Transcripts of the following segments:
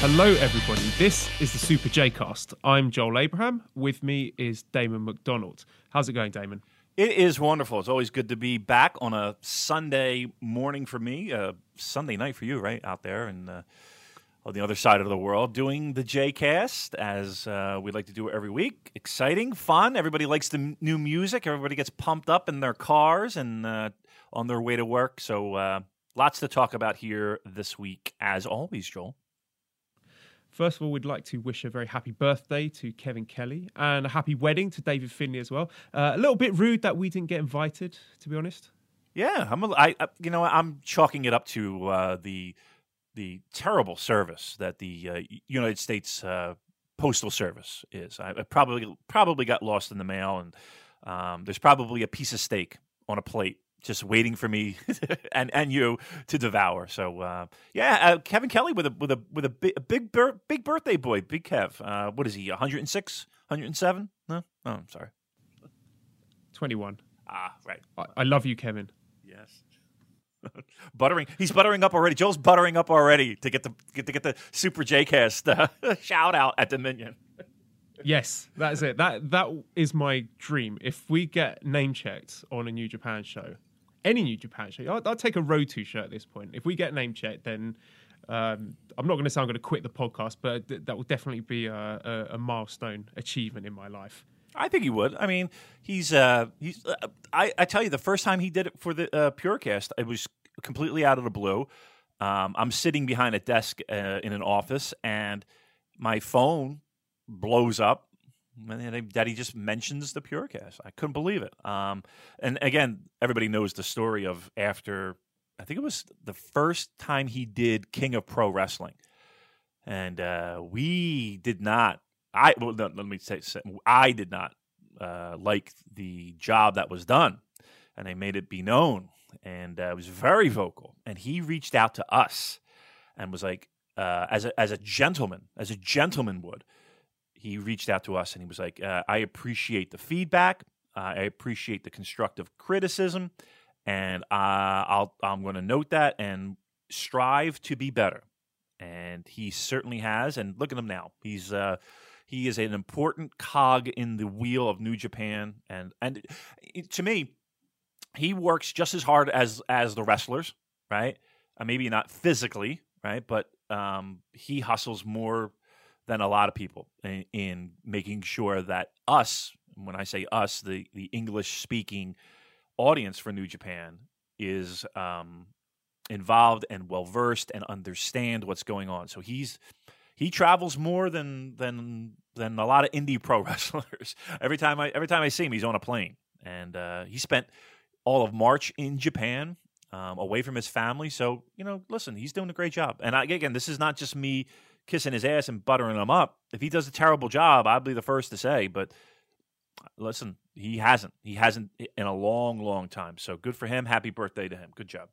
Hello, everybody. This is the Super J Cast. I'm Joel Abraham. With me is Damon McDonald. How's it going, Damon? It is wonderful. It's always good to be back on a Sunday morning for me, a Sunday night for you, right out there and uh, on the other side of the world, doing the J Cast as uh, we like to do every week. Exciting, fun. Everybody likes the m- new music. Everybody gets pumped up in their cars and uh, on their way to work. So, uh, lots to talk about here this week, as always, Joel. First of all, we'd like to wish a very happy birthday to Kevin Kelly and a happy wedding to David Finlay as well. Uh, a little bit rude that we didn't get invited, to be honest. Yeah, I'm. A, I, I you know, I'm chalking it up to uh, the the terrible service that the uh, United States uh, Postal Service is. I, I, probably probably got lost in the mail, and um, there's probably a piece of steak on a plate just waiting for me and and you to devour. So uh, yeah, uh, Kevin Kelly with a with a with a big a big, bir- big birthday boy, big Kev. Uh, what is he? 106, 107? No, oh, I'm sorry. 21. Ah, right. I, I love you, Kevin. Yes. buttering. He's buttering up already. Joel's buttering up already to get the get to get the Super J Cast uh, shout out at Dominion. yes, that's it. That that is my dream. If we get name checked on a New Japan show, any New Japan show, I'll, I'll take a Road to shirt at this point. If we get name checked, then um, I'm not going to say I'm going to quit the podcast, but th- that will definitely be a, a, a, milestone achievement in my life. I think he would. I mean, he's uh, he's. Uh, I, I tell you, the first time he did it for the uh, Purecast, it was completely out of the blue. Um, I'm sitting behind a desk uh, in an office, and my phone blows up that he just mentions the Purecast. I couldn't believe it. Um, and again, everybody knows the story of after I think it was the first time he did King of Pro Wrestling, and uh, we did not. I well, let me say, I did not uh, like the job that was done, and they made it be known, and uh, was very vocal. And he reached out to us and was like, uh, as a as a gentleman, as a gentleman would he reached out to us and he was like, uh, I appreciate the feedback. Uh, I appreciate the constructive criticism. And uh, I'll, I'm going to note that and strive to be better. And he certainly has. And look at him now. He's uh, he is an important cog in the wheel of New Japan. And and to me, he works just as hard as as the wrestlers, right? Uh, maybe not physically, right? But um, he hustles more than a lot of people in, in making sure that us, when I say us, the the English speaking audience for New Japan is um, involved and well versed and understand what's going on. So he's he travels more than than than a lot of indie pro wrestlers. every time I every time I see him, he's on a plane, and uh, he spent all of March in Japan. Um, away from his family, so you know, listen, he's doing a great job. And I, again, this is not just me kissing his ass and buttering him up. If he does a terrible job, I'd be the first to say. But listen, he hasn't. He hasn't in a long, long time. So good for him. Happy birthday to him. Good job.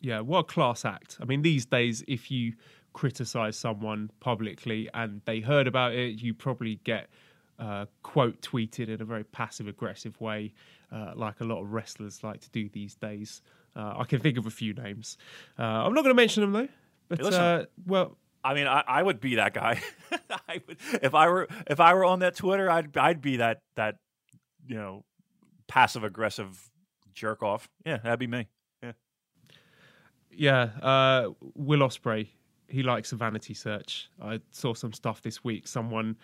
Yeah, what a class act. I mean, these days, if you criticize someone publicly and they heard about it, you probably get uh, quote tweeted in a very passive aggressive way, uh, like a lot of wrestlers like to do these days. Uh, I can think of a few names. Uh, I'm not going to mention them though. But hey, uh, well, I mean, I, I would be that guy. I would, if I were if I were on that Twitter, I'd I'd be that that you know passive aggressive jerk off. Yeah, that'd be me. Yeah. Yeah, uh, Will Ospreay. He likes a vanity search. I saw some stuff this week. Someone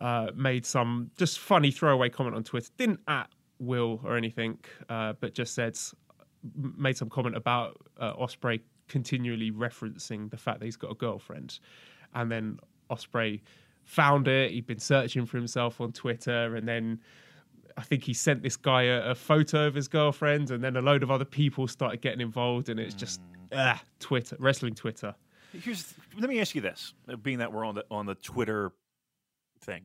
uh, made some just funny throwaway comment on Twitter. Didn't at Will or anything, uh, but just said made some comment about uh, Ospreay continually referencing the fact that he's got a girlfriend, and then Ospreay found it. He'd been searching for himself on Twitter, and then I think he sent this guy a, a, photo of his girlfriend, and then a load of other people started getting involved, and it's just mm. ah, Twitter, wrestling Twitter. Here's let me ask you this: being that we're on the on the Twitter thing,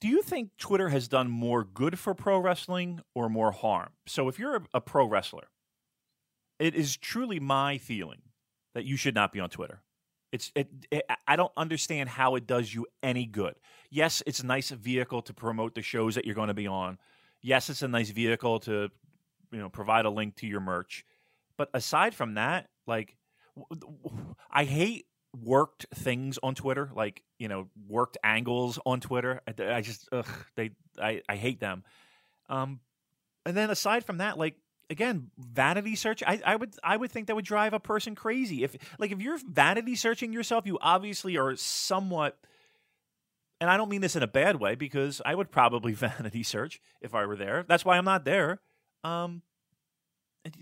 do you think Twitter has done more good for pro wrestling or more harm? So, if you're a, a pro wrestler, it is truly my feeling that you should not be on Twitter. It's it, it, I don't understand how it does you any good. Yes, it's a nice vehicle to promote the shows that you're going to be on. Yes, it's a nice vehicle to you know provide a link to your merch. But aside from that, like I hate worked things on Twitter, like you know worked angles on Twitter. I, just ugh, they I, I hate them. Um, and then aside from that, like again vanity search I, I would i would think that would drive a person crazy. If like if you're vanity searching yourself you obviously are somewhat and i don't mean this in a bad way because i would probably vanity search if i were there. That's why i'm not there. Um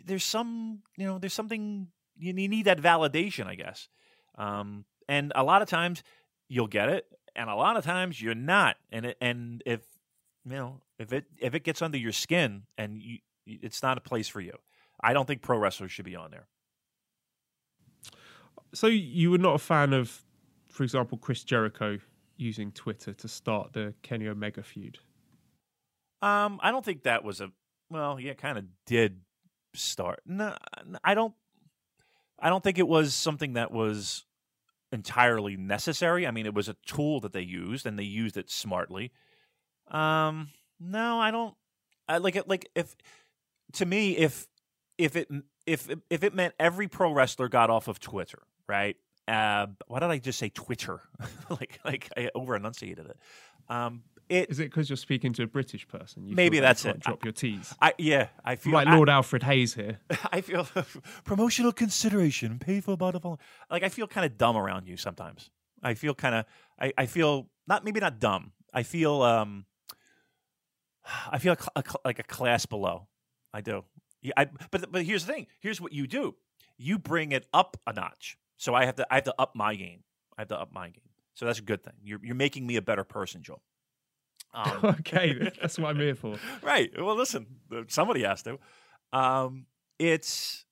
there's some you know there's something you need that validation i guess. Um and a lot of times you'll get it and a lot of times you're not. And it, and if you know if it if it gets under your skin and you it's not a place for you. I don't think pro wrestlers should be on there. So you were not a fan of, for example, Chris Jericho using Twitter to start the Kenny Omega feud? Um, I don't think that was a well, yeah, kind of did start. No, I don't. I don't think it was something that was entirely necessary. I mean, it was a tool that they used, and they used it smartly. Um, no, I don't. I like it. Like if to me, if if it if if it meant every pro wrestler got off of Twitter, right? Uh, why did I just say Twitter? like like I over enunciated it. Um, it, is it because you're speaking to a British person? You maybe that's it. Drop your T's. I, yeah, I feel like Lord I, Alfred Hayes here. I feel promotional consideration paid for by the. Like I feel kind of dumb around you sometimes. I feel kind of. I, I feel not maybe not dumb. I feel um. I feel like a, like a class below. I do. Yeah, I, but but here's the thing. Here's what you do. You bring it up a notch. So I have to I have to up my game. I have to up my game. So that's a good thing. You're you're making me a better person, Joel. Um, okay, that's what I'm here for. Right. Well, listen, somebody has to. Um, it's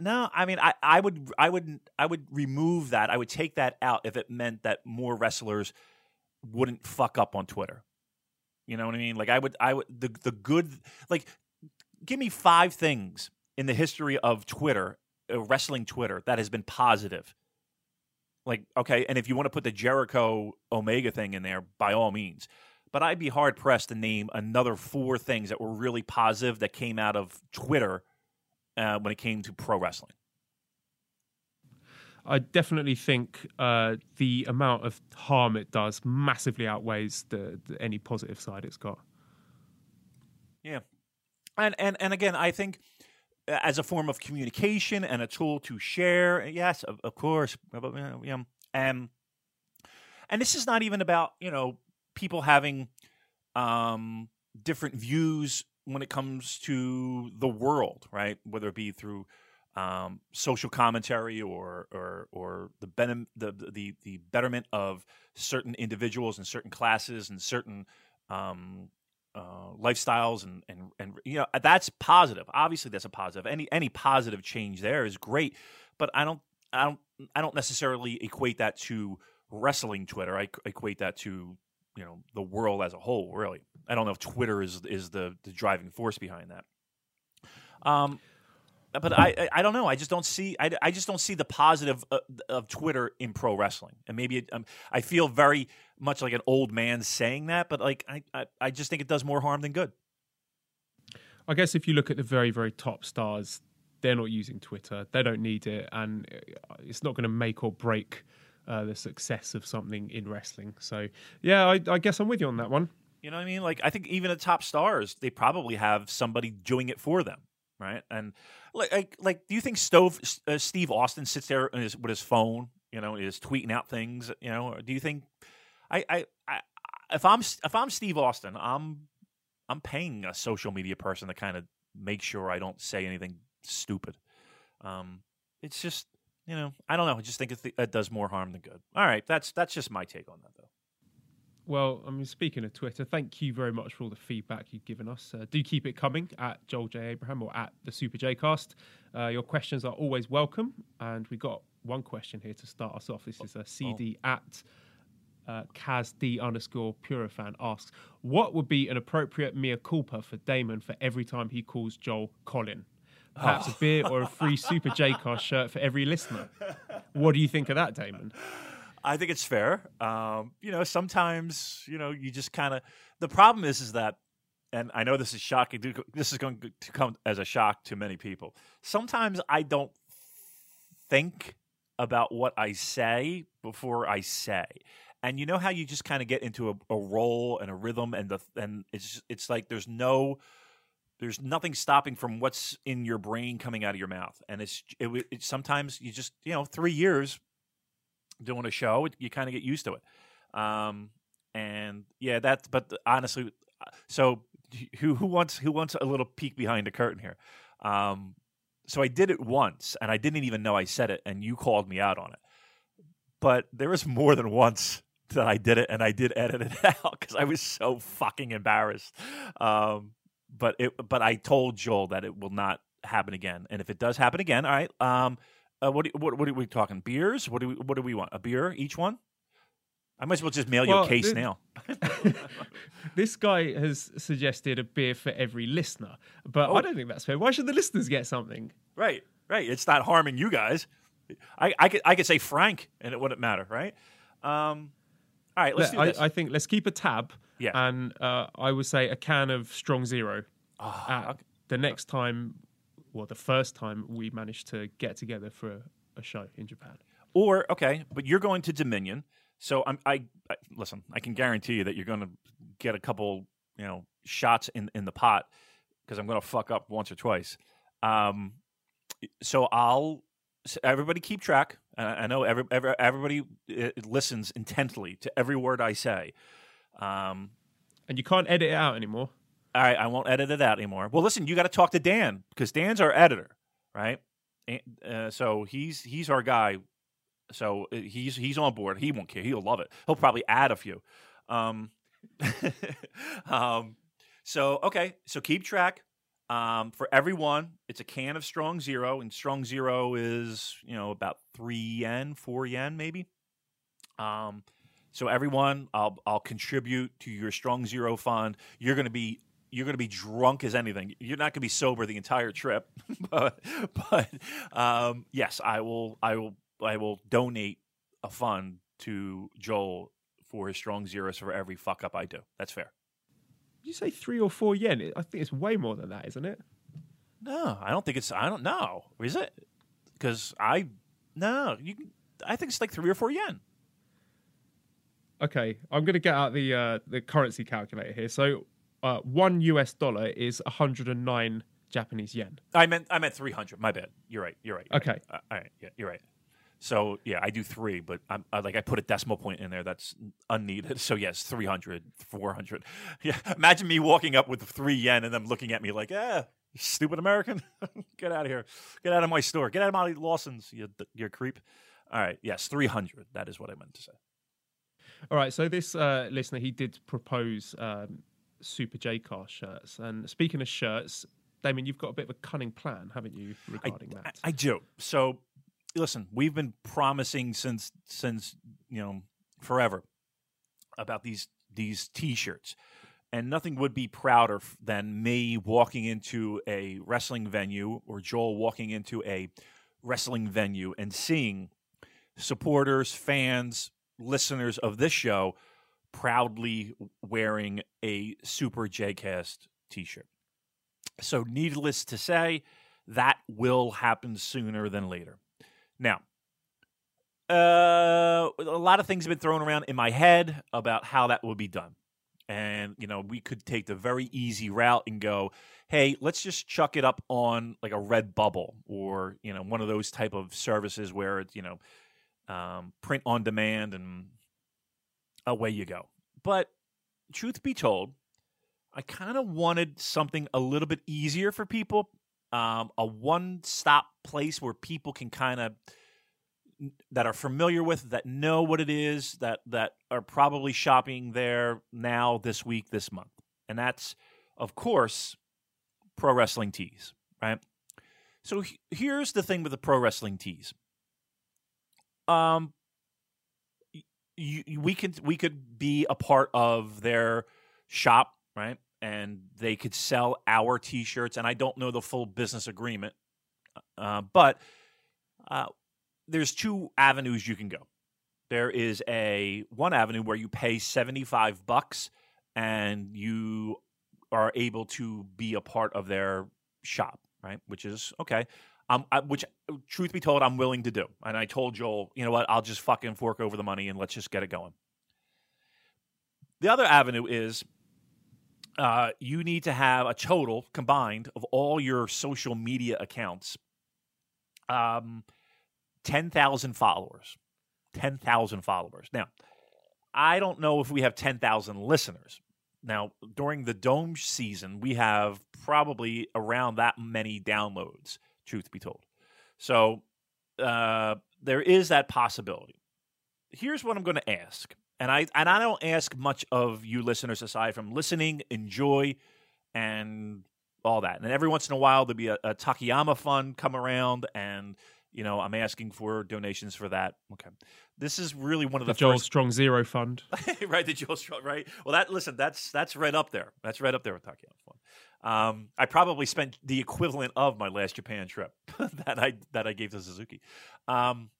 no. I mean, I, I would I would I would remove that. I would take that out if it meant that more wrestlers wouldn't fuck up on Twitter. You know what I mean? Like I would I would the the good like give me five things in the history of Twitter, uh, wrestling Twitter, that has been positive. Like, okay, and if you want to put the Jericho Omega thing in there, by all means. But I'd be hard pressed to name another four things that were really positive that came out of Twitter uh, when it came to pro wrestling. I definitely think uh, the amount of harm it does massively outweighs the, the, any positive side it's got. Yeah, and and and again, I think uh, as a form of communication and a tool to share, yes, of, of course, and and this is not even about you know people having um, different views when it comes to the world, right? Whether it be through um, social commentary or or or the, ben- the the the betterment of certain individuals and certain classes and certain um, uh, lifestyles and and and you know that's positive. Obviously, that's a positive. Any any positive change there is great, but I don't I don't I don't necessarily equate that to wrestling Twitter. I equate that to you know the world as a whole. Really, I don't know if Twitter is is the the driving force behind that. Um, but I, I, don't know. I just don't see. I, I just don't see the positive of, of Twitter in pro wrestling. And maybe it, um, I feel very much like an old man saying that, but like I, I, I just think it does more harm than good. I guess if you look at the very very top stars, they're not using Twitter. They don't need it, and it's not going to make or break uh, the success of something in wrestling. So yeah, I, I guess I'm with you on that one. You know what I mean? Like I think even the top stars, they probably have somebody doing it for them right? And like, like, do you think Stove, uh, Steve Austin sits there his, with his phone, you know, is tweeting out things, you know? Or do you think I, I, I, if I'm if I'm Steve Austin, I'm I'm paying a social media person to kind of make sure I don't say anything stupid. Um, it's just you know I don't know. I just think it, th- it does more harm than good. All right, that's that's just my take on that though. Well, I mean, speaking of Twitter, thank you very much for all the feedback you've given us. Uh, do keep it coming at Joel J. Abraham or at the Super J Cast. Uh, your questions are always welcome. And we got one question here to start us off. This is a CD oh. at uh, Kaz D underscore Purifan asks, What would be an appropriate mea culpa for Damon for every time he calls Joel Colin? Perhaps oh. a beer or a free Super J Cast shirt for every listener. What do you think of that, Damon? I think it's fair. Um, you know, sometimes you know you just kind of. The problem is, is that, and I know this is shocking. This is going to come as a shock to many people. Sometimes I don't think about what I say before I say. And you know how you just kind of get into a, a role and a rhythm, and the and it's it's like there's no there's nothing stopping from what's in your brain coming out of your mouth and it's it, it, sometimes you just you know three years doing a show, you kind of get used to it. Um, and yeah, that's. But honestly, so who who wants who wants a little peek behind the curtain here? Um, so I did it once, and I didn't even know I said it, and you called me out on it. But there was more than once that I did it, and I did edit it out because I was so fucking embarrassed. Um, but it, but I told Joel that it will not happen again, and if it does happen again, all right. Um, uh, what, what, what are we talking? Beers? What do we what do we want? A beer each one? I might as well just mail you a case this, now. this guy has suggested a beer for every listener, but oh. I don't think that's fair. Why should the listeners get something? Right, right. It's not harming you guys. I, I could I could say Frank, and it wouldn't matter, right? Um, all right, let's Let, do this. I, I, think let's keep a tab. Yeah, and uh, I would say a can of Strong Zero. Oh. The next time well, the first time we managed to get together for a, a show in Japan. Or okay, but you're going to Dominion, so I'm, I, I listen. I can guarantee you that you're going to get a couple, you know, shots in in the pot because I'm going to fuck up once or twice. Um, so I'll everybody keep track. I know every, every, everybody uh, listens intently to every word I say. Um, and you can't edit it out anymore all right, I won't edit it out anymore. Well, listen, you got to talk to Dan because Dan's our editor, right? And, uh, so he's he's our guy. So uh, he's he's on board. He won't care. He'll love it. He'll probably add a few. Um, um, so okay, so keep track. Um, for everyone, it's a can of Strong Zero, and Strong Zero is you know about three yen, four yen, maybe. Um, so everyone, I'll I'll contribute to your Strong Zero fund. You're going to be you're going to be drunk as anything. You're not going to be sober the entire trip, but but um, yes, I will. I will. I will donate a fund to Joel for his strong zeros for every fuck up I do. That's fair. You say three or four yen? I think it's way more than that, isn't it? No, I don't think it's. I don't know. Is it? Because I no. You. I think it's like three or four yen. Okay, I'm going to get out the uh, the currency calculator here. So uh, one US dollar is 109 Japanese yen. I meant I meant 300. My bad. You're right. You're right. You're okay. Right. Uh, all right. Yeah, you're right. So yeah, I do three, but I'm I, like I put a decimal point in there that's unneeded. So yes, 300, 400. Yeah, imagine me walking up with three yen and them looking at me like, "Ah, stupid American, get out of here, get out of my store, get out of my Lawson's, you you creep." All right, yes, 300. That is what I meant to say. All right, so this uh, listener he did propose um, Super J Car shirts. And speaking of shirts, Damien, you've got a bit of a cunning plan, haven't you, regarding I, that? I, I do. So, listen, we've been promising since since you know forever about these these T-shirts, and nothing would be prouder than me walking into a wrestling venue or Joel walking into a wrestling venue and seeing supporters, fans, listeners of this show proudly wearing a Super JCast t shirt. So, needless to say, that will happen sooner than later. Now, uh, a lot of things have been thrown around in my head about how that will be done. and you know we could take the very easy route and go hey let's just chuck it up on like a redbubble or you know one of those type of services where it's you know um, print on demand and away you go. But truth be told i kind of wanted something a little bit easier for people um, a one-stop place where people can kind of that are familiar with that know what it is that that are probably shopping there now this week this month. And that's of course pro wrestling tees right? So he- here's the thing with the pro wrestling tees. Um y- y- we could we could be a part of their shop right and they could sell our t-shirts and i don't know the full business agreement uh, but uh, there's two avenues you can go. There is a one avenue where you pay 75 bucks and you are able to be a part of their shop, right? Which is okay. Um, I, which, truth be told, I'm willing to do. And I told Joel, you know what? I'll just fucking fork over the money and let's just get it going. The other avenue is uh, you need to have a total combined of all your social media accounts. Um, 10,000 followers. 10,000 followers. Now, I don't know if we have 10,000 listeners. Now, during the Dome season, we have probably around that many downloads, truth be told. So uh, there is that possibility. Here's what I'm going to ask. And I and I don't ask much of you listeners aside from listening, enjoy, and all that. And every once in a while there'll be a, a Takayama fund come around and you know, I'm asking for donations for that. Okay, this is really one of The the, Joel first, Strong Zero Fund. right? The Joel Strong, right? Well, that listen, that's that's right up there. That's right up there with Takayama Fun. Um, I probably spent the equivalent of my last Japan trip that I that I gave to Suzuki. Um,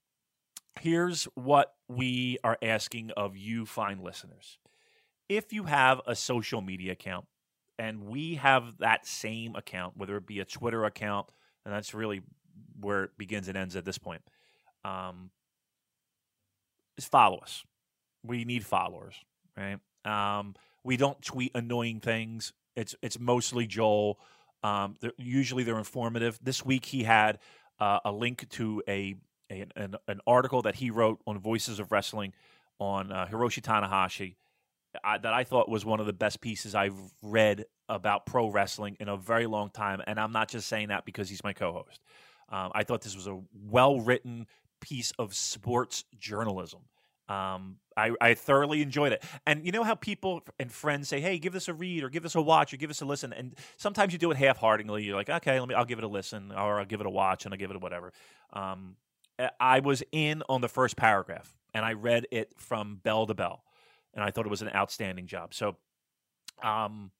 here's what we are asking of you, fine listeners. If you have a social media account, and we have that same account, whether it be a Twitter account, and that's really where it begins and ends at this point. Um, is follow us. We need followers, right? Um, we don't tweet annoying things. It's it's mostly Joel. Um, they're, usually they're informative. This week he had uh, a link to a, a an, an article that he wrote on Voices of Wrestling on uh, Hiroshi Tanahashi I, that I thought was one of the best pieces I've read about pro wrestling in a very long time. And I'm not just saying that because he's my co-host. Um, I thought this was a well written piece of sports journalism. Um, I, I thoroughly enjoyed it. And you know how people and friends say, "Hey, give this a read, or give this a watch, or give us a listen." And sometimes you do it half-heartedly. You're like, "Okay, let me. I'll give it a listen, or I'll give it a watch, and I'll give it a whatever." Um, I was in on the first paragraph, and I read it from bell to bell, and I thought it was an outstanding job. So, um,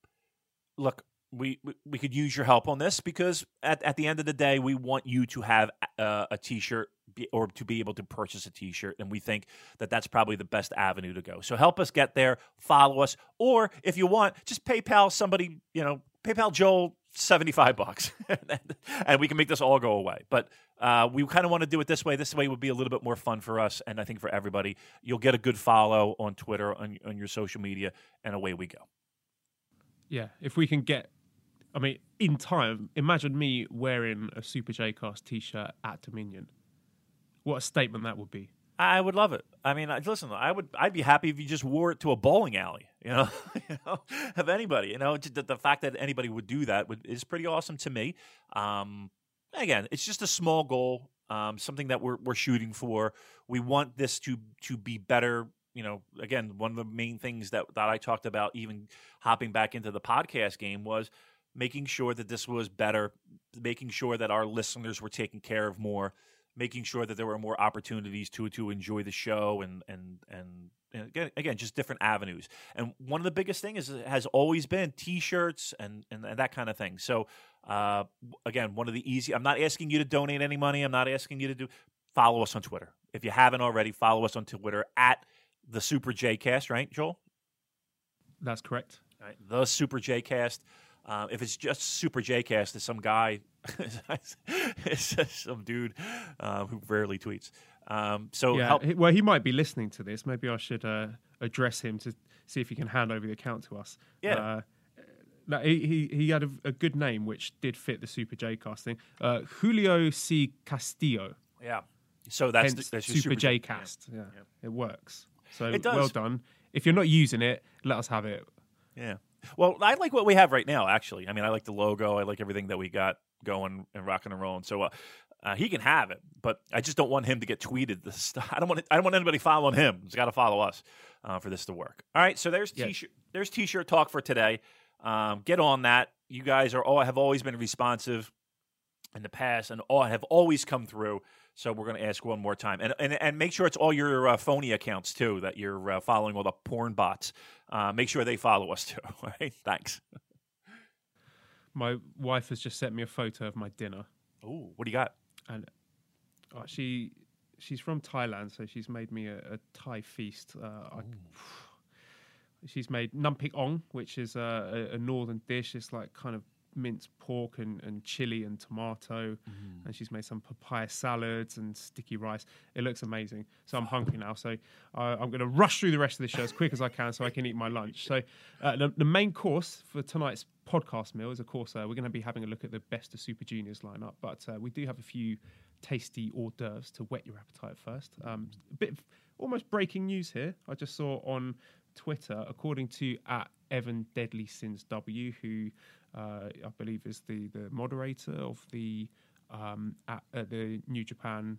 look, we, we could use your help on this because at, at the end of the day, we want you to have uh, a T-shirt or to be able to purchase a T-shirt, and we think that that's probably the best avenue to go. So help us get there. Follow us, or if you want, just PayPal somebody. You know, PayPal Joel seventy five bucks, and we can make this all go away. But uh, we kind of want to do it this way. This way would be a little bit more fun for us, and I think for everybody. You'll get a good follow on Twitter on on your social media, and away we go. Yeah, if we can get, I mean, in time, imagine me wearing a Super J Cast t shirt at Dominion. What a statement that would be. I would love it. I mean, listen, I would. I'd be happy if you just wore it to a bowling alley. You know, you know, of anybody. You know, the, the fact that anybody would do that would, is pretty awesome to me. Um, again, it's just a small goal, um, something that we're we're shooting for. We want this to to be better. You know, again, one of the main things that that I talked about, even hopping back into the podcast game, was making sure that this was better, making sure that our listeners were taken care of more making sure that there were more opportunities to to enjoy the show and and and, again, again just different avenues and one of the biggest things is has always been t-shirts and, and and that kind of thing so uh again one of the easy i'm not asking you to donate any money i'm not asking you to do follow us on twitter if you haven't already follow us on twitter at the super J Cast. right joel That's correct. Right, the Super J Cast. Uh, if it's just Super J-Cast, it's some guy, some dude uh, who rarely tweets. Um, so yeah, help. well, he might be listening to this. Maybe I should uh, address him to see if he can hand over the account to us. Yeah. Uh, no, he, he he had a, a good name which did fit the Super J casting. Uh, Julio C. Castillo, Yeah. So that's, hence the, that's your Super, J J- cast. Yeah. it works. So It does. well done. If you're not using it, let us have it. Yeah. Well, I like what we have right now. Actually, I mean, I like the logo. I like everything that we got going and rocking and rolling. So uh, uh, he can have it, but I just don't want him to get tweeted. This stuff. I don't want. I don't want anybody following him. He's got to follow us uh, for this to work. All right. So there's Yeah. t-shirt. There's t-shirt talk for today. Um, get on that. You guys are all have always been responsive in the past and all have always come through. So we're going to ask one more time, and and, and make sure it's all your uh, phony accounts too that you're uh, following all the porn bots. Uh, make sure they follow us too. All right, thanks. My wife has just sent me a photo of my dinner, Oh, what do you got? and uh, she she's from Thailand, so she's made me a, a Thai feast. Uh, I, she's made nam prik ong, which is a, a, a northern dish. It's like kind of minced pork and, and chili and tomato, and she's made some papaya salads and sticky rice. It looks amazing. So I'm hungry now. So uh, I'm going to rush through the rest of the show as quick as I can so I can eat my lunch. So uh, the, the main course for tonight's podcast meal is, of course, uh, we're going to be having a look at the best of Super Juniors lineup, but uh, we do have a few tasty hors d'oeuvres to whet your appetite first. Um, a bit of almost breaking news here. I just saw on Twitter, according to at Evan Deadly Sins W, who uh, I believe is the the moderator of the um, at, at the New Japan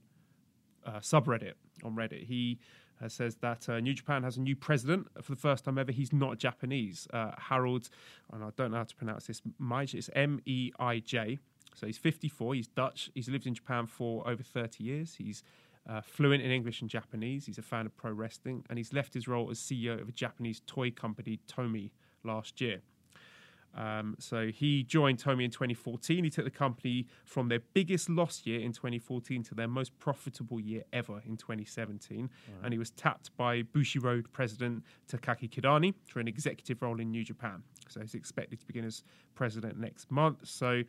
uh, subreddit on Reddit. He uh, says that uh, New Japan has a new president for the first time ever. He's not Japanese. Uh, Harold, and I don't know how to pronounce this. Meij, it's M E I J. So he's 54. He's Dutch. He's lived in Japan for over 30 years. He's uh, fluent in English and Japanese. He's a fan of pro wrestling, and he's left his role as CEO of a Japanese toy company, Tomy, last year. Um, so he joined Tomy in 2014. He took the company from their biggest loss year in 2014 to their most profitable year ever in 2017. And he was tapped by Bushiroad president Takaki Kidani for an executive role in New Japan. So he's expected to begin as president next month. So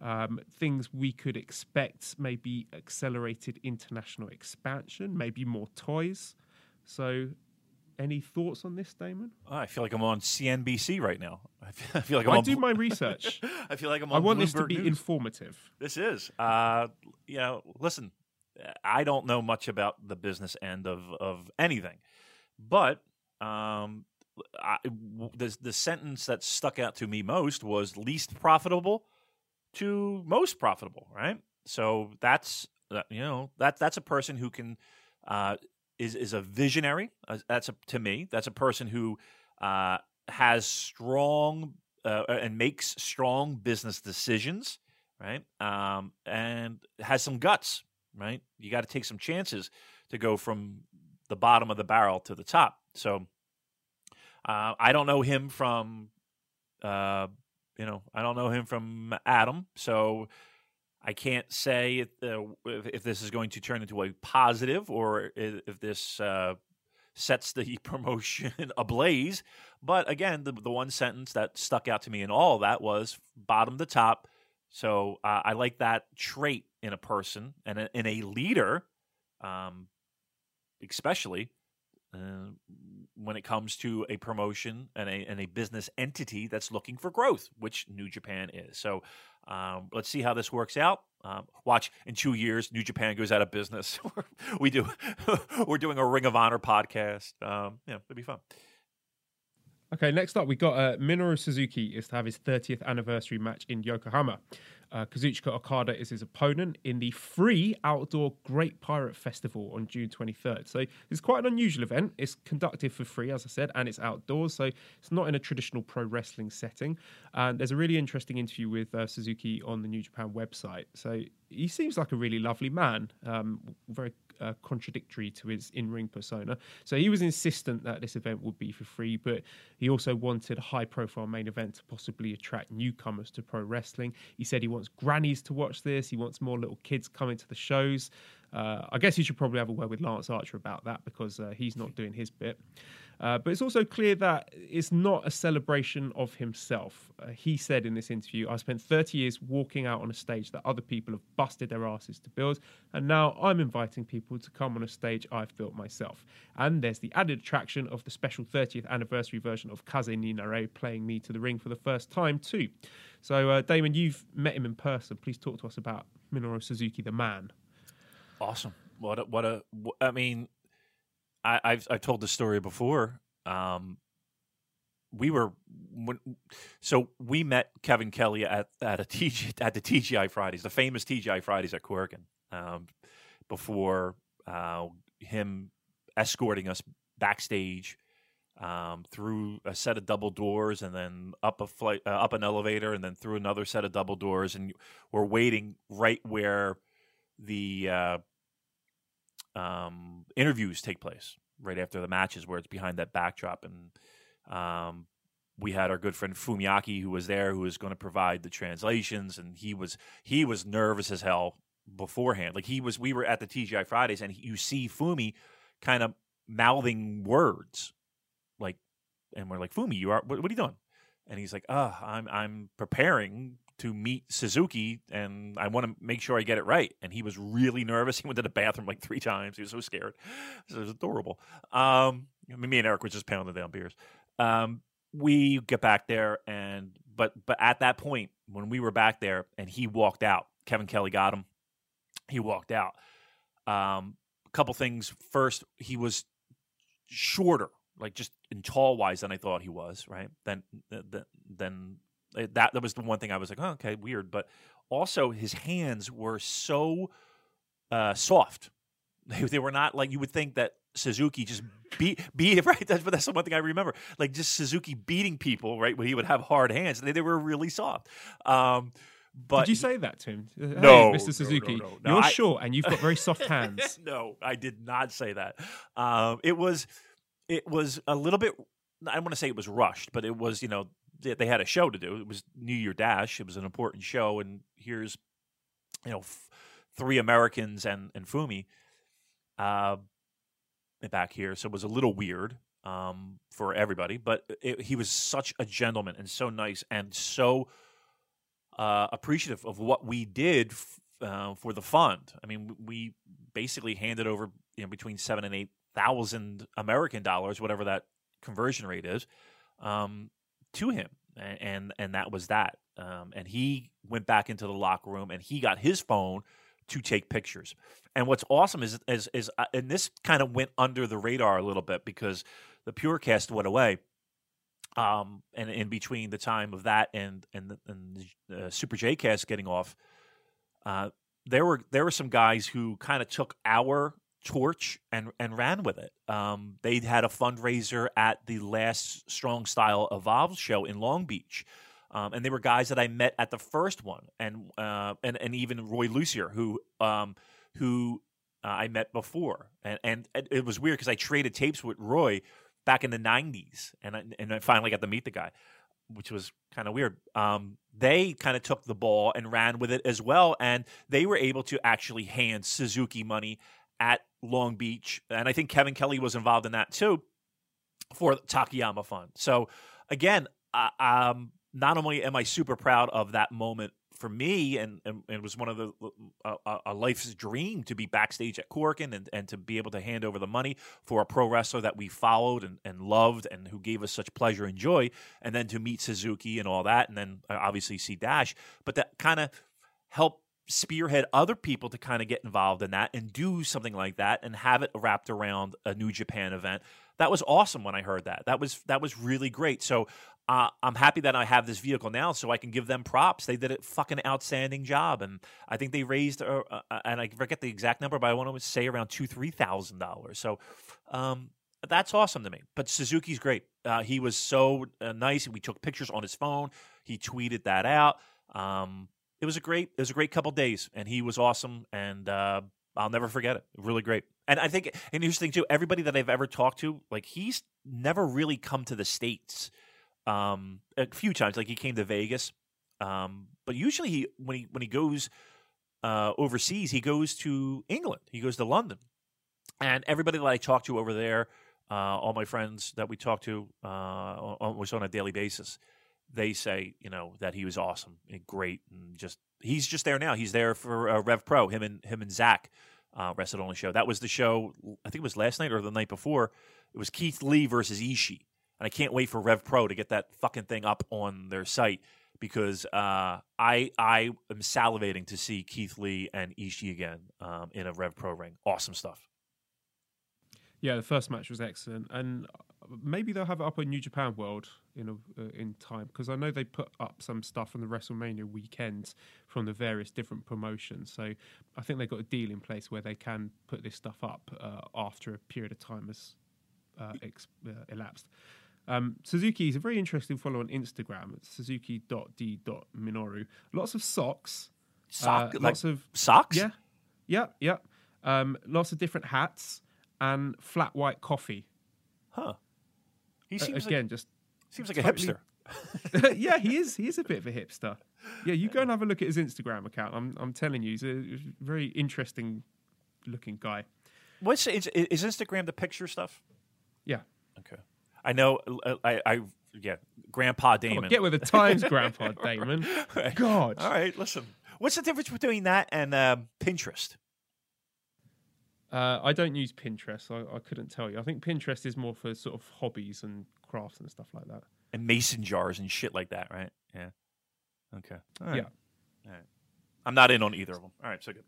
um, things we could expect maybe accelerated international expansion, maybe more toys. So, any thoughts on this, Damon? Oh, I feel like I'm on CNBC right now. I feel, I feel like I'm I on. do my research. I feel like I'm I want this to be News. informative. This is, uh, you know, listen, I don't know much about the business end of of anything, but um, I, the the sentence that stuck out to me most was least profitable to most profitable, right? So that's uh, you know that that's a person who can uh, is is a visionary. Uh, that's a, to me that's a person who uh, has strong uh, and makes strong business decisions right? Um, and has some guts, right? You got to take some chances to go from the bottom of the barrel to the top. So uh, I don't know him from, uh, you know, I don't know him from Adam. So I can't say if, uh, if, this is going to turn into a positive or if, this uh, sets the promotion ablaze. But again, the, the one sentence that stuck out to me in all that was bottom to top. So uh, I like that trait in a person and a, in a leader, um, especially uh, when it comes to a promotion and a, and a business entity that's looking for growth, which New Japan is. So um, let's see how this works out. Um, watch in two years, New Japan goes out of business. we do, we're doing a Ring of Honor podcast. Um, yeah, it'll be fun. Okay, next up, we got uh, Minoru Suzuki is to have his 30th anniversary match in Yokohama. Uh, Kazuchika Okada is his opponent in the free outdoor Great Pirate Festival on June 23rd. So it's quite an unusual event. It's conducted for free, as I said, and it's outdoors. So it's not in a traditional pro wrestling setting. And there's a really interesting interview with uh, Suzuki on the New Japan website. So he seems like a really lovely man, um, very uh, contradictory to his in-ring persona. So he was insistent that this event would be for free, but he also wanted a high-profile main event to possibly attract newcomers to pro wrestling. He said he wants grannies to watch this. He wants more little kids coming to the shows. Uh, I guess you should probably have a word with Lance Archer about that because uh, he's not doing his bit. Uh, but it's also clear that it's not a celebration of himself. Uh, he said in this interview, I spent 30 years walking out on a stage that other people have busted their asses to build, and now I'm inviting people to come on a stage I've built myself. And there's the added attraction of the special 30th anniversary version of Kaze ni Nare playing me to the ring for the first time, too. So, uh, Damon, you've met him in person. Please talk to us about Minoru Suzuki, the man. Awesome. What a, what a, I mean, I, have I've told this story before. Um, we were when, so we met Kevin Kelly at at a TG, at the TGI Fridays, the famous TGI Fridays at Korakuen, um, before uh, him escorting us backstage um, through a set of double doors and then up a flight, uh, up an elevator, and then through another set of double doors, and we're waiting right where the uh, um, interviews take place right after the matches, where it's behind that backdrop. And um, we had our good friend Fumiaki who was there, who was going to provide the translations, and he was he was nervous as hell beforehand. Like he was, we were at the TGI Fridays, and you see Fumi kind of mouthing words, like, and we're like, Fumi, you are what, what are you doing? And he's like, "Ah, oh, I'm I'm preparing to meet Suzuki and I want to make sure I get it right. And he was really nervous. He went to the bathroom like three times. He was so scared. it was adorable. Um, me and Eric were just pounding down beers. Um, we get back there and but but at that point when we were back there and he walked out, Kevin Kelly got him. He walked out. Um, a couple things. First, he was shorter, like just in tall wise than I thought he was. Right. Then then then that that was the one thing I was like, oh, okay, weird. But also, his hands were so uh, soft. They, they were not like you would think that Suzuki just beat beat right. That's that's the one thing I remember. Like just Suzuki beating people right when he would have hard hands. They, they were really soft. Um, but did you say that to him? Hey, no, Mr. Suzuki, no, no, no, you're I, short and you've got very soft hands. no, I did not say that. Um, it was it was a little bit. I don't want to say it was rushed, but it was you know they had a show to do. It was New Year Dash. It was an important show, and here's you know f- three Americans and and Fumi uh, back here. So it was a little weird um, for everybody, but it, he was such a gentleman and so nice and so uh, appreciative of what we did f- uh, for the fund. I mean, we basically handed over you know between seven and eight thousand American dollars, whatever that conversion rate is. Um, to him, and and, and that was that. Um, and he went back into the locker room and he got his phone to take pictures. And what's awesome is is is uh, and this kind of went under the radar a little bit because the Purecast went away. Um, and in between the time of that and and the, and the uh, Super J Cast getting off, uh, there were there were some guys who kind of took our torch and and ran with it. Um, they had a fundraiser at the last Strong Style Evolve show in Long Beach. Um, and they were guys that I met at the first one, and uh, and and even Roy Lucier, who um, who uh, I met before, and and it was weird because I traded tapes with Roy back in the '90s, and I, and I finally got to meet the guy, which was kind of weird. Um, they kind of took the ball and ran with it as well, and they were able to actually hand Suzuki money at Long Beach, and I think Kevin Kelly was involved in that too for Takayama Fund. So again, uh, um, not only am I super proud of that moment for me, and, and, and it was one of the uh, a life's dream to be backstage at Korakuen and, and to be able to hand over the money for a pro wrestler that we followed and, and loved and who gave us such pleasure and joy, and then to meet Suzuki and all that, and then uh, obviously see Dash, but that kind of helped spearhead other people to kind of get involved in that and do something like that and have it wrapped around a New Japan event. That was awesome when I heard that. That was that was really great. So uh, I'm happy that I have this vehicle now, so I can give them props. They did a fucking outstanding job, and I think they raised, uh, uh, and I forget the exact number, but I want to say around two, three thousand dollars. So um, that's awesome to me. But Suzuki's great. Uh, he was so uh, nice. We took pictures on his phone. He tweeted that out. Um, it was a great it was a great couple days, and he was awesome, and uh, I'll never forget it. Really great. And I think an interesting too. Everybody that I've ever talked to, like he's never really come to the states. Um, a few times, like he came to Vegas, um, but usually he when he when he goes uh, overseas, he goes to England. He goes to London, and everybody that I talk to over there, uh, all my friends that we talk to uh, almost on a daily basis, they say you know that he was awesome and great, and just he's just there now. He's there for uh, Rev Pro. Him and him and Zach uh, wrestled on the show. That was the show. I think it was last night or the night before. It was Keith Lee versus Ishii, and I can't wait for Rev Pro to get that fucking thing up on their site because uh, I I am salivating to see Keith Lee and Ishii again um, in a Rev Pro ring. Awesome stuff. Yeah, the first match was excellent, and maybe they'll have it up on New Japan World in a, uh, in time because I know they put up some stuff on the WrestleMania weekends from the various different promotions. So I think they've got a deal in place where they can put this stuff up uh, after a period of time has uh, ex- uh, elapsed. Um, Suzuki is a very interesting follow on Instagram. It's suzuki.d.minoru. Lots of socks. Sock, uh, like lots of socks. yeah, yeah, yeah. Um, lots of different hats and flat white coffee. Huh. He Uh, seems again, like just seems like a totally- hipster. yeah, he is. He is a bit of a hipster. Yeah, you go and have a look at his Instagram account. I'm, I'm telling you, he's a very interesting looking guy. What's is, is Instagram the picture stuff? Yeah, Okay. I know. uh, I, I yeah. Grandpa Damon. on, get with the times, Grandpa Damon. Right. God. All right. Listen. What's the difference between that and um, Pinterest? Uh, I don't use Pinterest. I, I couldn't tell you. I think Pinterest is more for sort of hobbies and crafts and stuff like that. And mason jars and shit like that, right? Yeah. Okay. All right. Yeah. All right. I'm not in on either of them. All right. So good.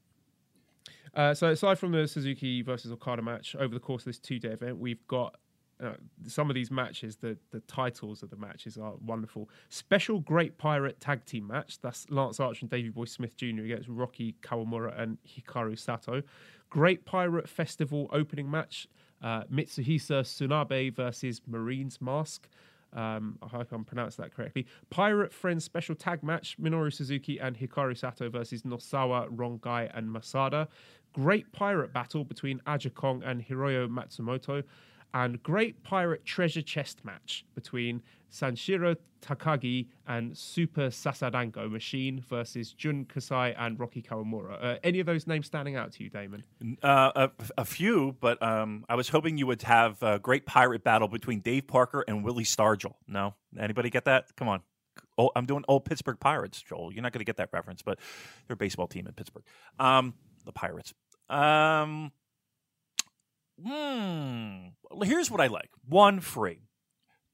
Uh, so aside from the Suzuki versus Okada match, over the course of this two-day event, we've got uh, some of these matches. The the titles of the matches are wonderful. Special Great Pirate Tag Team match. That's Lance Archer and Davey Boy Smith Jr. against Rocky Kawamura and Hikaru Sato. Great Pirate Festival opening match. Uh, Mitsuhisa Tsunabe versus Marine's Mask. Um, I hope I'm pronouncing that correctly. Pirate Friends special tag match: Minoru Suzuki and Hikaru Sato versus Nosawa, Rongai, and Masada. Great pirate battle between Aja Kong and Hiroyo Matsumoto. And Great Pirate Treasure Chest match between Sanshiro Takagi and Super Sasadango Machine versus Jun Kasai and Rocky Kawamura. Uh, any of those names standing out to you, Damon? Uh, a, a few, but um, I was hoping you would have a great pirate battle between Dave Parker and Willie Stargell. No, anybody get that? Come on. Oh, I'm doing old Pittsburgh Pirates, Joel. You're not going to get that reference, but they're a baseball team in Pittsburgh. Um, the Pirates. Um, hmm. Here's what I like: one, free.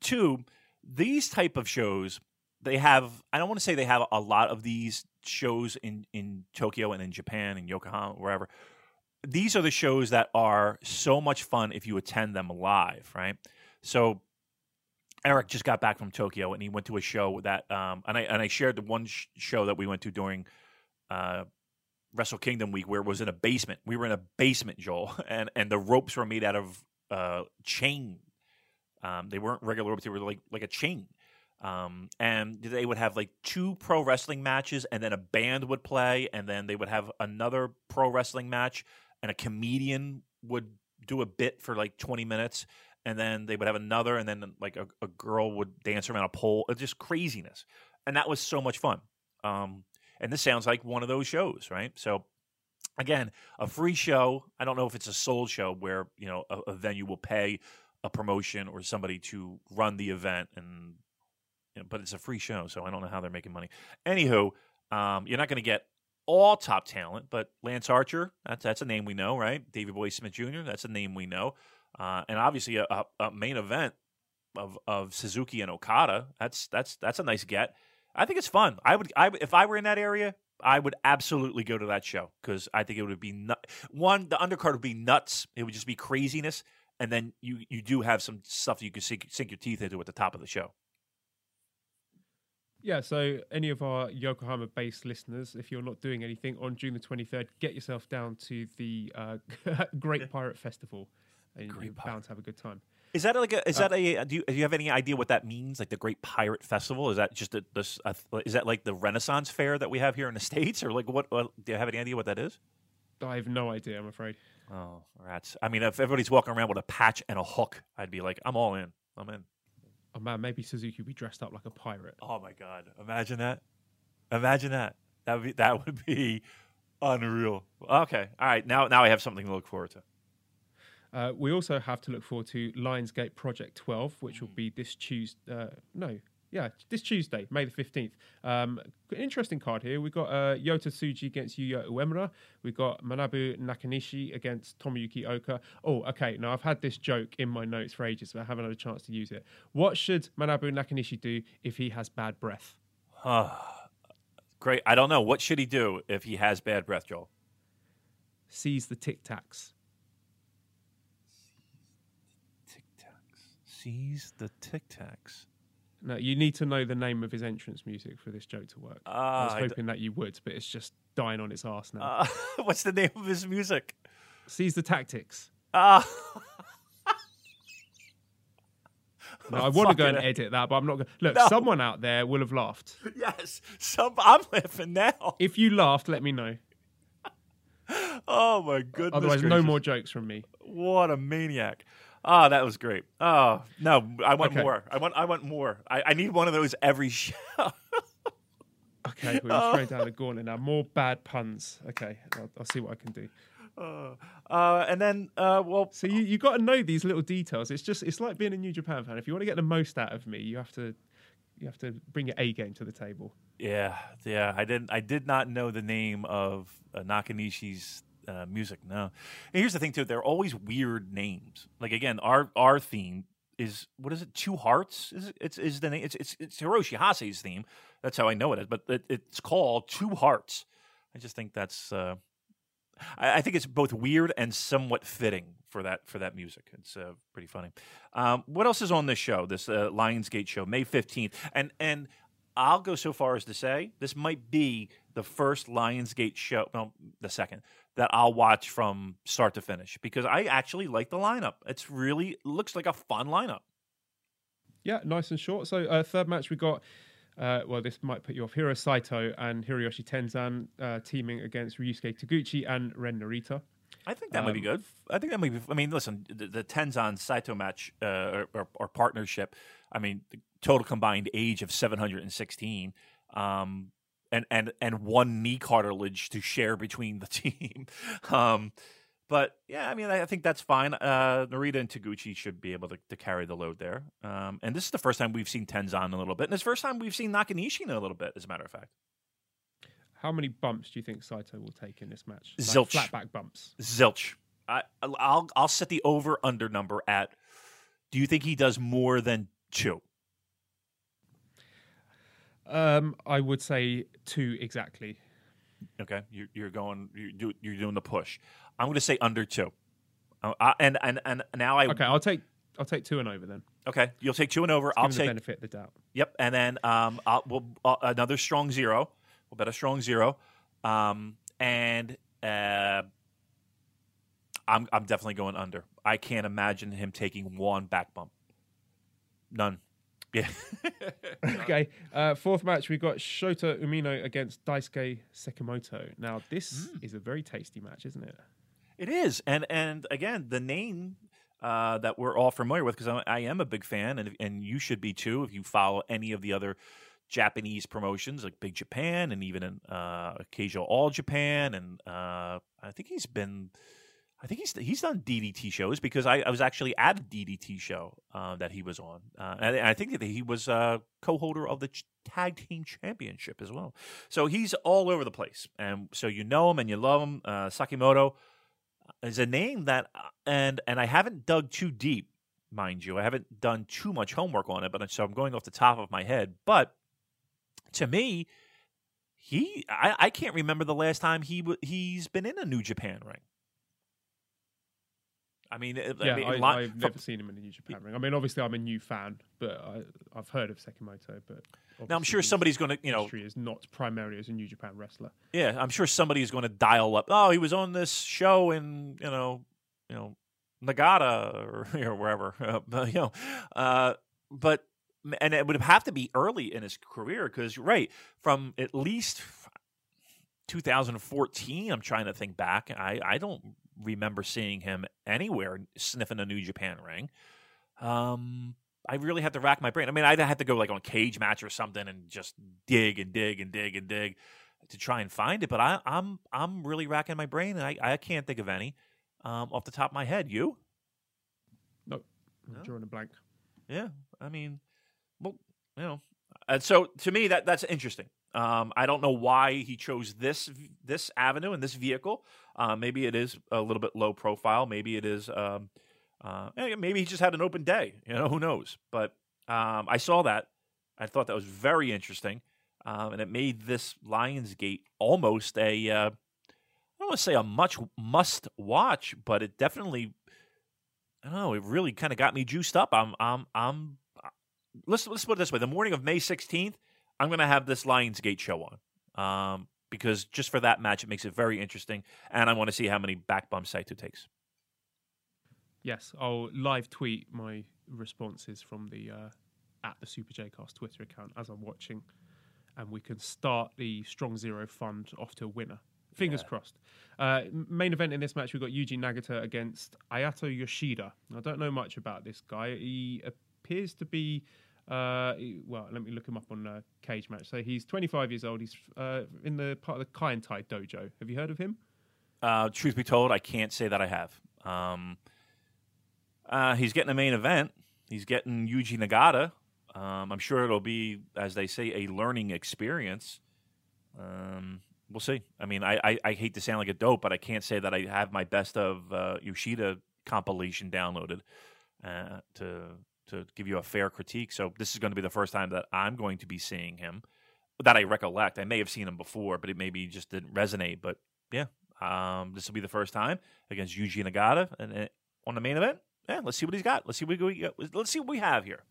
Two, these type of shows. They have. I don't want to say they have a lot of these shows in in Tokyo and in Japan and Yokohama, wherever these are the shows that are so much fun if you attend them live, right? So Eric just got back from Tokyo and he went to a show that, um, and I and I shared the one sh- show that we went to during uh, Wrestle Kingdom week where it was in a basement. We were in a basement, Joel, and and the ropes were made out of uh, chain. Um, they weren't regular ropes; they were like like a chain. Um, and they would have like two pro wrestling matches, and then a band would play, and then they would have another pro wrestling match, and a comedian would do a bit for like 20 minutes and then they would have another and then like a, a girl would dance around a pole it's just craziness and that was so much fun um, and this sounds like one of those shows right so again a free show i don't know if it's a sold show where you know a, a venue will pay a promotion or somebody to run the event and you know, but it's a free show so i don't know how they're making money anywho um, you're not going to get all top talent, but Lance Archer, that's that's a name we know, right? Davey Boy Smith Jr., that's a name we know, uh, and obviously a, a, a main event of of Suzuki and Okada. That's that's that's a nice get. I think it's fun. I would, I if I were in that area, I would absolutely go to that show because I think it would be nut- one. The undercard would be nuts. It would just be craziness, and then you you do have some stuff you can sink, sink your teeth into at the top of the show. Yeah, so any of our Yokohama based listeners, if you're not doing anything on June the 23rd, get yourself down to the uh, Great Pirate Festival and Great you're Pirate. bound to have a good time. Is that like a? Is that uh, a? Do you, do you have any idea what that means? Like the Great Pirate Festival? Is that just a, this? A, is that like the Renaissance Fair that we have here in the states, or like what? what do you have any idea what that is? I have no idea, I'm afraid. Oh, rats! I mean, if everybody's walking around with a patch and a hook, I'd be like, I'm all in. I'm in. Oh man, maybe Suzuki would be dressed up like a pirate. Oh my god! Imagine that. Imagine that. That would be. That would be Unreal. Okay. All right. Now, now I have something to look forward to. Uh, we also have to look forward to Lion's Gate Project 12, which will be this Tuesday. Uh, no, yeah, this Tuesday, May the 15th. Um, interesting card here. We've got uh, Yota Tsuji against Yuya Uemura. We've got Manabu Nakanishi against Tomoyuki Oka. Oh, okay. Now, I've had this joke in my notes for ages, but I haven't had a chance to use it. What should Manabu Nakanishi do if he has bad breath? Great. I don't know. What should he do if he has bad breath, Joel? Seize the Tic Tacs. Tic Tacs. Seize the Tic Tacs. No, you need to know the name of his entrance music for this joke to work. I was I d- hoping that you would, but it's just dying on its arse now. Uh, what's the name of his music? Seize the Tactics. Ah, No, I want to go and Fucking- edit that, but I'm not going. Look, No. someone out there will have laughed. yes. Some, I'm laughing now. If you laughed, let me know. Oh my goodness. Otherwise, no more jokes from me. What a maniac. Oh, that was great. Oh no, I want Okay. more. I want. I want more. I, I need one of those every show. Okay, we're Oh. straight down the gauntlet now. More bad puns. Okay, I'll, I'll see what I can do. Uh, and then, uh, well, So you you got to know these little details. It's just it's like being a New Japan fan. If you want to get the most out of me, you have to you have to bring your A game to the table. yeah, yeah. I didn't. I did not know the name of uh, Nakanishi's uh, music. No. And here's the thing too. They're always weird names. Like again, our our theme is what is it? Two Hearts. Is it? It's is the name? It's it's, it's Hiroshi Hase's theme. That's how I know it is. But it, it's called Two Hearts. I just think that's. Uh, I, I think it's both weird and somewhat fitting for that for that music. It's uh, pretty funny. Um, what else is on this show? This uh, Lion's Gate show, May fifteenth, and and I'll go so far as to say this might be the first Lion's Gate show, no, the second that I'll watch from start to finish because I actually like the lineup. It's really looks like a fun lineup. Yeah, nice and short. So uh, third match we got. Uh, well, this might put you off. Hiro Saito and Hiroyoshi Tenzan uh, teaming against Ryusuke Taguchi and Ren Narita. I think that might be Um, good. I think that might be. I mean, listen, the, the Tenzan Saito match uh, or, or, or partnership. I mean, the total combined age of seven hundred and sixteen, um, and and and one knee cartilage to share between the team. um, but yeah, I mean, I, I think that's fine. Uh, Narita and Taguchi should be able to, to carry the load there. Um, and this is the first time we've seen Tenzan in a little bit, and it's the first time we've seen Nakanishi in a little bit, as a matter of fact. How many bumps do you think Saito will take in this match? Like Zilch. flat back bumps. Zilch. I, I'll I'll set the over under number at. Do you think he does more than two? Um, I would say two exactly. Okay, you're, you're going. You're, you're doing the push. I'm going to say under two. Uh, and and and now I Okay, I'll take I'll take two and over then. okay. You'll take two and over. I'll take benefit of the doubt. yep. And then um, I'll, we'll uh, another strong zero. We'll bet a strong zero. Um, and uh, I'm I'm definitely going under. I can't imagine him taking one back bump. None. Yeah. Okay, uh, fourth match we've got Shota Umino against Daisuke Sekimoto. Now this Hmm. is a very tasty match, isn't it? It is, and and again, the name uh, that we're all familiar with because I, I am a big fan, and and you should be too if you follow any of the other Japanese promotions like Big Japan and even in uh, occasional All Japan, and uh, I think he's been. I think he's he's done DDT shows because I, I was actually at a DDT show uh, that he was on, uh, and I think that he was uh, co-holder of the ch- tag team championship as well. So he's all over the place, and so you know him and you love him. Uh, Sekimoto is a name that, and and I haven't dug too deep, mind you. I haven't done too much homework on it, but so I'm going off the top of my head. But to me, he I, I can't remember the last time he w- he's been in a New Japan ring. I mean, I Yeah, mean, I, li- I've from- never seen him in the New Japan ring. I mean, obviously I'm a new fan, but I, I've heard of Sekimoto. But now I'm sure somebody's going to, you know, history is not primarily as a New Japan wrestler. Yeah, I'm sure somebody's going to dial up. Oh, he was on this show in you know, you know, Nagata or, or wherever. Uh, but, you know, uh, but and it would have to be early in his career because you're right from at least 2014. I'm trying to think back. I I don't remember seeing him anywhere sniffing a New Japan ring. Um, I really had to rack my brain. I mean, I'd have to go like on cage match or something and just dig and dig and dig and dig to try and find it, but I, I'm I'm really racking my brain, and I, I can't think of any um, off the top of my head. You? No, I'm drawing a blank. Yeah, I mean, well, you know, and so to me that that's interesting. Um, I don't know why he chose this this avenue and this vehicle. Uh, maybe it is a little bit low profile. Maybe it is. Um, uh, maybe he just had an open day. You know, who knows? But um, I saw that. I thought that was very interesting, um, and it made this Lion's Gate almost a. Uh, I don't want to say a much must watch, but it definitely. I don't know. It really kind of got me juiced up. I'm. I'm. I'm. Let's let's put it this way: the morning of May sixteenth, I'm going to have this Lion's Gate show on. Um, because just for that match, it makes it very interesting, and I want to see how many back bumps Saito takes. Yes, I'll live tweet my responses from the uh, at the Super J-Cast Twitter account as I'm watching, and we can start the Strong Zero Fund off to a winner. Fingers Yeah. crossed. Uh, main event in this match, we've got Yuji Nagata against Ayato Yoshida. I don't know much about this guy. He appears to be, uh, well, let me look him up on uh, Cage Match. So he's 25 years old. He's uh, in the part of the Kaientai Dojo. Have you heard of him? Uh, truth be told, I can't say that I have. Um, uh, he's getting a main event. He's getting Yuji Nagata. Um, I'm sure it'll be, as they say, a learning experience. Um, we'll see. I mean, I, I, I hate to sound like a dope, but I can't say that I have my best of uh, Yoshida compilation downloaded to to give you a fair critique. So this is going to be the first time that I'm going to be seeing him that I recollect. I may have seen him before, but it maybe just didn't resonate. But yeah, um, this will be the first time against Yuji Nagata and uh, on the main event. Yeah, let's see what he's got. Let's see what we let's see what we have here.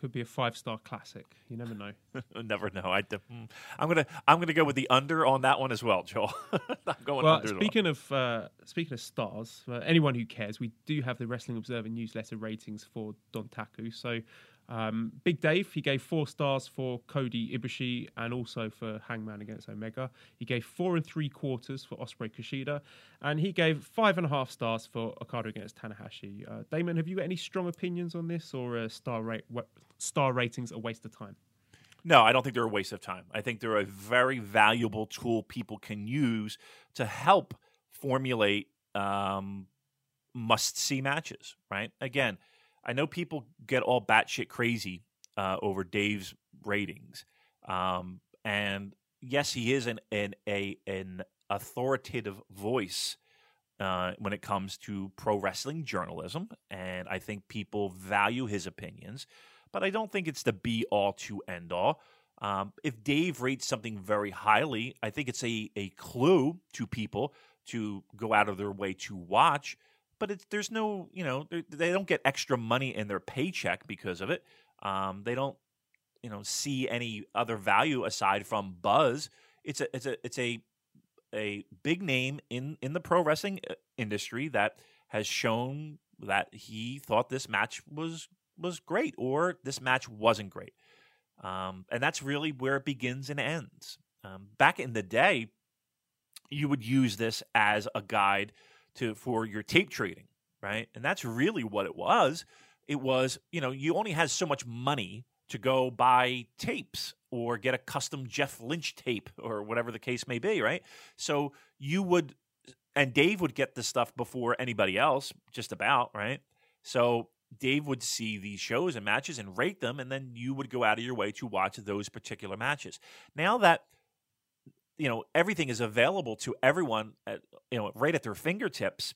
Could be a five star classic. You never know. Never know. I, mm, I'm gonna I'm gonna go with the under on that one as well, Joel. I'm going well, under. well. speaking of uh, speaking of stars, uh, anyone who cares, we do have the Wrestling Observer newsletter ratings for Dontaku. So, um, Big Dave he gave four stars for Cody Ibushi and also for Hangman against Omega. He gave four and three quarters for Ospreay Kushida, and he gave five and a half stars for Okada against Tanahashi. Uh, Damon, have you got any strong opinions on this, or uh, star rate star ratings a waste of time? No, I don't think they're a waste of time. I think they're a very valuable tool people can use to help formulate um, must see matches, right? Again, I know people get all batshit crazy uh, over Dave's ratings. Um, and yes, he is an, an, a, an authoritative voice uh, when it comes to pro wrestling journalism. And I think people value his opinions but I don't think it's the be all to end all. Um, if Dave rates something very highly, I think it's a, a clue to people to go out of their way to watch. But there's no, you know, they don't get extra money in their paycheck because of it. Um, they don't, you know, see any other value aside from buzz. It's a, it's a, it's a, a big name in in the pro wrestling uh, industry that has shown that he thought this match was was great or this match wasn't great. Um, and that's really where it begins and ends. Um, back in the day, you would use this as a guide to for your tape trading, right? And that's really what it was. It was, you know, you only had so much money to go buy tapes or get a custom Jeff Lynch tape or whatever the case may be, right? So you would, and Dave would get the stuff before anybody else, just about, right? So Dave would see these shows and matches and rate them, and then you would go out of your way to watch those particular matches. Now that you know everything is available to everyone, at, you know, right at their fingertips,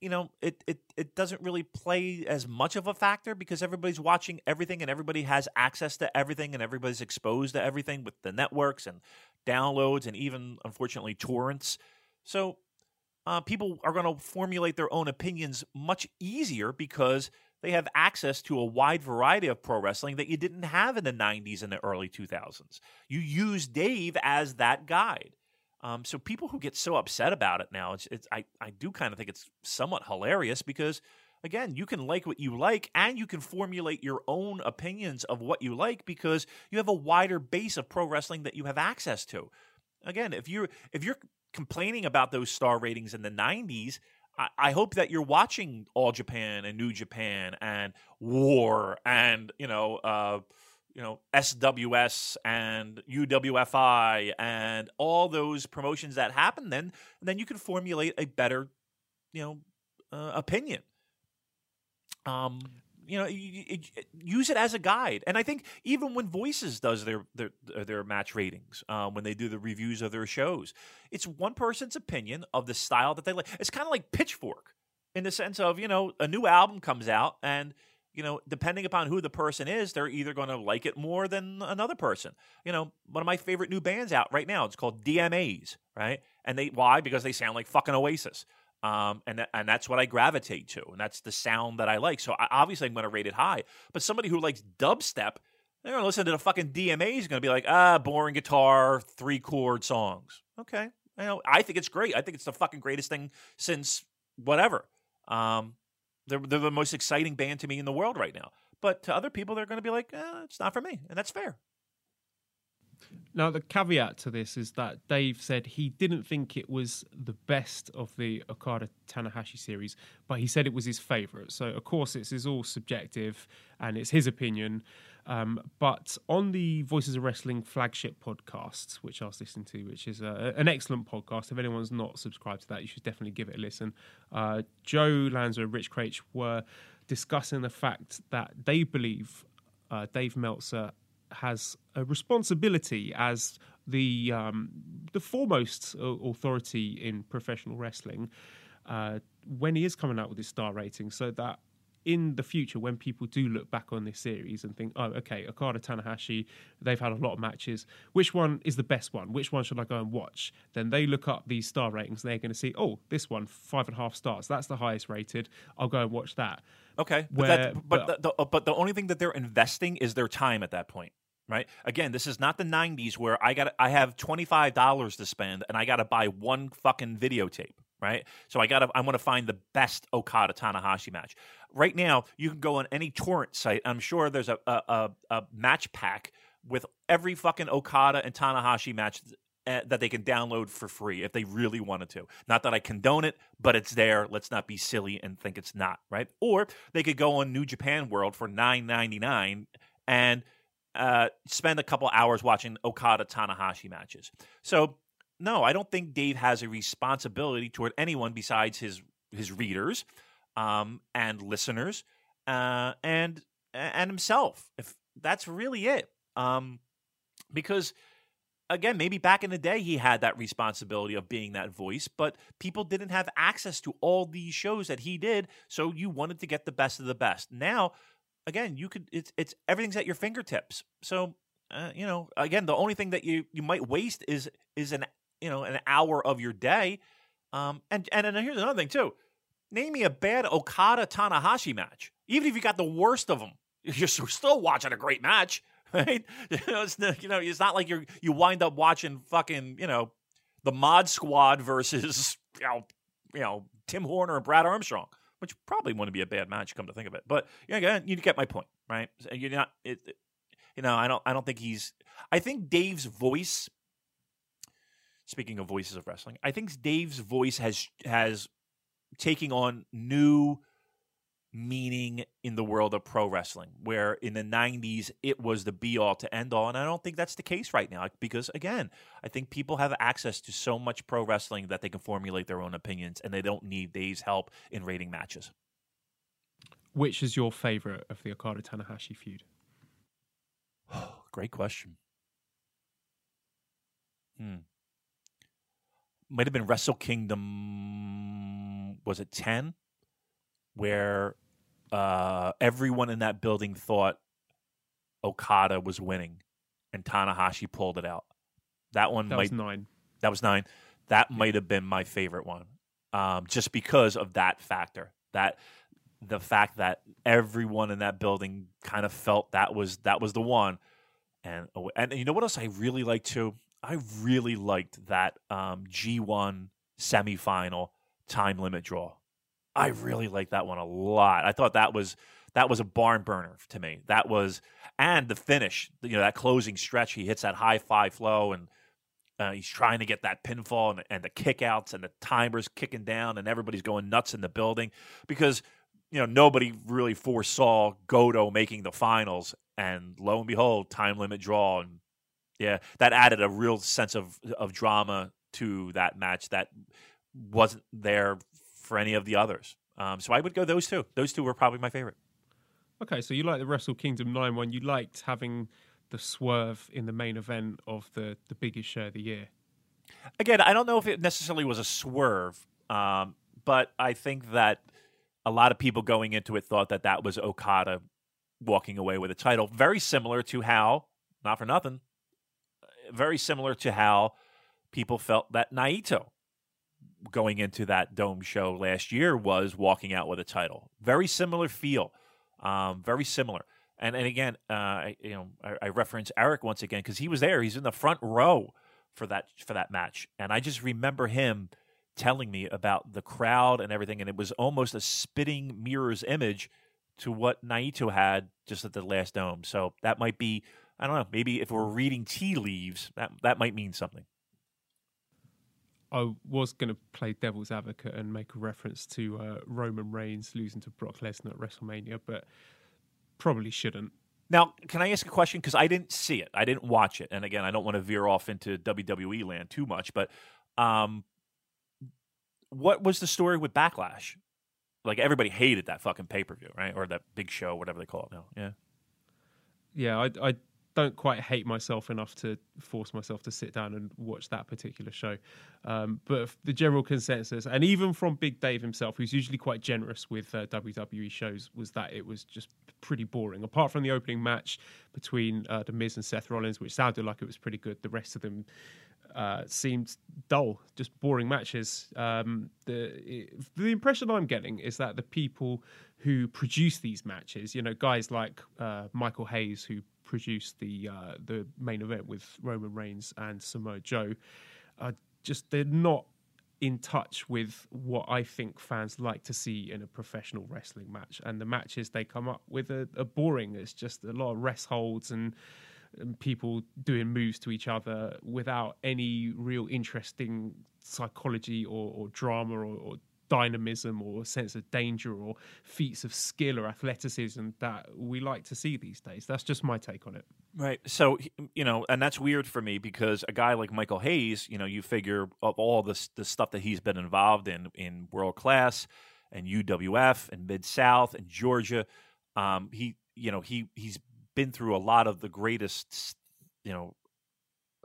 you know, it it it doesn't really play as much of a factor because everybody's watching everything and everybody has access to everything and everybody's exposed to everything with the networks and downloads and even unfortunately torrents. So uh, people are going to formulate their own opinions much easier because they have access to a wide variety of pro wrestling that you didn't have in the 90s and the early 2000s. You use Dave as that guide. Um, so people who get so upset about it now, it's, it's I, I do kind of think it's somewhat hilarious because again, you can like what you like and you can formulate your own opinions of what you like because you have a wider base of pro wrestling that you have access to. Again, if you're if you're complaining about those star ratings in the 90s, I, I hope that you're watching All Japan and New Japan and War and, you know, uh, you know SWS and UWFI and all those promotions that happen, then then you can formulate a better you know uh, opinion. Um, you know, use it as a guide. And I think even when Voices does their their, their match ratings, um, when they do the reviews of their shows, it's one person's opinion of the style that they like. It's kind of like Pitchfork in the sense of you know a new album comes out and you know, depending upon who the person is, they're either going to like it more than another person. You know, one of my favorite new bands out right now, it's called DMAs, right? And they why? Because they sound like fucking Oasis. Um, and and that's what I gravitate to, and that's the sound that I like. So I, obviously I'm going to rate it high. But somebody who likes dubstep, they're going to listen to the fucking DMA is going to be like, ah, boring guitar, three chord songs. Okay, you know, I think it's great. I think it's the fucking greatest thing since whatever. Um, they're they're the most exciting band to me in the world right now. But to other people, they're going to be like, eh, it's not for me, and that's fair. Now, the caveat to this is that Dave said he didn't think it was the best of the Okada Tanahashi series, but he said it was his favorite. So, of course, it's, it's all subjective and it's his opinion. Um, but on the Voices of Wrestling flagship podcast, which I was listening to, which is a, an excellent podcast, if anyone's not subscribed to that, you should definitely give it a listen. Uh, Joe Lanza and Rich Kraetsch were discussing the fact that they believe uh, Dave Meltzer has a responsibility as the um, the foremost authority in professional wrestling uh, when he is coming out with his star rating, so that in the future, when people do look back on this series and think, oh, okay, Okada Tanahashi, they've had a lot of matches. Which one is the best one? Which one should I go and watch? Then they look up these star ratings and they're going to see, oh, this one, five and a half stars. That's the highest rated. I'll go and watch that. Okay. Where, but, but, but, the, but the only thing that they're investing is their time at that point right? Again, this is not the 90s where I got I have $25 to spend and I got to buy one fucking videotape, right? So I got to I want to find the best Okada Tanahashi match. Right now, you can go on any torrent site. I'm sure there's a a, a match pack with every fucking Okada and Tanahashi match uh, that they can download for free if they really wanted to. Not that I condone it, but it's there. Let's not be silly and think it's not, right? Or they could go on New Japan World for 9.99 and uh, spend a couple hours watching Okada Tanahashi matches. So, no, I don't think Dave has a responsibility toward anyone besides his his readers um, and listeners uh, and and himself. If that's really it, um, because again, maybe back in the day he had that responsibility of being that voice, but people didn't have access to all these shows that he did. So you wanted to get the best of the best. Now again, you could it's it's everything's at your fingertips. So uh, you know, again, the only thing that you you might waste is is an you know an hour of your day. Um, and and and here's another thing too. Name me a bad Okada Tanahashi match. Even if you got the worst of them, you're still watching a great match, right? You know, it's, you know, it's not like you're you wind up watching fucking you know the Mod Squad versus you know you know Tim Horner and Brad Armstrong which probably wouldn't be a bad match. Come to think of it, but yeah, you get my point, right? You're not, it, you know, I don't, I don't think he's. I think Dave's voice. Speaking of voices of wrestling, I think Dave's voice has has taking on new meaning in the world of pro wrestling, where in the 90s it was the be all to end all. And I don't think that's the case right now because, again, I think people have access to so much pro wrestling that they can formulate their own opinions and they don't need Dave's help in rating matches. Which is your favorite of the Okada Tanahashi feud? Great question. Hmm. Might have been Wrestle Kingdom. Was it 10? Where uh, everyone in that building thought Okada was winning, and Tanahashi pulled it out. That one that might was nine. That was nine. That yeah. might have been my favorite one, um, just because of that factor. That the fact that everyone in that building kind of felt that was that was the one. And oh, and you know what else I really liked too? I really liked that um, G1 semifinal time limit draw. I really like that one a lot. I thought that was that was a barn burner to me. That was and the finish, you know, that closing stretch. He hits that high fly flow and uh, he's trying to get that pinfall and, and the kickouts and the timers kicking down and everybody's going nuts in the building because you know nobody really foresaw Goto making the finals and lo and behold, time limit draw, and yeah, that added a real sense of of drama to that match that wasn't there for any of the others. Um, so I would go those two. Those two were probably my favorite. Okay, so you like the Wrestle Kingdom 9 one. You liked having the swerve in the main event of the, the biggest show of the year. Again, I don't know if it necessarily was a swerve, um, but I think that a lot of people going into it thought that that was Okada walking away with a title. Very similar to how, not for nothing, very similar to how people felt that Naito going into that dome show last year was walking out with a title. Very similar feel, um, very similar. And and again, uh, I, you know, I, I reference Eric once again because he was there. He's in the front row for that for that match, and I just remember him telling me about the crowd and everything, and it was almost a spitting mirror's image to what Naito had just at the last dome. So that might be, I don't know, maybe if we're reading tea leaves, that that might mean something. I was going to play devil's advocate and make a reference to uh, Roman Reigns losing to Brock Lesnar at WrestleMania, but probably shouldn't. Now, can I ask a question? Because I didn't see it, I didn't watch it, and again, I don't want to veer off into WWE land too much. But um, what was the story with Backlash? Like everybody hated that fucking pay per view, right? Or that big show, whatever they call it now. Yeah. Yeah, I, I don't quite hate myself enough to force myself to sit down and watch that particular show. Um, but the general consensus, and even from Big Dave himself, who's usually quite generous with uh, WWE shows, was that it was just pretty boring. Apart from the opening match between uh, The Miz and Seth Rollins, which sounded like it was pretty good, the rest of them uh, seemed dull, just boring matches. Um, the the impression I'm getting is that the people who produce these matches, you know, guys like uh, Michael Hayes, who produced the uh, the main event with Roman Reigns and Samoa Joe, are just they're not in touch with what I think fans like to see in a professional wrestling match. And the matches they come up with are, are boring. It's just a lot of rest holds and and people doing moves to each other without any real interesting psychology or, or drama or, or, dynamism or sense of danger or feats of skill or athleticism that we like to see these days. That's just my take on it. Right. So, you know, and that's weird for me because a guy like Michael Hayes, you know, you figure of all this the stuff that he's been involved in in world class and UWF and Mid South and Georgia, um, he you know, he he's been through a lot of the greatest, you know,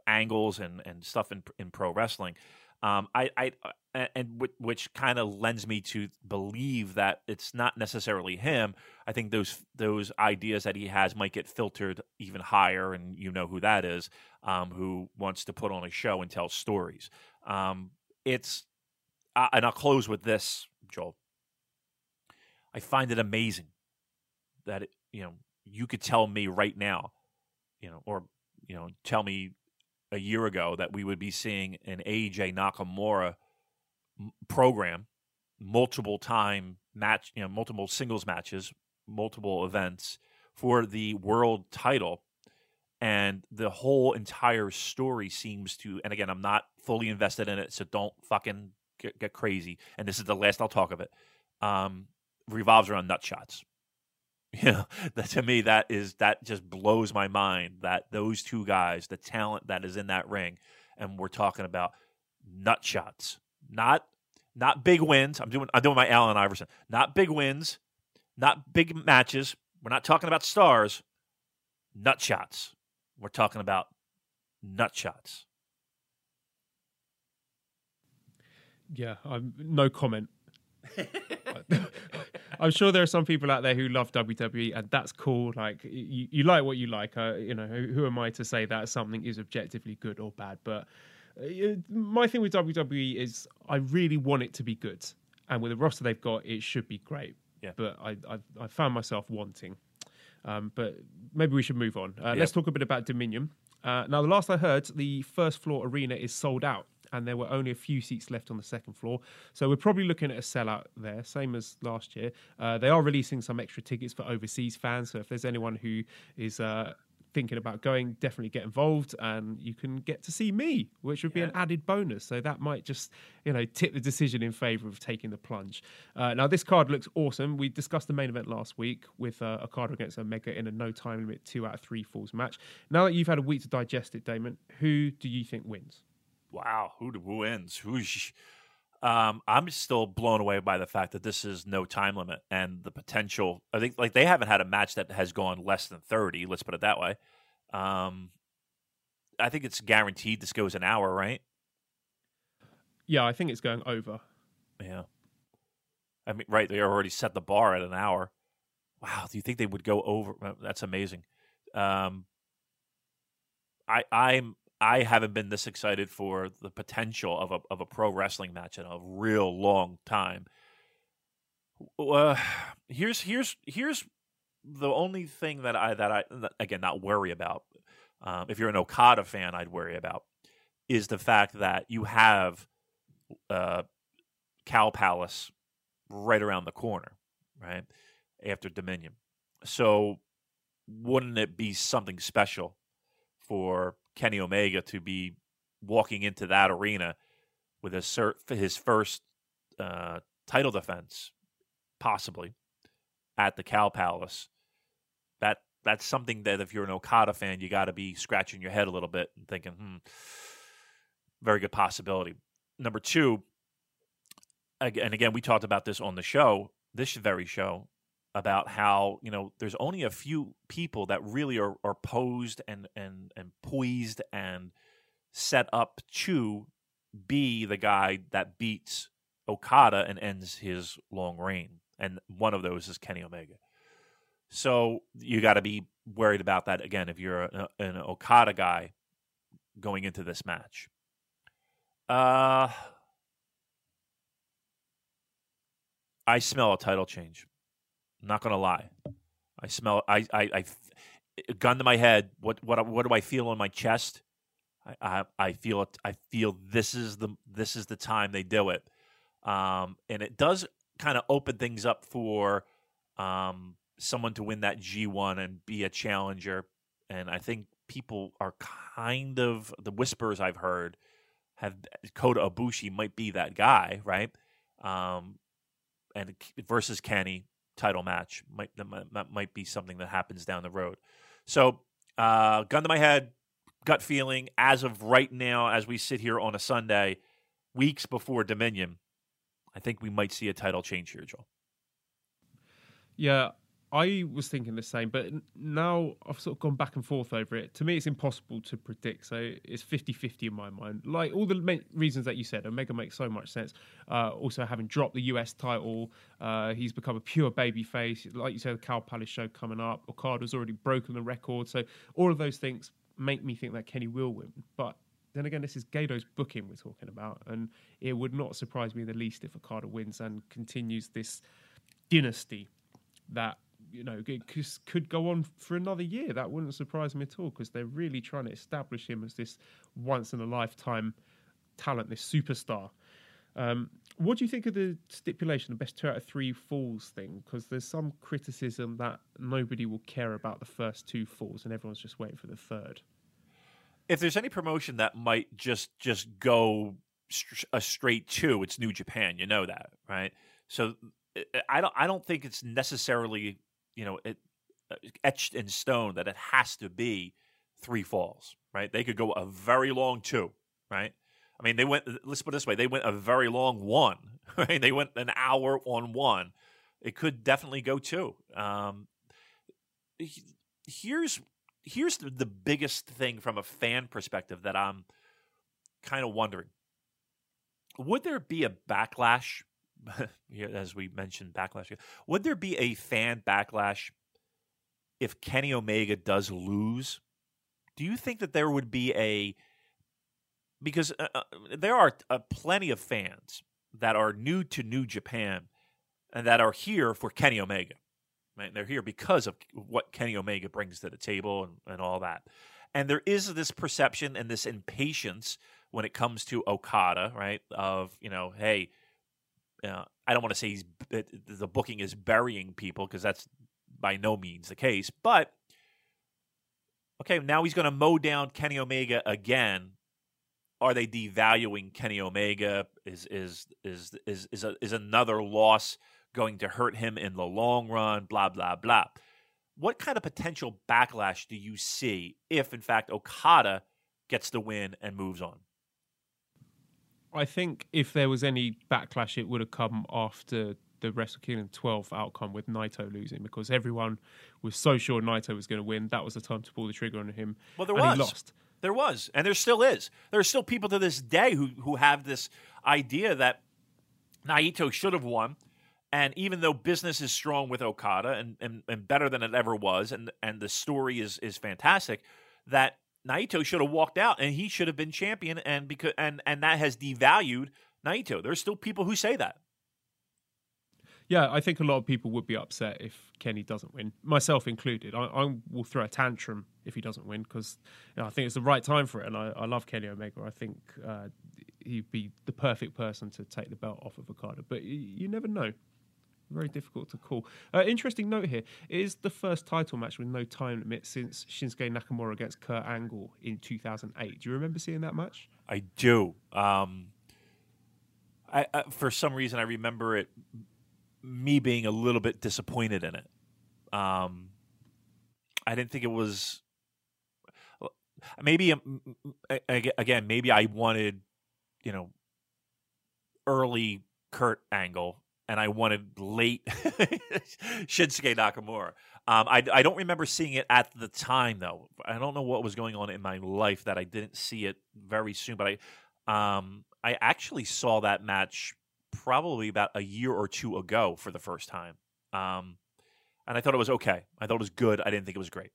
angles and, and stuff in in pro wrestling. Um, I, I uh, and which kind of lends me to believe that it's not necessarily him. I think those those ideas that he has might get filtered even higher, and you know who that is, um, who wants to put on a show and tell stories. Um, it's uh, and I'll close with this, Joel. I find it amazing that it, you know you could tell me right now, you know, or you know, tell me a year ago that we would be seeing an AJ Nakamura program, multiple time match, you know, multiple singles matches, multiple events for the world title. And the whole entire story seems to, and again, I'm not fully invested in it, so don't fucking get, get crazy. And this is the last I'll talk of it. Um, revolves around nut shots. You know that to me that is that just blows my mind that those two guys the talent that is in that ring and we're talking about nut shots not not big wins. I'm doing i'm doing my allen iverson. Not big wins not big matches. We're not talking about stars. Nut shots. We're talking about nut shots. Yeah i'm no comment I'm sure there are some people out there who love WWE, and that's cool. Like you, you like what you like. Uh, you know, who, who, am I to say that something is objectively good or bad? But uh, my thing with WWE is I really want it to be good, and with the roster they've got, it should be great. Yeah. But I, I, I found myself wanting. Um, but maybe we should move on. Uh, Let's talk a bit about Dominion. Uh, now, the last I heard, the first floor arena is sold out and there were only a few seats left on the second floor. So we're probably looking at a sellout there, same as last year. Uh, they are releasing some extra tickets for overseas fans. So if there's anyone who is uh, thinking about going, definitely get involved, and you can get to see me, which would be an added bonus. So that might just, you know, tip the decision in favour of taking the plunge. Uh, now this card looks awesome. We discussed the main event last week with uh, Okada against Omega in a no time limit two out of three falls match. Now that you've had a week to digest it, Damon, who do you think wins? Wow, who who wins? Who's um, I'm still blown away by the fact that this is no time limit and the potential. I think like they haven't had a match that has gone less than 30. Let's put it that way. Um, I think it's guaranteed this goes an hour, right? Yeah, I think it's going over. Yeah. I mean, right? They already set the bar at an hour. Wow. Do you think they would go over? That's amazing. Um, I I'm I haven't been this excited for the potential of a of a pro wrestling match in a real long time. Uh, here's here's here's the only thing that I that I again not worry about. Um, if you're an Okada fan, I'd worry about is the fact that you have uh, Cow Palace right around the corner, right after Dominion. So wouldn't it be something special for Kenny Omega to be walking into that arena with his his first uh, title defense, possibly at the Cow Palace. That that's something that if you're an Okada fan, you got to be scratching your head a little bit and thinking, hmm, very good possibility. Number two, and again, we talked about this on the show, this very show, about how you know there's only a few people that really are, are posed and and and poised and set up to be the guy that beats Okada and ends his long reign, and one of those is Kenny Omega. So you got to be worried about that again if you're a, an Okada guy going into this match. Uh, I smell a title change. I'm not gonna lie. I smell. I. I. I gun to my head. What. What. What do I feel on my chest? I. I, I feel it. I feel this is the. This is the time they do it. Um, and it does kind of open things up for um, someone to win that G1 and be a challenger. And I think people are kind of the whispers I've heard have Kota Ibushi might be that guy, right? Um, and versus Kenny, title match. Might that might be something that happens down the road. So, uh, gun to my head, gut feeling as of right now, as we sit here on a Sunday, weeks before Dominion, I think we might see a title change here, Joel. Yeah, I was thinking the same, but now I've sort of gone back and forth over it. To me, it's impossible to predict. So it's 50 50 in my mind. Like all the reasons that you said, Omega makes so much sense. Uh, also, having dropped the US title, uh, he's become a pure baby face. Like you said, the Cow Palace show coming up. Okada's already broken the record. So all of those things make me think that Kenny will win. But then again, this is Gedo's booking we're talking about. And it would not surprise me in the least if Okada wins and continues this dynasty that you know, could go on for another year. That wouldn't surprise me at all because they're really trying to establish him as this once in a lifetime talent, this superstar. Um, what do you think of the stipulation, the best two out of three falls thing? Because there's some criticism that nobody will care about the first two falls and everyone's just waiting for the third. If there's any promotion that might just just go a straight two, it's New Japan. You know that, right? So I don't I don't think it's necessarily you know it, uh, etched in stone that it has to be three falls, right? They could go a very long two, right? I mean, they went. Let's put it this way: they went a very long one, right? They went an hour on one. It could definitely go two. Um, here's here's the, the biggest thing from a fan perspective that I'm kind of wondering: Would there be a backlash as we mentioned backlash. Would there be a fan backlash if Kenny Omega does lose? Do you think that there would be a because uh, uh, there are uh, plenty of fans that are new to New Japan and that are here for Kenny Omega. Right? They're here because of what Kenny Omega brings to the table and, and all that. And there is this perception and this impatience when it comes to Okada, right? Of, you know, hey, uh, I don't want to say he's the booking is burying people because that's by no means the case, but okay, now he's going to mow down Kenny Omega again. Are they devaluing Kenny Omega? Is is is is is, a, is another loss going to hurt him in the long run? Blah blah blah. What kind of potential backlash do you see if, in fact, Okada gets the win and moves on? I think if there was any backlash, it would have come after the Wrestle Kingdom 12 outcome with Naito losing because everyone was so sure Naito was going to win. That was the time to pull the trigger on him. Well, there and was. He lost. There was, and there still is. There are still people to this day who who have this idea that Naito should have won. And even though business is strong with Okada and, and, and better than it ever was, and and the story is is fantastic, that Naito should have walked out and he should have been champion, and because and and that has devalued Naito. There's still people who say that. Yeah, I think a lot of people would be upset if Kenny doesn't win, myself included. I, I will throw a tantrum if he doesn't win because you know, I think it's the right time for it, and I, I love Kenny Omega. I think uh, he'd be the perfect person to take the belt off of Okada, but you, you never know. Very difficult to call. Uh, interesting note here: it is the first title match with no time limit since Shinsuke Nakamura against Kurt Angle in 2008. Do you remember seeing that match? I do. Um, I, I, for some reason, I remember it. Me being a little bit disappointed in it. Um, I didn't think it was. Maybe um, again, maybe I wanted, you know, early Kurt Angle, and I wanted late Shinsuke Nakamura. Um, I, I don't remember seeing it at the time though. I don't know what was going on in my life that I didn't see it very soon. But I, um, I actually saw that match probably about a year or two ago for the first time. Um, and I thought it was okay. I thought it was good. I didn't think it was great.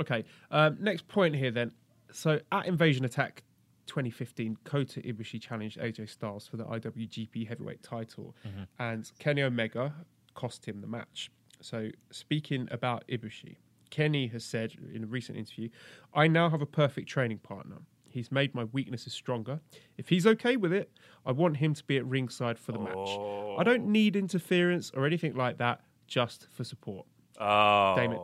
Okay. Um, next point here then. So at Invasion Attack 2015, Kota Ibushi challenged AJ Styles for the IWGP Heavyweight title, mm-hmm. and Kenny Omega cost him the match. So speaking about Ibushi, Kenny has said in a recent interview, "I now have a perfect training partner. He's made my weaknesses stronger. If he's okay with it, I want him to be at ringside for the oh. match. I don't need interference or anything like that, just for support." Oh. Damon,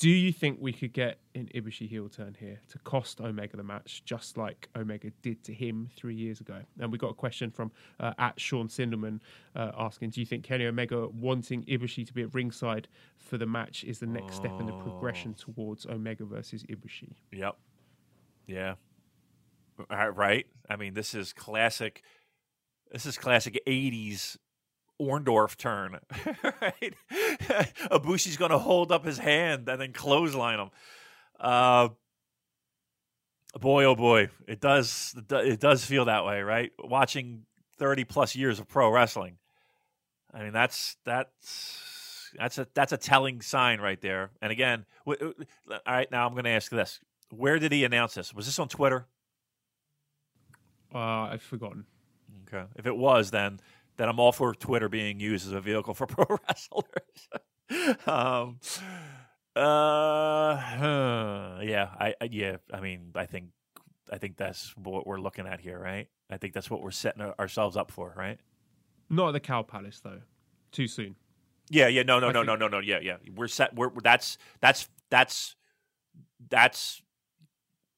do you think we could get an Ibushi heel turn here to cost Omega the match, just like Omega did to him three years ago? And we got a question from uh, at Sean Sindelman uh, asking, "Do you think Kenny Omega wanting Ibushi to be at ringside for the match is the next oh. step in the progression oh. towards Omega versus Ibushi?" Yep. Yeah. Right. I mean, this is classic. This is classic '80s Orndorff turn, right? Ibushi's going to hold up his hand and then clothesline him. Uh, boy, oh boy, it does it does feel that way, right? Watching thirty plus years of pro wrestling, I mean that's that's that's a that's a telling sign right there. And again, w- all right, now I'm going to ask this: Where did he announce this? Was this on Twitter? Uh, I've forgotten. Okay, if it was, then that I'm all for Twitter being used as a vehicle for pro wrestlers. um, uh, yeah, I, I, yeah, I mean, I think, I think that's what we're looking at here, right? I think that's what we're setting ourselves up for, right? Not at the Cow Palace though. Too soon. Yeah, yeah, no, no, I no, think... no, no, no, yeah, yeah. We're set. We're that's that's that's that's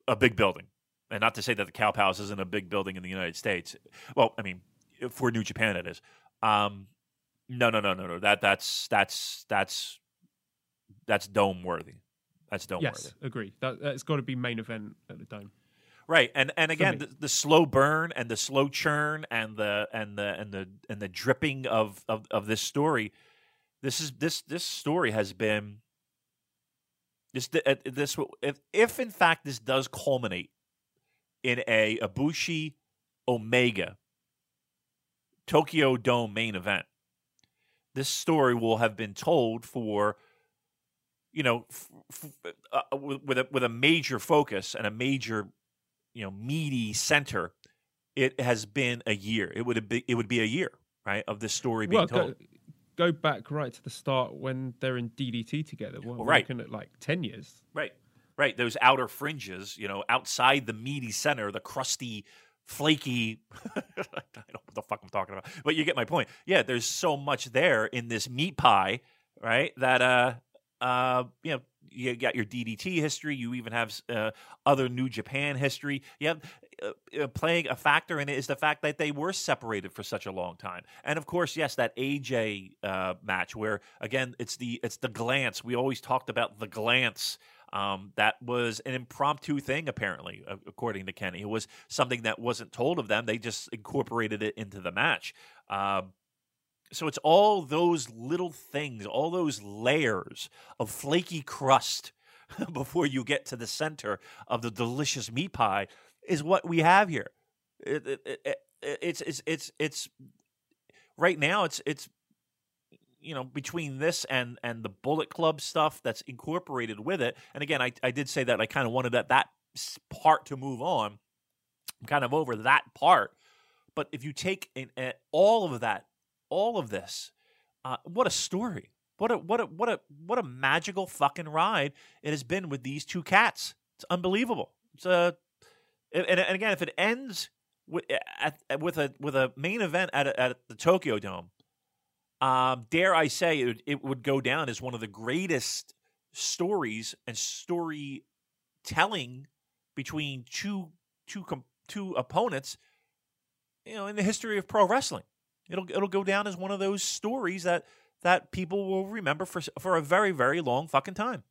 a big building, and not to say that the Cow Palace isn't a big building in the United States. Well, I mean, for New Japan it is. Um, no, no, no, no, no. That that's that's that's that's dome worthy. That's dome yes, worthy. Yes, agree. That that's got to be main event at the dome. Right, and and again, the, the, slow burn and the slow churn and the and the and the and the dripping of of, of this story. This is this this story has been this uh, this if if in fact this does culminate in a Ibushi Omega Tokyo Dome main event. This story will have been told for, you know, f- f- uh, with a with a major focus and a major, you know, meaty center. It has been a year. It would be it would be a year, right, of this story being well, told. Go, go back right to the start when they're in DDT together. We're well, right. looking at like ten years. Right, right. Those outer fringes, you know, outside the meaty center, the crusty flaky. I don't know what the fuck I'm talking about, but you get my point. Yeah, there's so much there in this meat pie, right? That uh, uh, you know, you got your DDT history. You even have uh, other New Japan history. You have uh, uh, playing a factor in it is the fact that they were separated for such a long time. And of course, yes, that AJ uh, match where again it's the it's the glance. We always talked about the glance. Um, that was an impromptu thing, apparently, according to Kenny. It was something that wasn't told of them. They just incorporated it into the match. Uh, so it's all those little things, all those layers of flaky crust before you get to the center of the delicious meat pie is what we have here. It, it, it, it's it's it's it's right now it's it's you know between this and and the Bullet Club stuff that's incorporated with it. And again, I I did say that I kind of wanted that that part to move on. I'm kind of over that part. But if you take in, in all of that all of this. Uh, what a story! What a what a what a what a magical fucking ride it has been with these two cats. It's unbelievable. It's uh, a and, and again, if it ends with eh, at, with a with a main event at at the Tokyo Dome, um, dare I say it, it would go down as one of the greatest stories and storytelling between two two two opponents, you know, in the history of pro wrestling. It'll it'll go down as one of those stories that that people will remember for for a very very long fucking time.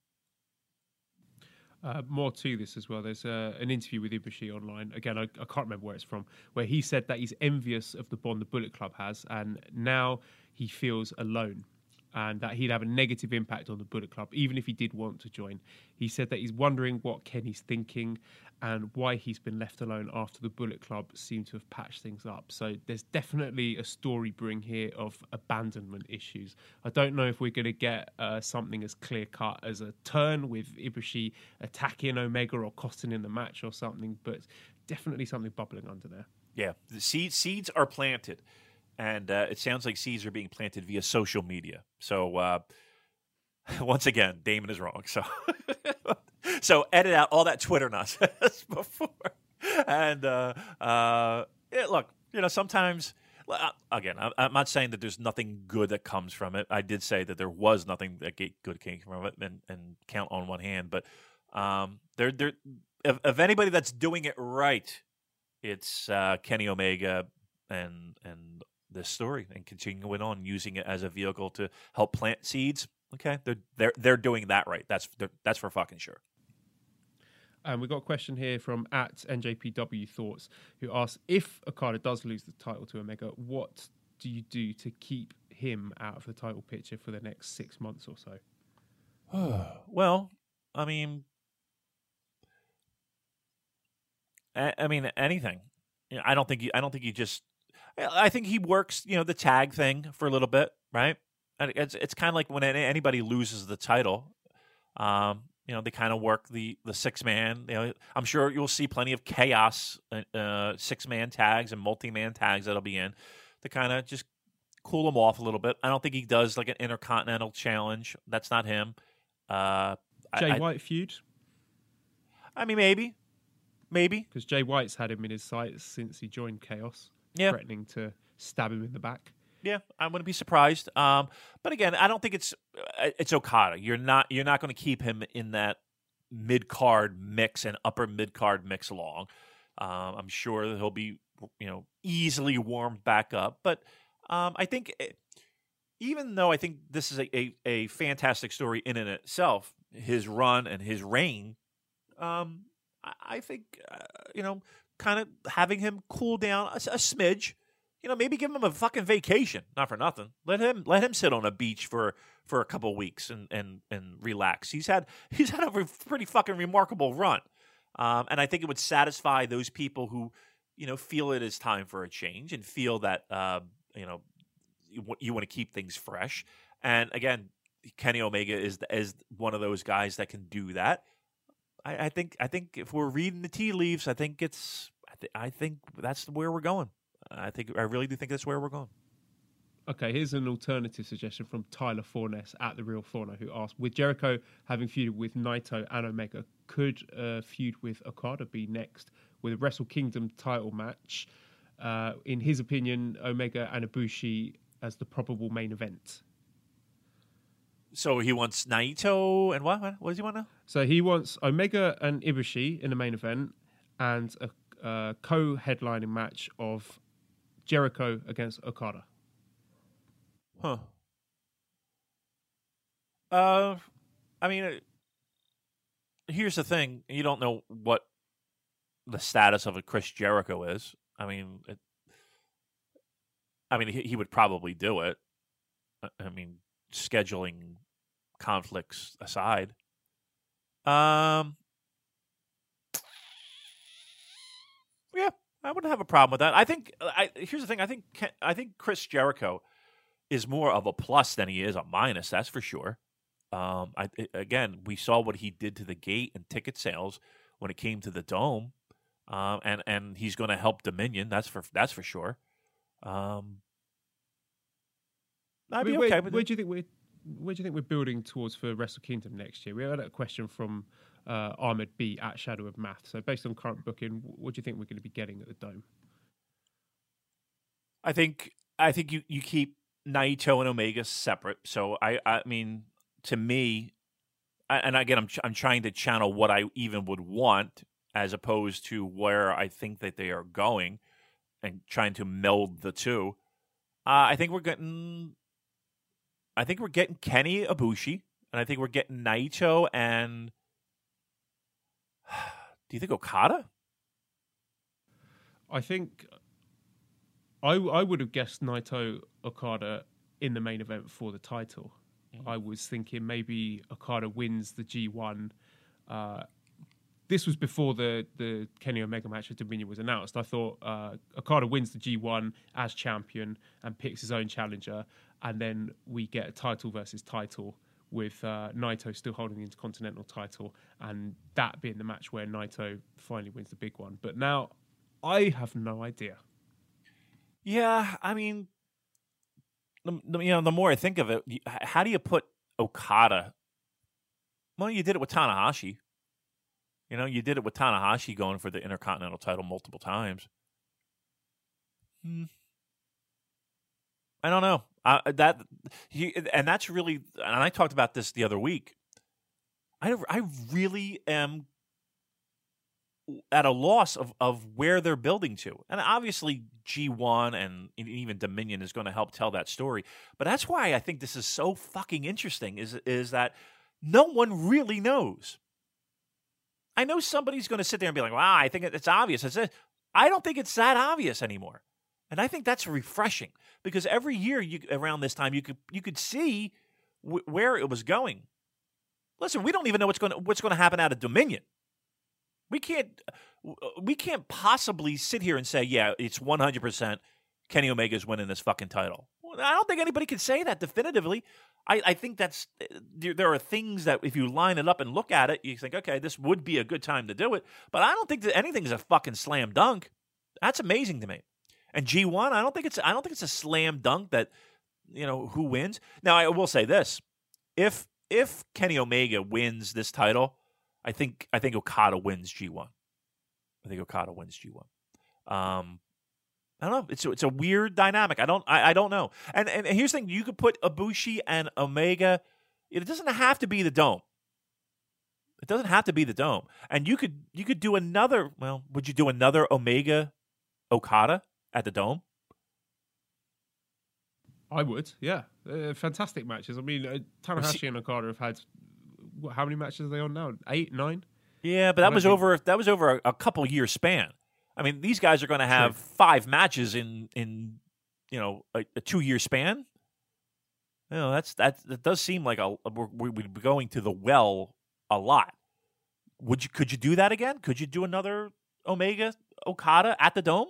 Uh, more to this as well. There's uh, an interview with Ibushi online. Again, I, I, can't remember where it's from, where he said that he's envious of the bond the Bullet Club has, and now he feels alone and that he'd have a negative impact on the Bullet Club, even if he did want to join. He said that he's wondering what Kenny's thinking and why he's been left alone after the Bullet Club seemed to have patched things up. So there's definitely a story brewing here of abandonment issues. I don't know if we're going to get uh, something as clear cut as a turn with Ibushi attacking Omega or costing in the match or something, but definitely something bubbling under there. Yeah, the seeds seeds are planted and uh, it sounds like seeds are being planted via social media. So uh, once again, Damon is wrong. So so edit out all that Twitter nonsense before. And uh, uh, look, you know, sometimes uh, again, I'm not saying that there's nothing good that comes from it. I did say that there was nothing that good came from it, and, and count on one hand. But um, there, there, if, if anybody that's doing it right, it's uh, Kenny Omega and and this story and continuing on using it as a vehicle to help plant seeds. Okay, they're they're they're doing that right. That's that's for fucking sure. And we got a question here from at NJPW Thoughts, who asks if Okada does lose the title to Omega, what do you do to keep him out of the title picture for the next six months or so? well, I mean, I, mean anything. I don't think you. I don't think you just I think he works, you know, the tag thing for a little bit, right? It's it's kind of like when anybody loses the title, um, you know, they kind of work the the six man. You know, I'm sure you'll see plenty of chaos uh, uh six man tags and multi man tags that'll be in to kind of just cool him off a little bit. I don't think he does like an intercontinental challenge. That's not him. Uh, Jay I, White feud. I mean, maybe, maybe because Jay White's had him in his sights since he joined Chaos yeah. threatening to stab him in the back. Yeah, I wouldn't be surprised. Um, but again, I don't think it's uh, it's Okada. You're not you're not going to keep him in that mid card mix and upper mid card mix long. Um, I'm sure that he'll be you know easily warmed back up. But um, I think it, eh, even though I think this is a, a, a, fantastic story in and itself, his run and his reign, um, I, I think uh, you know kind of having him cool down a, a, smidge. You know, maybe give him a fucking vacation. Not for nothing. Let him let him sit on a beach for for a couple weeks and and and relax. He's had he's had a pretty fucking remarkable run, um, and I think it would satisfy those people who you know feel it is time for a change and feel that uh, you know you, you want to keep things fresh. And again, Kenny Omega is is one of those guys that can do that. I, I, think I think if we're reading the tea leaves, I think it's I, th- I think that's where we're going. I think I really do think that's where we're going. Okay, here's an alternative suggestion from Tyler Forness at the Real Forno, who asked: With Jericho having feuded with Naito and Omega, could a feud with Okada be next with a Wrestle Kingdom title match? Uh, in his opinion, Omega and Ibushi as the probable main event. So he wants Naito and what? What, does he want now? So he wants Omega and Ibushi in the main event, and a, a co-headlining match of Jericho against Okada. Huh. Uh, I mean, uh, here's the thing: you don't know what the status of a Chris Jericho is. I mean, it, I mean, he, he would probably do it. I mean, scheduling conflicts aside. Um, yeah, I wouldn't have a problem with that. I think. I here's the thing: I think I think Chris Jericho is more of a plus than he is a minus. That's for sure. Um, I, I- again, we saw what he did to the gate and ticket sales when it came to the dome, um, and and he's going to help Dominion. That's for that's for sure. Um, I'd be where, okay where, with where do you think we're where do you think we're building towards for Wrestle Kingdom next year? We had a question from uh, Ahmed B at Shadow of Math. So based on current booking, what do you think we're going to be getting at the Dome? I think I think you, you keep Naito and Omega separate. So I I mean to me, I- and again I'm ch- I'm trying to channel what I even would want as opposed to where I think that they are going, and trying to meld the two. Uh, I think we're getting. I think we're getting Kenny Ibushi, and I think we're getting Naito and. Do you think Okada? I think I I would have guessed Naito Okada in the main event for the title. I was thinking maybe Okada wins the G1. Uh, this was before the the Kenny Omega match at Dominion was announced. I thought uh, Okada wins the G1 as champion and picks his own challenger, and then we get a title versus title with uh, Naito still holding the Intercontinental title, and that being the match where Naito finally wins the big one. But now I have no idea. Yeah, I mean, the, you know, the more I think of it, how do you put Okada? Well, you did it with Tanahashi. You know, you did it with Tanahashi going for the Intercontinental title multiple times. Hmm. I don't know. Uh, that he, and that's really, and I talked about this the other week. I I really am at a loss of, of where they're building to. And obviously, G1 and even Dominion is going to help tell that story. But that's why I think this is so fucking interesting is, is that no one really knows. I know somebody's going to sit there and be like, wow, I think it's obvious. It's it. I don't think it's that obvious anymore. And I think that's refreshing because every year you, around this time you could you could see w- where it was going. Listen, we don't even know what's going to, what's going to happen out of Dominion. We can't we can't possibly sit here and say, yeah, it's 100% Kenny Omega's winning this fucking title. I don't think anybody can say that definitively. I, I think that's eh, there, there are things that if you line it up and look at it, you think, okay, this would be a good time to do it. But I don't think that anything's a fucking slam dunk. That's amazing to me. And G1, I don't think it's I don't think it's a slam dunk that you know who wins. Now I will say this: if if Kenny Omega wins this title, I think I think Okada wins G one. I think Okada wins G one. Um, I don't know. It's it's a weird dynamic. I don't I, I don't know. And and here's the thing: you could put Ibushi and Omega. It doesn't have to be the dome. It doesn't have to be the dome. And you could you could do another. Well, would you do another Omega Okada at the dome? I would, yeah. Uh, fantastic matches. I mean, uh, Tanahashi and Okada have had what, how many matches are they on now? Eight, nine. Yeah, but that was think- over that was over a, a couple year span. I mean, these guys are going to have five matches in in you know a, a two year span. You know, that's that that does seem like a we're, we would be going to the well a lot. Would you could you do that again? Could you do another Omega Okada at the Dome,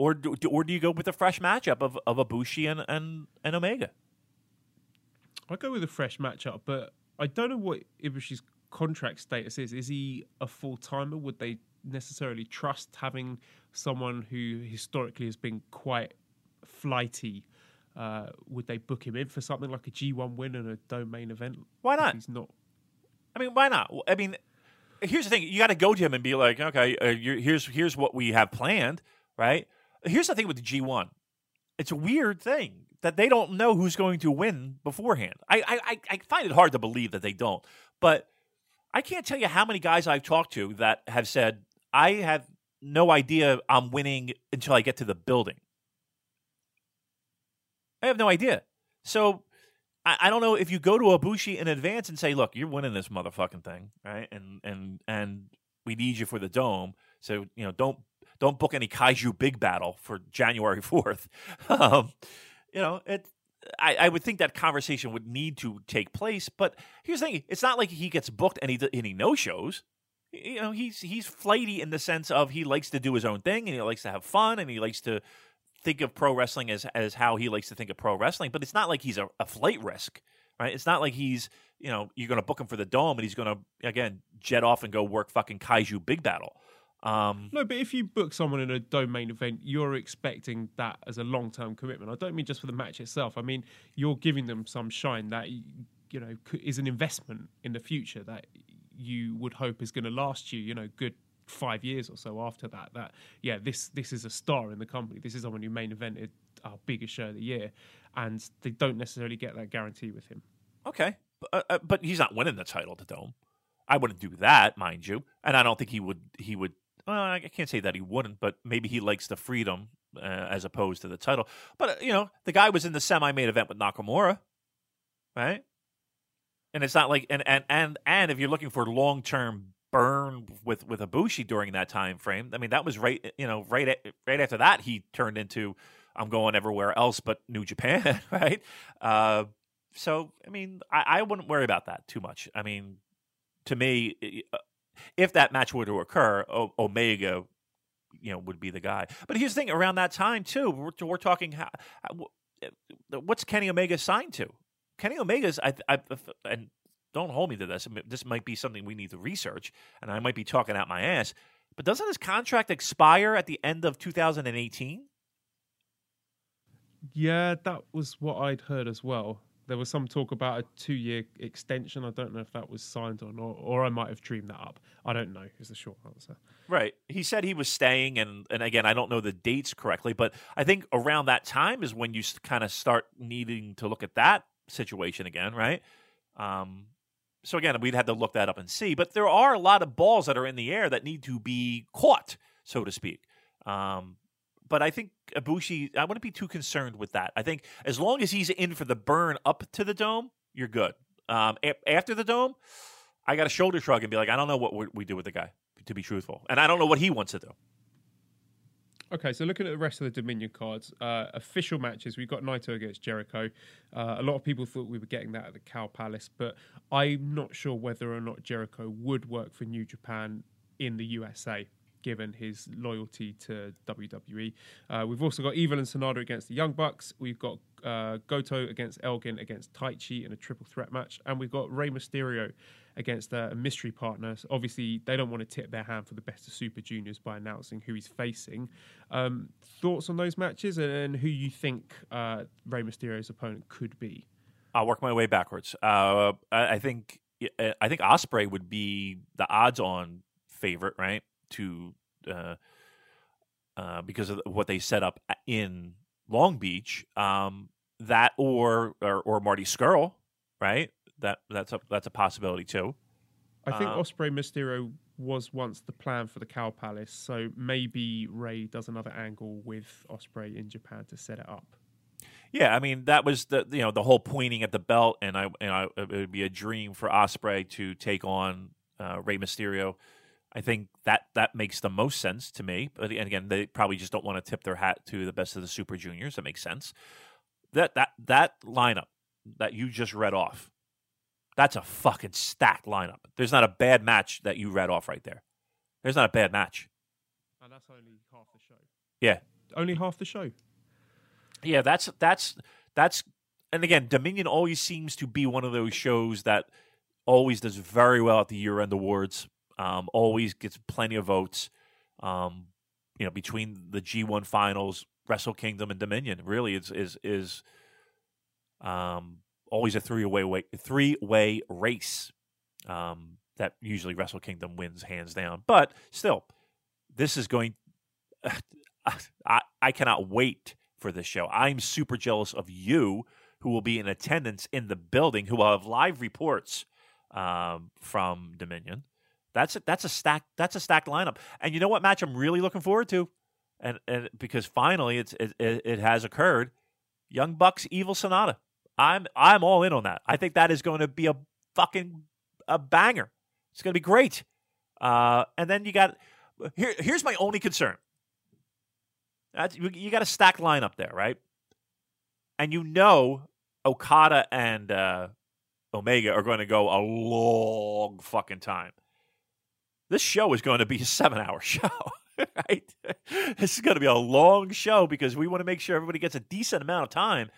or do, or do you go with a fresh matchup of of Ibushi and and, and Omega? I go with a fresh matchup, but I don't know what Ibushi's contract status is. Is he a full timer? Would they necessarily trust having someone who historically has been quite flighty? Uh, would they book him in for something like a G1 win and a dome main event? Why not? He's not. I mean, why not? I mean, here's the thing: you got to go to him and be like, okay, uh, you're, here's here's what we have planned, right? Here's the thing with the G1. It's a weird thing that they don't know who's going to win beforehand. I, I, I find it hard to believe that they don't. But I can't tell you how many guys I've talked to that have said, I have no idea I'm winning until I get to the building. I have no idea. So I, I don't know if you go to Ibushi in advance and say, look, you're winning this motherfucking thing, right? And and and we need you for the dome. So, you know, don't don't book any Kaiju Big Battel for January 4th. um, you know, it I, I, would think that conversation would need to take place. But here's the thing: it's not like he gets booked and he and he no shows. You know, he's he's flighty in the sense of he likes to do his own thing and he likes to have fun and he likes to think of pro wrestling as as how he likes to think of pro wrestling. But it's not like he's a, a flight risk, right? It's not like he's you know you're going to book him for the dome and he's going to again jet off and go work fucking Kaiju Big Battel. Um, no, but if you book someone in a domain event, you're expecting that as a long term commitment. I don't mean just for the match itself. I mean you're giving them some shine that you know is an investment in the future that you would hope is going to last you. You know, good five years or so after that. That yeah, this this is a star in the company. This is someone who main evented our biggest show of the year, and they don't necessarily get that guarantee with him. Okay, uh, uh, but he's not winning the title to Dome. I wouldn't do that, mind you, and I don't think he would. He would well, I can't say that he wouldn't, but maybe he likes the freedom uh, as opposed to the title. But uh, you know, the guy was in the semi-main event with Nakamura, right? And it's not like and and and and if you're looking for long-term burn with with Ibushi during that time frame, I mean, that was right. You know, right at, right after that, he turned into I'm going everywhere else but New Japan, right? Uh, so, I mean, I, I wouldn't worry about that too much. I mean, to me, if that match were to occur, o- Omega, you know, would be the guy. But here's the thing: around that time too, we're, we're talking. How, eh, what's Kenny Omega signed to? Kenny Omega's, I, I, and don't hold me to this. This might be something we need to research, and I might be talking out my ass. But doesn't his contract expire at the end of 2018? Yeah, that was what I'd heard as well there was some talk about a two-year extension. I don't know if that was signed on, or, or I might have dreamed that up. I don't know. Is the short answer. Right. He said he was staying, and and again, I don't know the dates correctly, but I think around that time is when you kind of start needing to look at that situation again, right? Um, so again, we'd have to look that up and see. But there are a lot of balls that are in the air that need to be caught, so to speak. Um, but I think Ibushi, I wouldn't be too concerned with that. I think as long as he's in for the burn up to the dome, you're good. Um, a- after the dome, I got a shoulder shrug and be like, I don't know what we do with the guy, to be truthful, and I don't know what he wants to do. Okay, so looking at the rest of the Dominion cards, uh, official matches, we've got Naito against Jericho. Uh, a lot of people thought we were getting that at the Cow Palace, but I'm not sure whether or not Jericho would work for New Japan in the USA given his loyalty to WWE. Uh, we've also got Evil and Sanada against the Young Bucks. We've got uh, Goto against Elgin against Taichi in a triple threat match. And we've got Rey Mysterio against uh, a mystery partner. So obviously, they don't want to tip their hand for the best of Super Juniors by announcing who he's facing. Um, thoughts on those matches and who you think uh, Rey Mysterio's opponent could be? I'll work my way backwards. Uh, I, think I think Ospreay would be the odds-on favorite, right? To uh, uh, because of what they set up in Long Beach. Um, that or, or, or Marty Scurll, right? That that's a that's a possibility too. I think uh, Ospreay Mysterio was once the plan for the Cow Palace, so maybe Rey does another angle with Ospreay in Japan to set it up. Yeah, I mean that was the you know the whole pointing at the belt, and I and I, it would be a dream for Ospreay to take on uh, Rey Mysterio. I think that that makes the most sense to me. But again, they probably just don't want to tip their hat to the best of the Super Juniors. That makes sense. That that that lineup that you just read off, that's a fucking stacked lineup. There's not a bad match that you read off right there. There's not a bad match. And that's only half the show. Yeah, only half the show. Yeah, that's that's that's. And again, Dominion always seems to be one of those shows that always does very well at the year-end awards um, always gets plenty of votes. Um, you know, between the G1 finals, Wrestle Kingdom, and Dominion, really is is is um, always a three way three way race. Um, that usually Wrestle Kingdom wins hands down, but still, this is going. I I cannot wait for this show. I'm super jealous of you, who will be in attendance in the building, who will have live reports um, from Dominion. That's a, that's a stack that's a stacked lineup. And you know what match I'm really looking forward to, and and because finally it's it, it, has occurred, Young Bucks Evil Sanada. I'm I'm all in on that. I think that is going to be a fucking a banger. It's going to be great. Uh, and then you got here. Here's my only concern. That's, you got a stacked lineup there, right? And you know Okada and uh, Omega are going to go a long fucking time. This show is going to be a seven-hour show, right? This is going to be a long show because we want to make sure everybody gets a decent amount of time.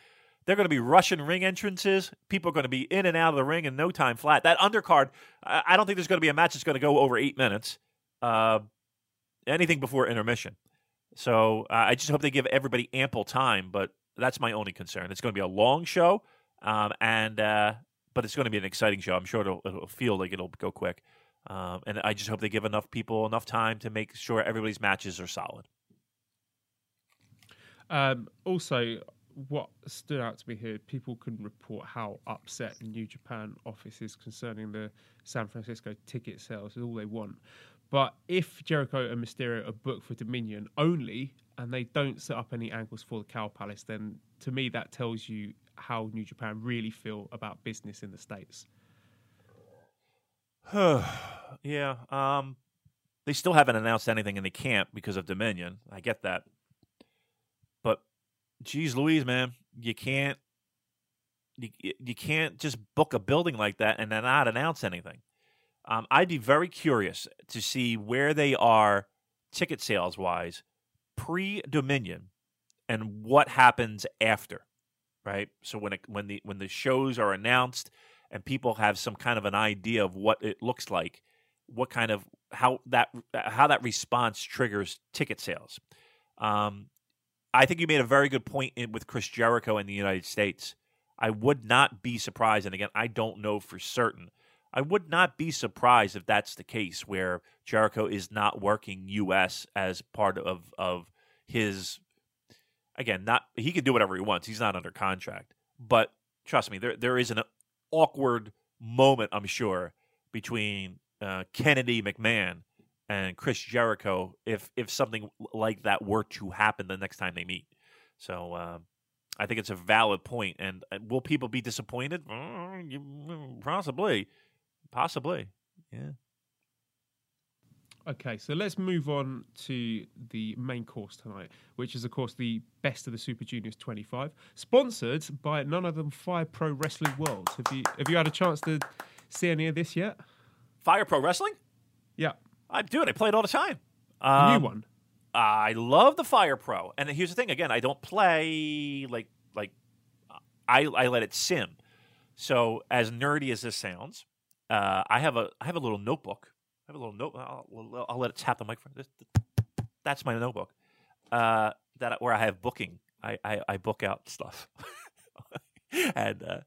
They're going to be rushing ring entrances. People are going to be in and out of the ring in no time flat. That undercard, I don't think there's going to be a match that's going to go over eight minutes. Uh, anything before intermission. So uh, I just hope they give everybody ample time. But that's my only concern. It's going to be a long show, um, and uh, but it's going to be an exciting show. I'm sure it'll, it'll feel like it'll go quick. Um, and I just hope they give enough people enough time to make sure everybody's matches are solid. Um, also, what stood out to me here, people can report how upset New Japan office is concerning the San Francisco ticket sales is all they want. But if Jericho and Mysterio are booked for Dominion only, and they don't set up any angles for the Cow Palace, then to me that tells you how New Japan really feel about business in the states. yeah, um, they still haven't announced anything in the camp because of Dominion. I get that, but geez, Louise, man, you can't you, you can't just book a building like that and then not announce anything. Um, I'd be very curious to see where they are ticket sales wise pre Dominion and what happens after, right? So when it, when the when the shows are announced and people have some kind of an idea of what it looks like, what kind of how that how that response triggers ticket sales. Um, I think you made a very good point in, with Chris Jericho in the United States. I would not be surprised, and again, I don't know for certain I would not be surprised if that's the case, where Jericho is not working U.S. as part of of his. Again, not he can do whatever he wants. He's not under contract, but trust me, there there is an awkward moment, I'm sure, between uh, Kennedy McMahon and Chris Jericho if if something like that were to happen the next time they meet. So uh, I think it's a valid point. And uh, will people be disappointed? Mm, possibly. Possibly. Yeah. Okay, so let's move on to the main course tonight, which is, of course, the best of the Super Juniors 25, sponsored by none other than Fire Pro Wrestling World. Have you have you had a chance to see any of this yet? Fire Pro Wrestling? Yeah, I do it. I play it all the time. Um, new one. I love the Fire Pro, and here's the thing. Again, I don't play like like I I let it sim. So as nerdy as this sounds, uh, I have a I have a little notebook. Have a little note. I'll, I'll let it tap the microphone. That's my notebook. Uh, that where I have booking. I I, I book out stuff. and uh,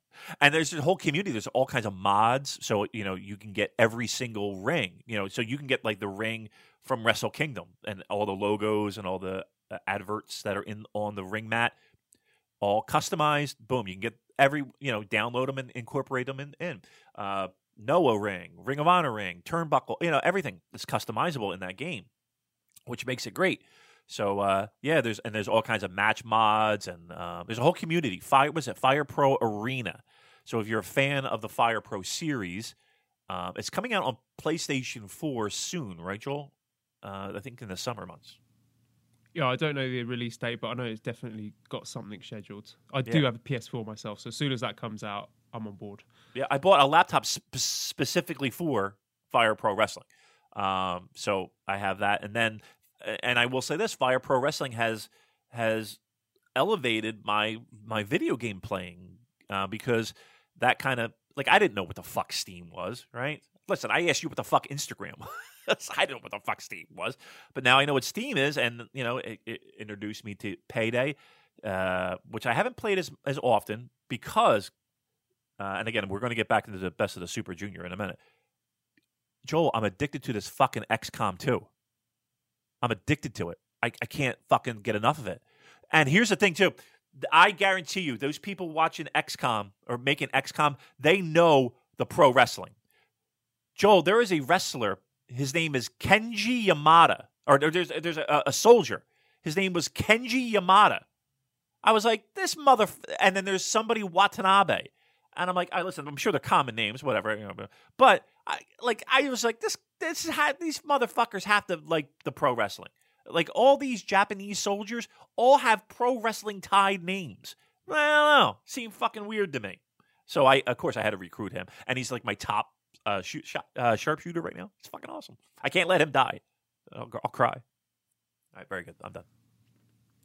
and there's a whole community. There's all kinds of mods, so you know you can get every single ring. You know, so you can get like the ring from Wrestle Kingdom and all the logos and all the uh, adverts that are in on the ring mat, all customized. Boom, you can get every you know download them and incorporate them in. in. Uh, Noah ring, Ring of Honor ring, turnbuckle, you know, everything is customizable in that game, which makes it great. So uh, yeah, there's and there's all kinds of match mods and uh, there's a whole community. Fire was it Fire Pro Arena. So if you're a fan of the Fire Pro series, uh, it's coming out on PlayStation 4 soon, right, Joel? Uh, I think in the summer months. Yeah, I don't know the release date, but I know it's definitely got something scheduled. I do have a PS4 myself, so as soon as that comes out, I'm on board. Yeah, I bought a laptop sp- specifically for Fire Pro Wrestling. Um, so I have that, and then, and I will say this: Fire Pro Wrestling has has elevated my my video game playing uh, because that kind of like I didn't know what the fuck Steam was, right? Listen, I asked you what the fuck Instagram was. I didn't know what the fuck Steam was, but now I know what Steam is, and you know it, it introduced me to Payday, uh, which I haven't played as as often because uh, and again, we're going to get back into the best of the Super Junior in a minute. Joel, I'm addicted to this fucking XCOM 2. I'm addicted to it. I, I can't fucking get enough of it. And here's the thing too. I guarantee you, those people watching XCOM or making XCOM, they know the pro wrestling. Joel, there is a wrestler. His name is Kenji Yamada, or there's there's a, a soldier. His name was Kenji Yamada. I was like, this mother. And then there's somebody Watanabe, and I'm like, I listen. I'm sure they're common names, whatever. You know, but I like I was like, this this is how these motherfuckers have to like the pro wrestling. Like all these Japanese soldiers all have pro wrestling tied names. I don't know. Seemed fucking weird to me. So I, of course, I had to recruit him, and he's like my top uh, shoot, shot, uh, sharpshooter right now. It's fucking awesome. I can't let him die. I'll, I'll cry. All right, very good. I'm done.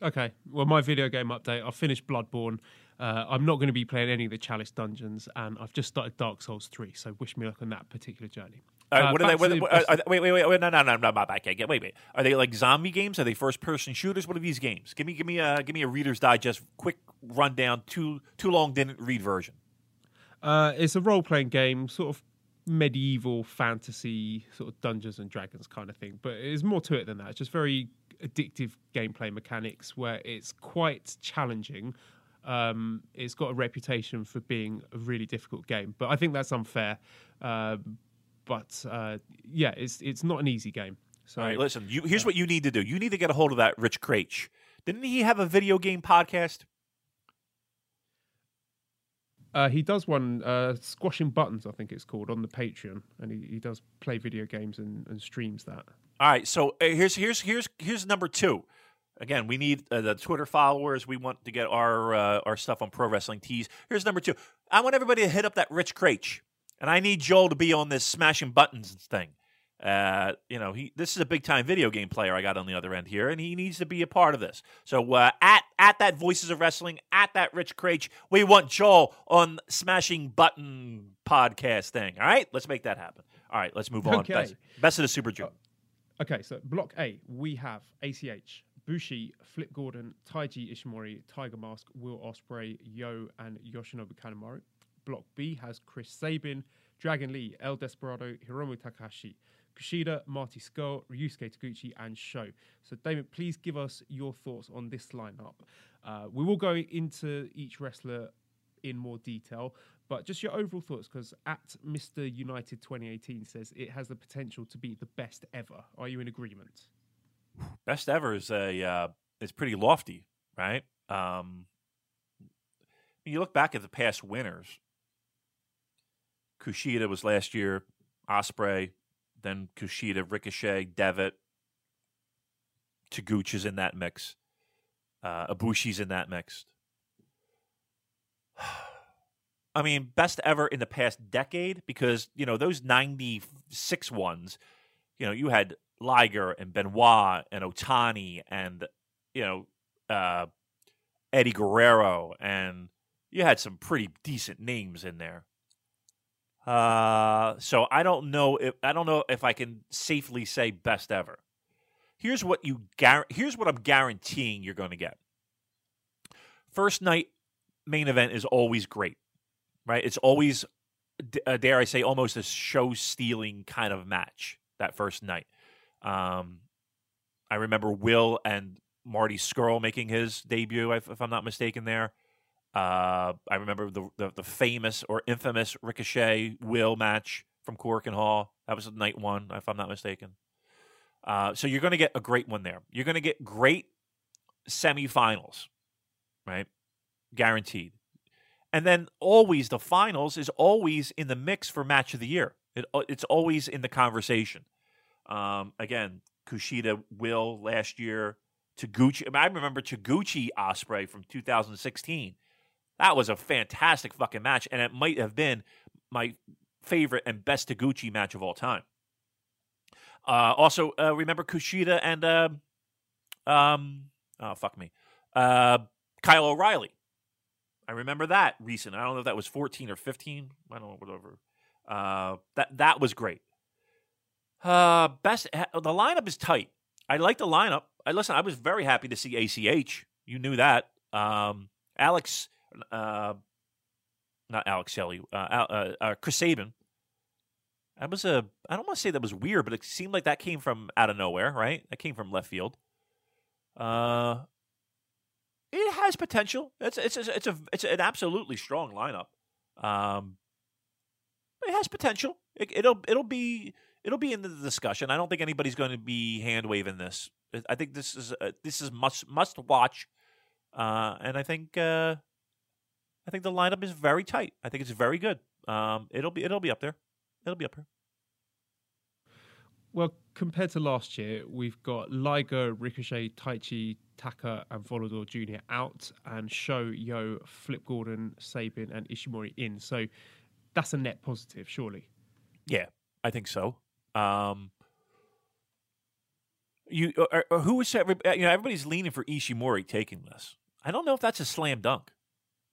Okay. Well, my video game update. I've finished Bloodborne. Uh, I'm not going to be playing any of the Chalice dungeons, and I've just started Dark Souls 3. So wish me luck on that particular journey. Uh, what are they? What, the, what, are, wait, wait, wait, no, no, no, no, can't get. Wait, wait. Are they like zombie games? Are they first-person shooters? What are these games? Give me, give me a, give me a Reader's Digest quick rundown. Too, too long didn't read version. Uh, it's a role-playing game, sort of medieval fantasy, sort of Dungeons and Dragons kind of thing. But there's more to it than that. It's just very addictive gameplay mechanics where it's quite challenging. Um, it's got a reputation for being a really difficult game, but I think that's unfair. Um, but uh, yeah, it's it's not an easy game. So All right, listen. You, here's uh, what you need to do. You need to get a hold of that Rich Kraetsch. Didn't he have a video game podcast? Uh, he does one, uh, Squashing Buttons, I think it's called, on the Patreon, and he, he does play video games and, and streams that. All right, so uh, here's here's here's here's number two. Again, we need uh, the Twitter followers. We want to get our uh, our stuff on Pro Wrestling Tees. Here's number two. I want everybody to hit up that Rich Kraetsch, and I need Joel to be on this smashing buttons thing. Uh, you know, he this is a big time video game player I got on the other end here, and he needs to be a part of this. So uh, at at that Voices of Wrestling, at that Rich Kraetsch, we want Joel on Smashing Button podcast thing. All right, let's make that happen. All right, let's move on. Okay. Best, best of the Super Junior. Okay, so block A, we have ACH, Bushi, Flip Gordon, Taiji Ishimori, Tiger Mask, Will Ospreay, Yo, and Yoshinobu Kanemaru. Block B has Chris Sabin, Dragon Lee, El Desperado, Hiromu Takahashi, Kushida, Marty Scurll, Ryusuke Taguchi, and Sho. So, David, please give us your thoughts on this lineup. Uh, we will go into each wrestler in more detail, but just your overall thoughts, because at Mr. United 2018 says it has the potential to be the best ever. Are you in agreement? Best ever is a uh, it's pretty lofty, right? Um, you look back at the past winners. Kushida was last year, Ospreay, then Kushida, Ricochet, Devitt, Taguchi's in that mix, uh, Ibushi's in that mix. I mean, best ever in the past decade because, you know, those 96 ones, you know, you had Liger and Benoit and Otani and, you know, uh, Eddie Guerrero and you had some pretty decent names in there. Uh, so I don't know if I don't know if I can safely say best ever. Here's what you here's what I'm guaranteeing you're going to get. First night main event is always great right? It's always, uh, dare I say, almost a show stealing kind of match that first night. Um, I remember Will and Marty Scurll making his debut, if, if I'm not mistaken. There, uh, I remember the, the, the famous or infamous Ricochet Will match from Korakuen Hall. That was night one, if I'm not mistaken. Uh, so you're going to get a great one there. You're going to get great semifinals, right? Guaranteed. And then always the finals is always in the mix for match of the year. It, uh, it's always in the conversation. Um, again, Kushida will last year. Taguchi. I, remember Taguchi Ospreay from 2016. That was a fantastic fucking match, and it might have been my favorite and best Taguchi match of all time. Uh, also, uh, remember Kushida and uh, um, oh fuck me, uh, Kyle O'Reilly I remember that recent. I don't know if that was 14 or 15. I don't know, whatever. Uh, that that was great. Uh, best the lineup is tight. I like the lineup. I listen. I was very happy to see ACH. You knew that. Um, Alex, uh, not Alex Shelley, uh, uh, uh, Chris Sabin. That was a. I don't want to say that was weird, but it seemed like that came from out of nowhere, right? That came from left field. Uh, it has potential. It's it's it's, it's a it's an absolutely strong lineup. Um, it has potential. It, it'll it'll be it'll be in the discussion. I don't think anybody's going to be hand waving this. I think this is this is must must watch, uh, and I think uh, I think the lineup is very tight. I think it's very good. Um, it'll be it'll be up there. It'll be up there. Well, compared to last year, we've got Liger, Ricochet, Taichi, Taka, and Volador Jr. out, and Sho, Yo, Flip Gordon, Sabin, and Ishimori in. So that's a net positive, surely. Yeah, I think so. Um, you or, uh, or uh, who is uh, you know everybody's leaning for Ishimori taking this. I don't know if that's a slam dunk.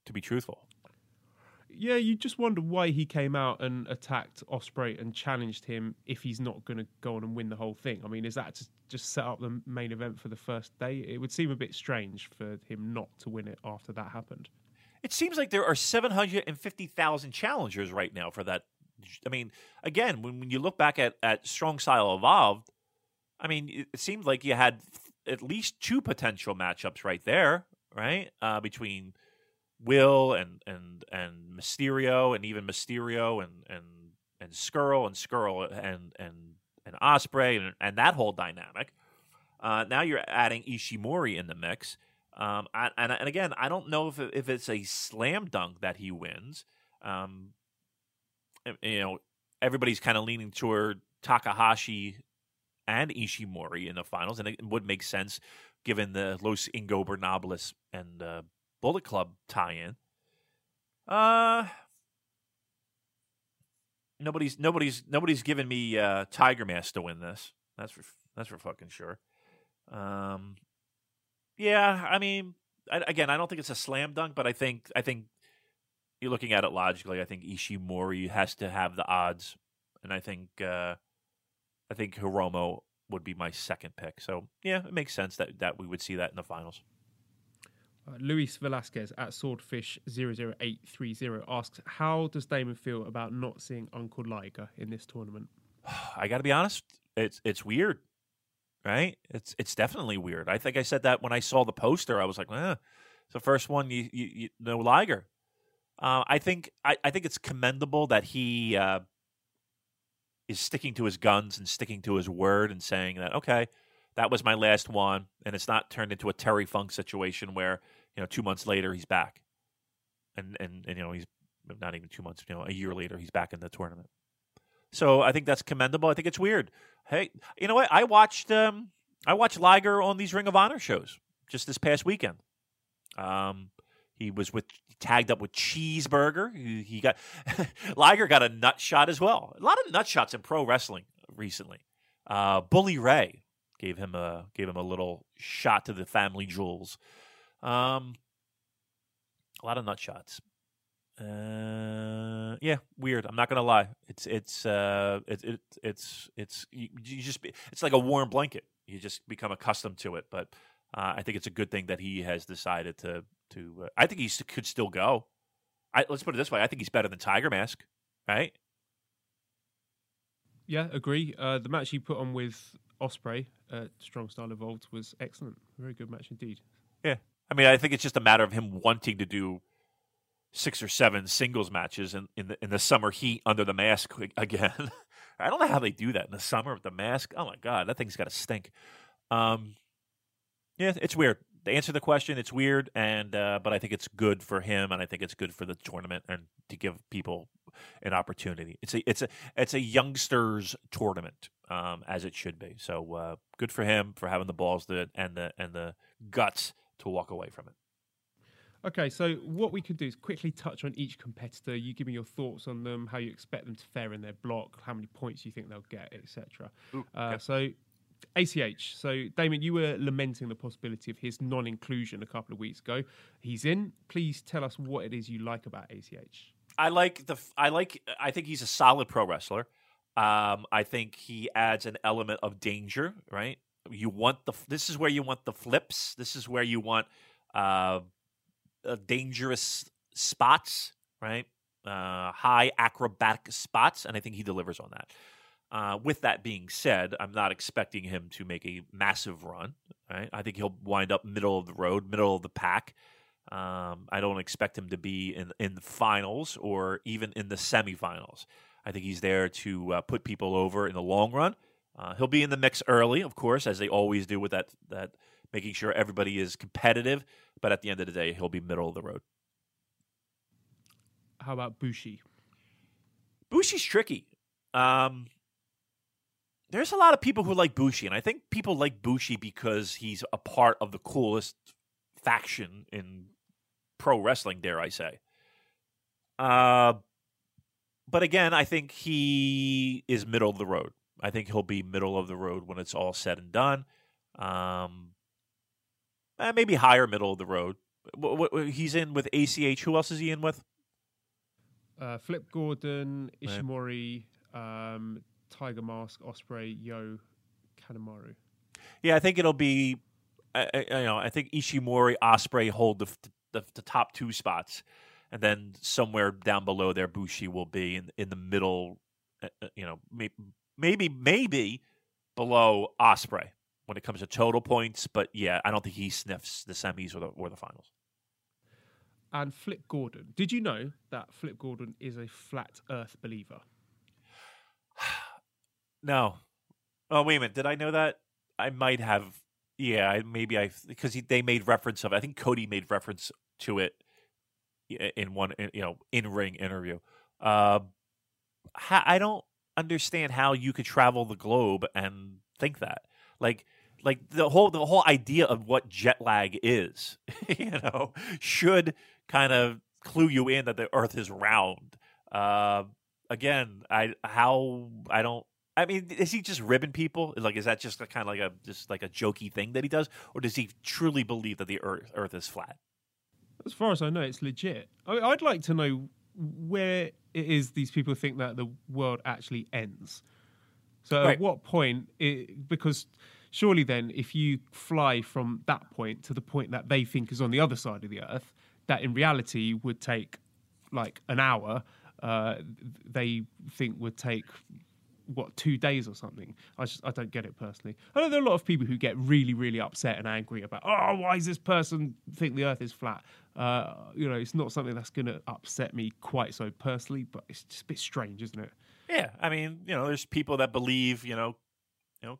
To be truthful, yeah, you just wonder why he came out and attacked Ospreay and challenged him if he's not going to go on and win the whole thing. I mean, is that to just set up the main event for the first day? It would seem a bit strange for him not to win it after that happened. It seems like there are 750,000 challengers right now for that. I mean, again, when, when you look back at, at Strong Style Evolved, I mean, it, seemed like you had at least two potential matchups right there, right? Uh, between Will and and and Mysterio and even Mysterio and and and Scurll and Scurll and and and Ospreay and, and that whole dynamic. Uh, now you're adding Ishimori in the mix. Um, and, and again, I don't know if if it's a slam dunk that he wins. Um, you know, everybody's kind of leaning toward Takahashi and Ishimori in the finals, and it would make sense given the Los Ingobernables and uh, Bullet Club tie-in. Uh, nobody's nobody's nobody's given me uh, Tiger Mask to win this. That's for that's for fucking sure. Um, yeah, I mean, I, again, I don't think it's a slam dunk, but I think I think you're looking at it logically. I think Ishimori has to have the odds, and I think uh, I think Hiromu would be my second pick. So yeah, it makes sense that that we would see that in the finals. Uh, Luis Velasquez at Swordfish00830 asks, How does Damon feel about not seeing Uncle Liger in this tournament? I got to be honest, it's it's weird, right? It's it's definitely weird. I think I said that when I saw the poster. I was like, eh, it's the first one you, you, you no Liger. Uh, I think I, I think it's commendable that he uh, is sticking to his guns and sticking to his word and saying that okay, that was my last one, and it's not turned into a Terry Funk situation where you know, two months later he's back, and and, and you know he's not even two months, you know, a year later he's back in the tournament. So I think that's commendable. I think it's weird. Hey, you know what? I watched um, I watched Liger on these Ring of Honor shows just this past weekend. Um, he was with tagged up with Cheeseburger. He, he got Liger got a nut shot as well. A lot of nut shots in pro wrestling recently. Uh, Bully Ray gave him a gave him a little shot to the family jewels. Um, a lot of nut shots. Uh, yeah, weird. I'm not gonna lie. It's it's uh it, it it's it's you, you just it's like a warm blanket. You just become accustomed to it. But uh, I think it's a good thing that he has decided to to. Uh, I think he could still go. I, let's put it this way. I think he's better than Tiger Mask, right? Yeah, agree. Uh, the match he put on with Ospreay uh, Strong Style Evolved, was excellent. Very good match indeed. Yeah, I mean, I think it's just a matter of him wanting to do six or seven singles matches in, in the in the summer heat under the mask again. I don't know how they do that in the summer with the mask. Oh my god, that thing's got to stink. Um, yeah, it's weird. To answer the question, it's weird, and uh, but I think it's good for him, and I think it's good for the tournament, and to give people an opportunity. It's a it's a it's a youngsters tournament, um, as it should be. So uh, good for him for having the balls to, and the and the guts to walk away from it. Okay, so what we could do is quickly touch on each competitor. You give me your thoughts on them, how you expect them to fare in their block, how many points you think they'll get, etc. Uh, so, ACH. So, Damon, you were lamenting the possibility of his non-inclusion a couple of weeks ago. He's in. Please tell us what it is you like about ACH. I like the. I like. I think he's a solid pro wrestler. Um, I think he adds an element of danger. Right you want the this is where you want the flips. This is where you want uh, uh dangerous spots, right? Uh, high acrobatic spots, and I think he delivers on that. Uh, with that being said, I'm not expecting him to make a massive run. Right? I think he'll wind up middle of the road, middle of the pack. Um, I don't expect him to be in in the finals or even in the semifinals. I think he's there to uh, put people over in the long run. Uh, he'll be in the mix early, of course, as they always do with that that making sure everybody is competitive. But at the end of the day, he'll be middle of the road. How about Bushi? Bushi's tricky. Um, there's a lot of people who like Bushi, and I think people like Bushi because he's a part of the coolest faction in pro wrestling, dare I say. Uh, but again, I think he is middle of the road. I think he'll be middle of the road when it's all said and done. Um, eh, maybe higher middle of the road. He's in with ACH. Who else is he in with? Uh, Flip Gordon, Ishimori, um, Tiger Mask, Ospreay, Yo, Kanemaru. Yeah, I think it'll be. I, I, you know, I think Ishimori, Ospreay hold the, the, the top two spots, and then somewhere down below there, Bushi will be in in the middle. Uh, uh you know, maybe maybe maybe below Ospreay when it comes to total points. But yeah, I don't think he sniffs the semis or the or the finals. And Flip Gordon. Did you know that Flip Gordon is a flat Earth believer? No. Oh wait a minute. Did I know that? I might have. Yeah, maybe I because they made reference of. It. I think Cody made reference to it in one you know in ring interview. Uh, I don't understand how you could travel the globe and think that. Like like the whole the whole idea of what jet lag is, you know, should kind of clue you in that the earth is round. Uh, again, I how I don't I mean, is he just ribbing people? Like, is that just kind of like a just like a jokey thing that he does, or does he truly believe that the Earth Earth is flat? As far as I know, it's legit. I, I'd like to know where it is these people think that the world actually ends. So right. at what point? It, because surely then, if you fly from that point to the point that they think is on the other side of the Earth, that in reality would take like an hour. Uh, they think would take what two days or something. I just I don't get it personally. I know there are a lot of people who get really really upset and angry about oh why does this person think the Earth is flat? Uh, you know, it's not something that's going to upset me quite so personally, but it's just a bit strange, isn't it? Yeah, I mean, you know, there's people that believe, you know, you know,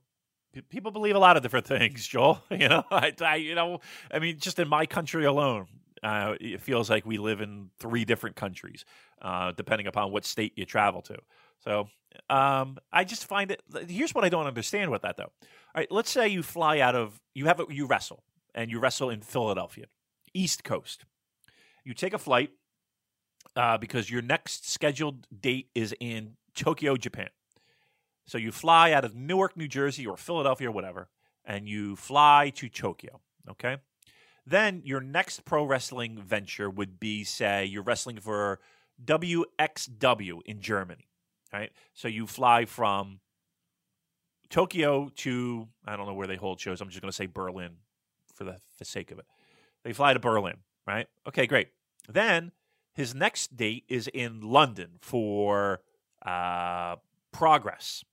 people believe a lot of different things, Joel. You know, I, I you know, I mean, just in my country alone, uh, it feels like we live in three different countries, uh, depending upon what state you travel to. So um, I just find it. Here's what I don't understand with that, though. All right, let's say you fly out of you have a, you wrestle and you wrestle in Philadelphia, East Coast. You take a flight uh, because your next scheduled date is in Tokyo, Japan. So you fly out of Newark, New Jersey, or Philadelphia, or whatever, and you fly to Tokyo. Okay. Then your next pro wrestling venture would be, say, you're wrestling for WXW in Germany right? So you fly from Tokyo to I don't know where they hold shows. I'm just going to say Berlin for the, the sake of it. They fly to Berlin, right? Okay, great. Then his next date is in London for uh, Progress.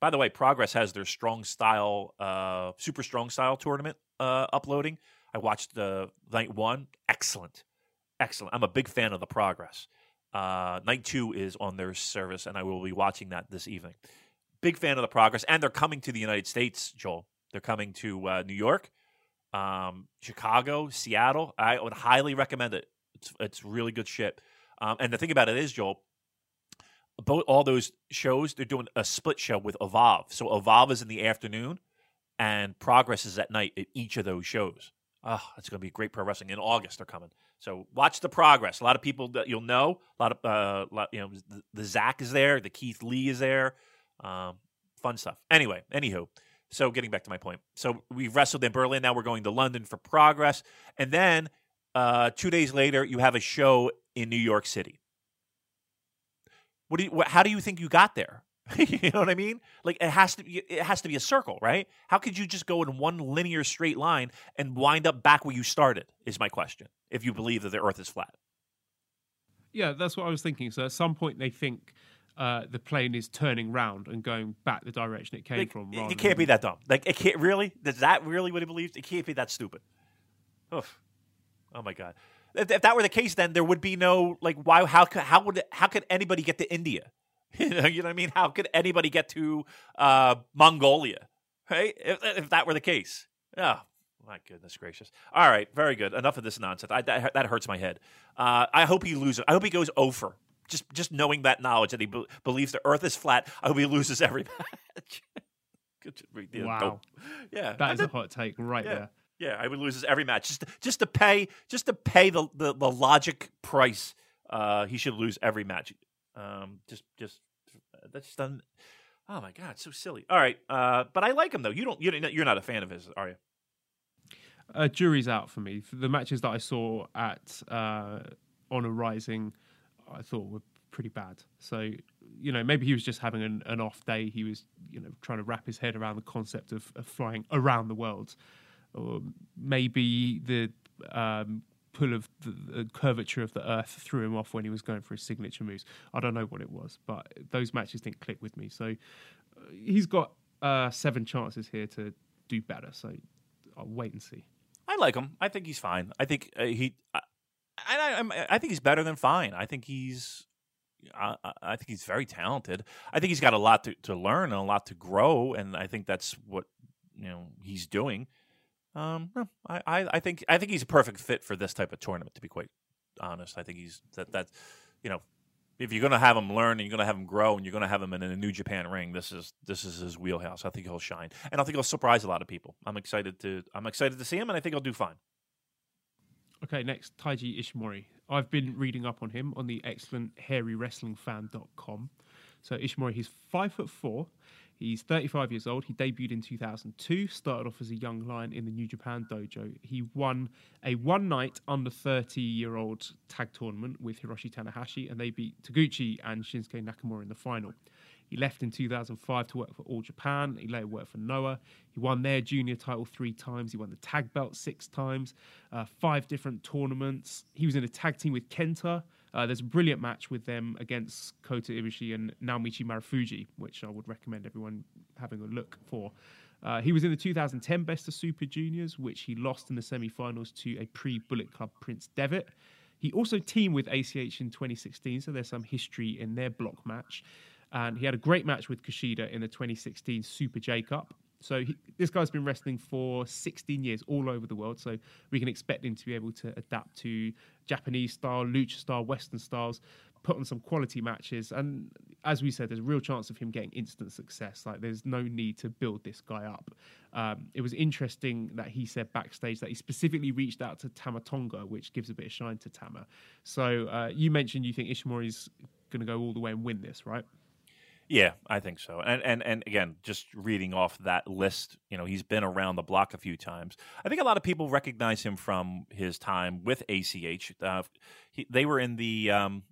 By the way, Progress has their strong style, uh, super strong style tournament uh, uploading. I watched the night one. Excellent, excellent. I'm a big fan of the Progress. Uh, night two is on their service, and I will be watching that this evening. Big fan of the progress, and they're coming to the United States, Joel. They're coming to uh, New York, um, Chicago, Seattle. I would highly recommend it. It's it's really good shit. Um, and the thing about it is, Joel, both all those shows they're doing a split show with Evolve. So Evolve is in the afternoon, and Progress is at night at each of those shows. Oh, it's going to be great pro wrestling in August. They're coming. So watch the progress. A lot of people that you'll know. A lot of uh, lot, you know, the, the Zach is there. The Keith Lee is there. Um, fun stuff. Anyway, anywho. So getting back to my point. So we wrestled in Berlin. Now we're going to London for progress, and then uh, two days later you have a show in New York City. What do you? What, how do you think you got there? you know what I mean? Like it has to be it has to be a circle, right? How could you just go in one linear straight line and wind up back where you started? Is my question. If you believe that the earth is flat. Yeah, that's what I was thinking. So at some point they think uh, the plane is turning round and going back the direction it came Like, from. it rather can't be that dumb. Like it can't really. Is that really what he believes? It can't be that stupid. Oof. Oh my god. If, if that were the case, then there would be no like. Why? How could? How would? How could anybody get to India? you know, what I mean? How could anybody get to uh, Mongolia? Right? If, if that were the case. Oh my goodness gracious! All right, very good. Enough of this nonsense. I, that, that hurts my head. Uh, I hope he loses. I hope he goes over. Just just knowing that knowledge that he be- believes the Earth is flat. I hope he loses every match. Know, Wow. dope. Yeah, That is a hot take right yeah. there. yeah, I would lose every match just to, just to pay just to pay the the, the logic price. Uh, he should lose every match. Um, just just that's just done. Oh my god, so silly. All right, uh, but I like him though. You don't you don't- you're not a fan of his, are you? Jury's out for me. For the matches that I saw at uh, Honor Rising, I thought were pretty bad. So, you know, maybe he was just having an, an off day. He was, you know, trying to wrap his head around the concept of, of flying around the world. Or maybe the um, pull of the, the curvature of the earth threw him off when he was going for his signature moves. I don't know what it was, but those matches didn't click with me. So uh, he's got uh, seven chances here to do better. So I'll wait and see. I like him. I think he's fine. I think uh, he. I, I, I'm- I think he's better than fine. I think he's. I, I- I think he's very talented. I think he's got a lot to, to learn and a lot to grow, and I think that's what you know he's doing. Um, no, I, I, I think I think he's a perfect fit for this type of tournament. To be quite honest, I think he's that that you know if you're going to have him learn and you're going to have him grow and you're going to have him in a New Japan ring, this is this is his wheelhouse. I think he'll shine, and I think he'll surprise a lot of people. I'm excited to I'm excited to see him, and I think he'll do fine. Okay, next, Taiji Ishimori. I've been reading up on him on the excellent hairywrestlingfan.com. So Ishimori, he's five foot four. He's 35 years old. He debuted in 2002, started off as a young lion in the New Japan dojo. He won a one night under 30 year old tag tournament with Hiroshi Tanahashi, and they beat Taguchi and Shinsuke Nakamura in the final. He left in 2005 to work for All Japan. He later worked for Noah. He won their junior title three times. He won the tag belt six times, uh, five different tournaments. He was in a tag team with Kenta. Uh, there's a brilliant match with them against Kota Ibushi and Naomichi Marufuji, which I would recommend everyone having a look for. Uh, he was in the 2010 Best of Super Juniors, which he lost in the semi-finals to a pre-Bullet Club Prince Devitt. He also teamed with ACH in 2016, so there's some history in their block match. And he had a great match with Kushida in the 2016 Super J Cup. So he, this guy's been wrestling for 16 years all over the world. So we can expect him to be able to adapt to Japanese style, lucha style, Western styles, put on some quality matches. And as we said, there's a real chance of him getting instant success. Like there's no need to build this guy up. Um, it was interesting that he said backstage that he specifically reached out to Tama Tonga, which gives a bit of shine to Tama. So uh, you mentioned you think Ishimori's going to go all the way and win this, right? Yeah, I think so. And and and again, just reading off that list, you know, he's been around the block a few times. I think a lot of people recognize him from his time with ACH. Uh, he, they were in the um,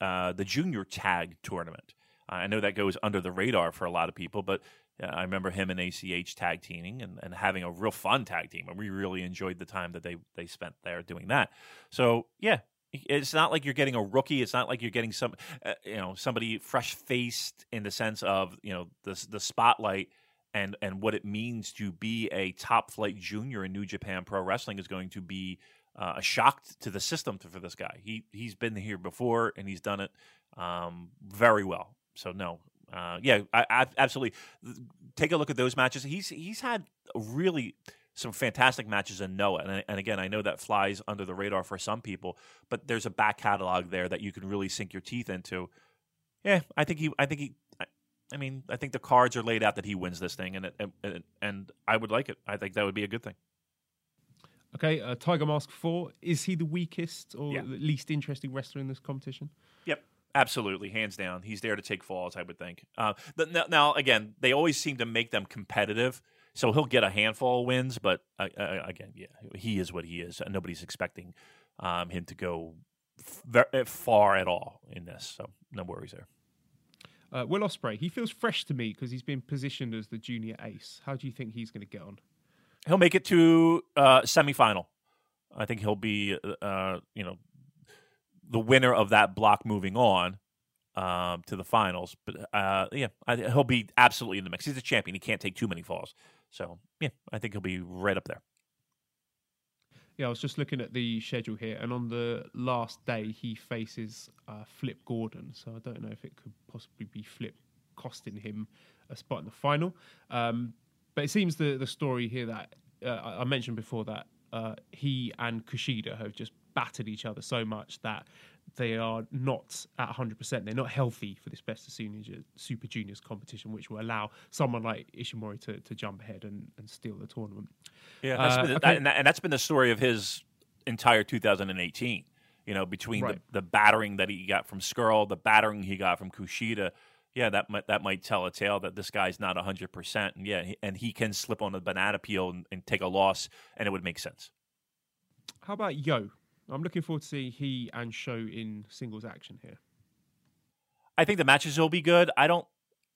uh, the junior tag tournament. I know that goes under the radar for a lot of people, but uh, I remember him and ACH tag teaming and, and having a real fun tag team, and we really enjoyed the time that they they spent there doing that. So yeah, it's not like you're getting a rookie. It's not like you're getting some, uh, you know, somebody fresh faced in the sense of you know the the spotlight and and what it means to be a top flight junior in New Japan Pro Wrestling is going to be uh, a shock to the system for this guy. He he's been here before and he's done it um, very well. So no, uh, yeah, I, I absolutely take a look at those matches. He's he's had really some fantastic matches in Noah, and, and again, I know that flies under the radar for some people, but there's a back catalog there that you can really sink your teeth into. Yeah, I think he, I think he, I, I mean, I think the cards are laid out that he wins this thing, and it, and, and I would like it. I think that would be a good thing. Okay, uh, Tiger Mask 4. Is he the weakest or Yeah. the least interesting wrestler in this competition? Yep. Absolutely, hands down. He's there to take falls, I would think. Uh, now, now, again, they always seem to make them competitive, so he'll get a handful of wins. But uh, uh, again, yeah, he is what he is. and Nobody's expecting um, him to go f- far at all in this, so no worries there. Uh, Will Ospreay. He feels fresh to me because he's been positioned as the junior ace. How do you think he's going to get on? He'll make it to uh, semifinal. I think he'll be, uh, you know, the winner of that block moving on. uh, to the finals. But uh, yeah, I, he'll be absolutely in the mix. He's a champion. He can't take too many falls. So yeah, I think he'll be right up there. Yeah, I was just looking at the schedule here, and on the last day he faces uh, Flip Gordon. So I don't know if it could possibly be Flip costing him a spot in the final. Um, but it seems the the story here that uh, I mentioned before that uh, he and Kushida have just battered each other so much that they are not at 100%. They're not healthy for this best of senior, Super Juniors competition, which will allow someone like Ishimori to, to jump ahead and, and steal the tournament. Yeah, that's uh, been, okay. that, and, that, and that's been the story of his entire 2018. You know, between right. the, the battering that he got from Scurll, the battering he got from Kushida, yeah, that might that might tell a tale that this guy's not hundred percent, and yeah, and he can slip on a banana peel and, and, take a loss, and it would make sense. How about Yo? I'm looking forward to see he and Sho in singles action here. I think the matches will be good. I don't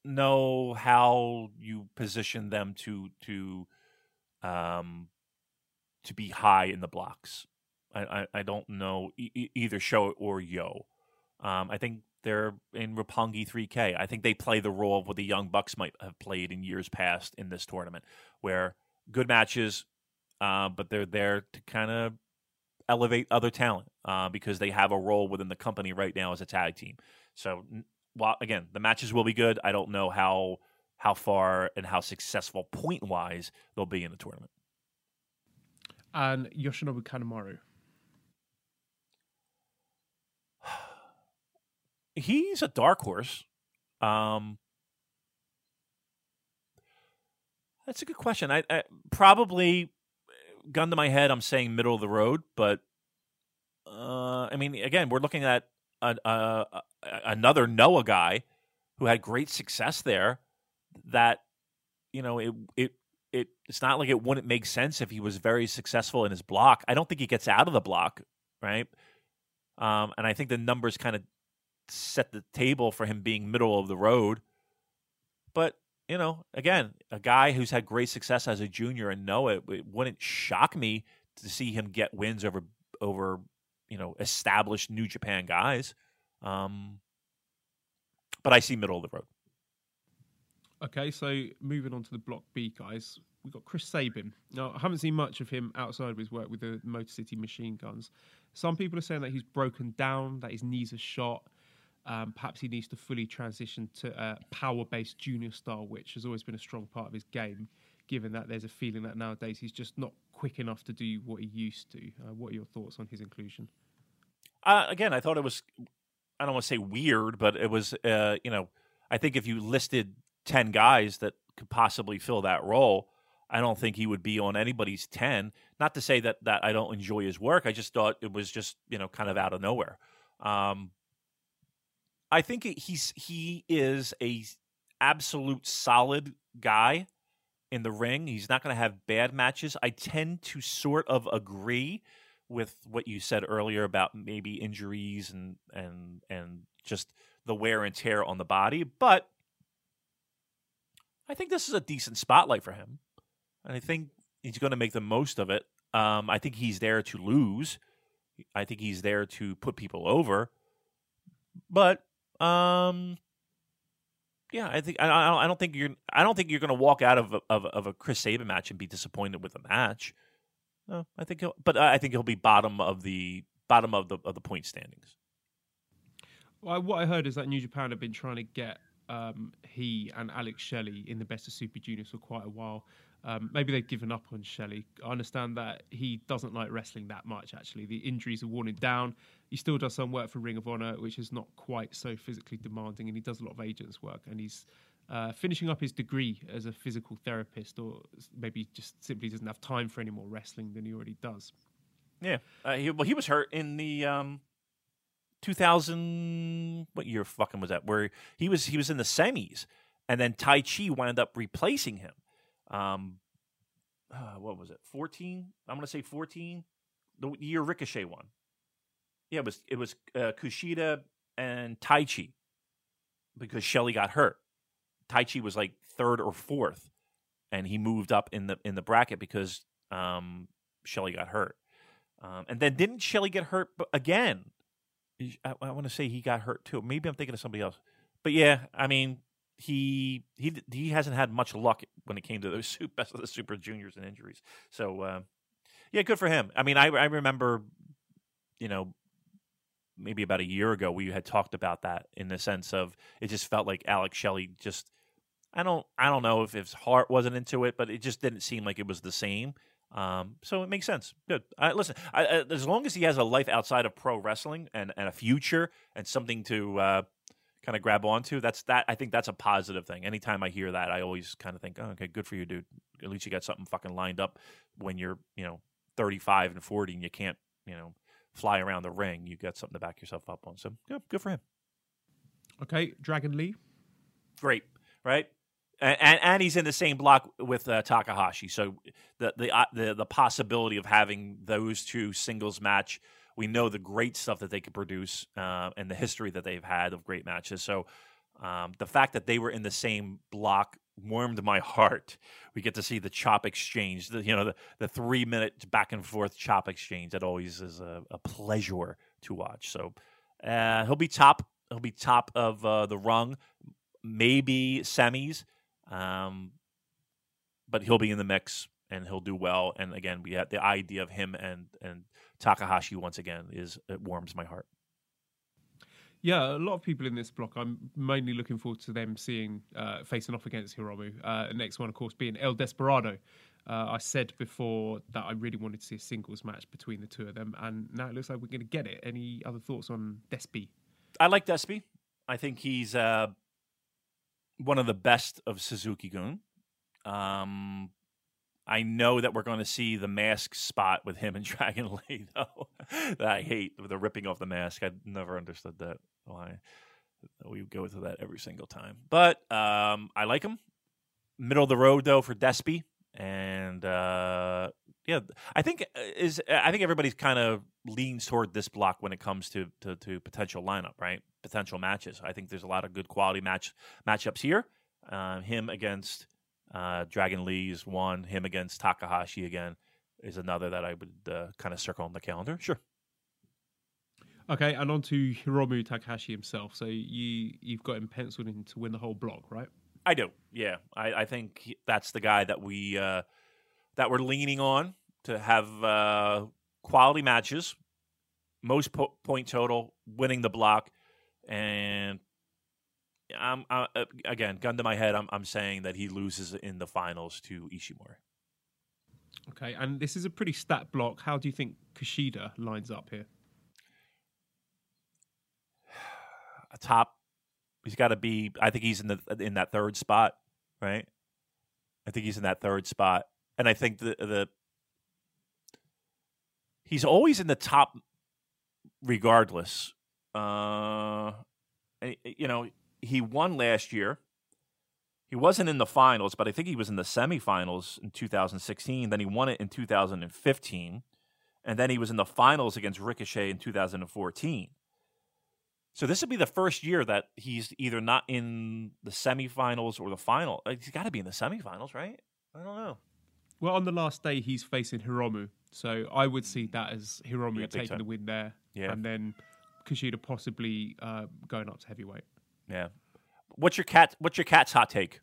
know how you position them to to um to be high in the blocks. I I, I don't know e- either Sho or Yo. Um, I think they're in Roppongi 3K. I think they play the role of what the Young Bucks might have played in years past in this tournament, where good matches, uh, but they're there to kind of elevate other talent uh, because they have a role within the company right now as a tag team. So, while again, the matches will be good. I don't know how how far and how successful point wise they'll be in the tournament. And Yoshinobu Kanemaru. He's a dark horse. Um, that's a good question. I, I probably gun to my head, I'm saying middle of the road, but uh, I mean, again, we're looking at a, a, a, another Noah guy who had great success there. That you know, it it it it's not like it wouldn't make sense if he was very successful in his block. I don't think he gets out of the block, right? Um, and I think the numbers kind of set the table for him being middle of the road. But you know, again, a guy who's had great success as a junior and know it, it wouldn't shock me to see him get wins over over you know established New Japan guys. Um, but I see middle of the road. Okay, so moving on to the Block B guys, we've got Chris Sabin. Now, I haven't seen much of him outside of his work with the Motor City Machine Guns. Some people are saying that he's broken down, that his knees are shot, um, perhaps he needs to fully transition to a power based junior style, which has always been a strong part of his game, given that there's a feeling that nowadays he's just not quick enough to do what he used to. Uh, what are your thoughts on his inclusion? Uh, again, I thought it was, I don't want to say weird, but it was, uh, you know, I think if you listed 10 guys that could possibly fill that role, I don't think he would be on anybody's 10. Not to say that, that I don't enjoy his work. I just thought it was just, you know, kind of out of nowhere. Um, I think he's he is a absolute solid guy in the ring. He's not going to have bad matches. I tend to sort of agree with what you said earlier about maybe injuries and and and just the wear and tear on the body, but I think this is a decent spotlight for him. And I think he's going to make the most of it. Um, I think he's there to lose. I think he's there to put people over. But um, yeah, I think I, I don't think you're I don't think you're going to walk out of a, of, of a Chris Sabin match and be disappointed with the match. No, I think he'll, but I think he'll be bottom of the bottom of the of the point standings. Well, what I heard is that New Japan have been trying to get um, he and Alex Shelley in the best of Super Juniors for quite a while. Um, maybe they've given up on Shelley. I understand that he doesn't like wrestling that much. Actually, the injuries have worn him down. He still does some work for Ring of Honor, which is not quite so physically demanding, and he does a lot of agents work. And he's uh, finishing up his degree as a physical therapist, or maybe just simply doesn't have time for any more wrestling than he already does. Yeah, uh, he, well, he was hurt in the um, 2000 what year fucking was that? Where he was he was in the semis, and then Taichi wound up replacing him. Um, uh, what was it? 14? I'm going to say 14. The year Ricochet won. Yeah, it was it was uh, Kushida and Taichi because Shelley got hurt. Taichi was like third or fourth, and he moved up in the in the bracket because um, Shelley got hurt. Um, and then didn't Shelley get hurt again I, I want to say he got hurt too. Maybe I'm thinking of somebody else. But yeah, I mean, he he he hasn't had much luck when it came to those best of the super juniors and injuries. So uh, yeah, good for him. I mean, I I remember, you know, maybe about a year ago we had talked about that in the sense of it just felt like Alex Shelley just I don't I don't know if his heart wasn't into it, but it just didn't seem like it was the same. Um, so it makes sense. Good. I, listen, I, I, as long as he has a life outside of pro wrestling and, and a future and something to uh, kind of grab onto, that's that. I think that's a positive thing. Anytime I hear that, I always kind of think, oh, okay, good for you, dude. At least you got something fucking lined up when you're, you know, 35 and 40 and you can't, you know, fly around the ring. You got something to back yourself up on. So good, good for him. Okay, Dragon Lee. Great, right? And, and, and he's in the same block with uh, Takahashi, so the the, uh, the the possibility of having those two singles match, we know the great stuff that they could produce uh, and the history that they've had of great matches. So um, the fact that they were in the same block warmed my heart. We get to see the chop exchange, the, you know, the, the three minute back and forth chop exchange. That always is a, a pleasure to watch. So uh, he'll be top. He'll be top of uh, the rung, maybe semis, um, but he'll be in the mix and he'll do well. And again, we had the idea of him and and Takahashi once again is it warms my heart. Yeah, a lot of people in this block. I'm mainly looking forward to them seeing uh, facing off against Hiromu. Uh, next one, of course, being El Desperado. Uh, I said before that I really wanted to see a singles match between the two of them, and now it looks like we're going to get it. Any other thoughts on Despy? I like Despy. I think he's uh, one of the best of Suzuki Gun. Um, I know that we're going to see the mask spot with him and Dragon Lee, though. that I hate the ripping off the mask. I never understood that why we go through that every single time. But um, I like him. Middle of the road though for Despy, and uh, yeah, I think uh, is I think everybody's kind of leans toward this block when it comes to, to, to potential lineup, right? Potential matches. I think there's a lot of good quality match matchups here. Uh, him against uh, Dragon Lee's one. Him against Takahashi again is another that I would uh, kind of circle on the calendar. Sure. Okay, and on to Hiromu Takahashi himself. So you you've got him penciled in to win the whole block, right? I do. Yeah, I, I think that's the guy that we uh, that we're leaning on to have uh, quality matches, most po- point total, winning the block, and I'm uh, again gun to my head. I'm I'm saying that he loses in the finals to Ishimori. Okay, and this is a pretty stat block. How do you think Kushida lines up here? A top. He's got to be. I think he's in the in that third spot, right? I think he's in that third spot, and I think the the he's always in the top, regardless. Uh, you know, he won last year. He wasn't in the finals, but I think he was in the semifinals in 2016. Then he won it in 2015. And then he was in the finals against Ricochet in 2014. So this would be the first year that he's either not in the semifinals or the final. He's got to be in the semifinals, right? I don't know. Well, on the last day, he's facing Hiromu. So I would see that as Hiromu yeah, taking the win there. Yeah. And then Kushida possibly uh, going up to heavyweight. Yeah. What's your cat? What's your cat's hot take?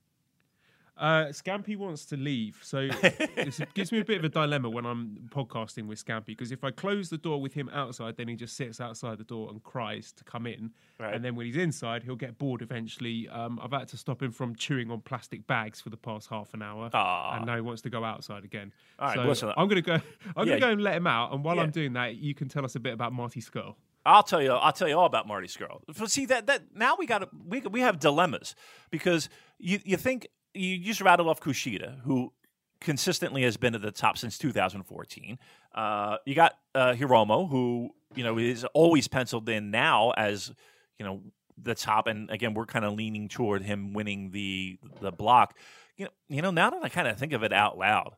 Uh, Scampy wants to leave, so it gives me a bit of a dilemma when I'm podcasting with Scampy because if I close the door with him outside, then he just sits outside the door and cries to come in, right. and then when he's inside, he'll get bored eventually. Um, I've had to stop him from chewing on plastic bags for the past half an hour, Aww. and now he wants to go outside again. All right, so listen, I'm gonna go. I'm yeah. gonna go and let him out, and while yeah. I'm doing that, you can tell us a bit about Marty Scurll. I'll tell you. I'll tell you all about Marty Scurll. See that that now we got we we have dilemmas because you you think you just rattle off Kushida who consistently has been at the top since 2014. Uh, you got uh, Hiromu who you know is always penciled in now as you know the top, and again we're kind of leaning toward him winning the the block. You know, you know now that I kind of think of it out loud,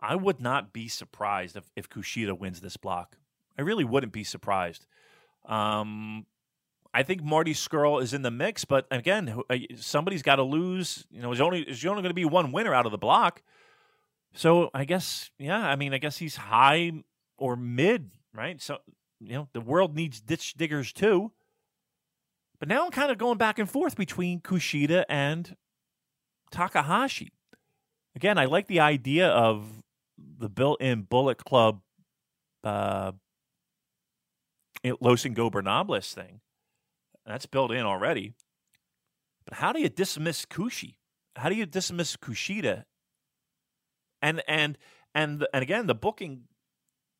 I would not be surprised if if Kushida wins this block. I really wouldn't be surprised. Um, I think Marty Scurll is in the mix, but again, uh, somebody's got to lose. You know, there's only only going to be one winner out of the block. So I guess, yeah, I mean, I guess he's high or mid, right? So you know the world needs ditch diggers too. But now I'm kind of going back and forth between Kushida and Takahashi. Again, I like the idea of the built-in Bullet Club uh, Los Ingobernables thing. That's built in already. But how do you dismiss Kushi? How do you dismiss Kushida? And and and and again, the booking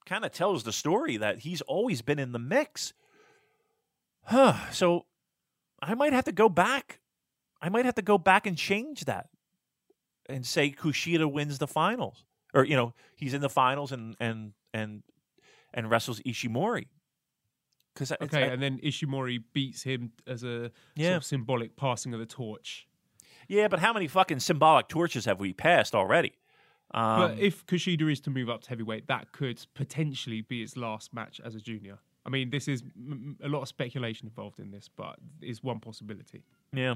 kind of tells the story that he's always been in the mix. Huh. So I might have to go back. I might have to go back and change that and say Kushida wins the finals. Or, you know, he's in the finals and and and and wrestles Ishimori. Cause okay, I, and then Ishimori beats him as a yeah. sort of symbolic passing of the torch. Yeah, but how many fucking symbolic torches have we passed already? Um, but if Kushida is to move up to heavyweight, that could potentially be its last match as a junior. I mean, this is m- a lot of speculation involved in this, but is one possibility. Yeah,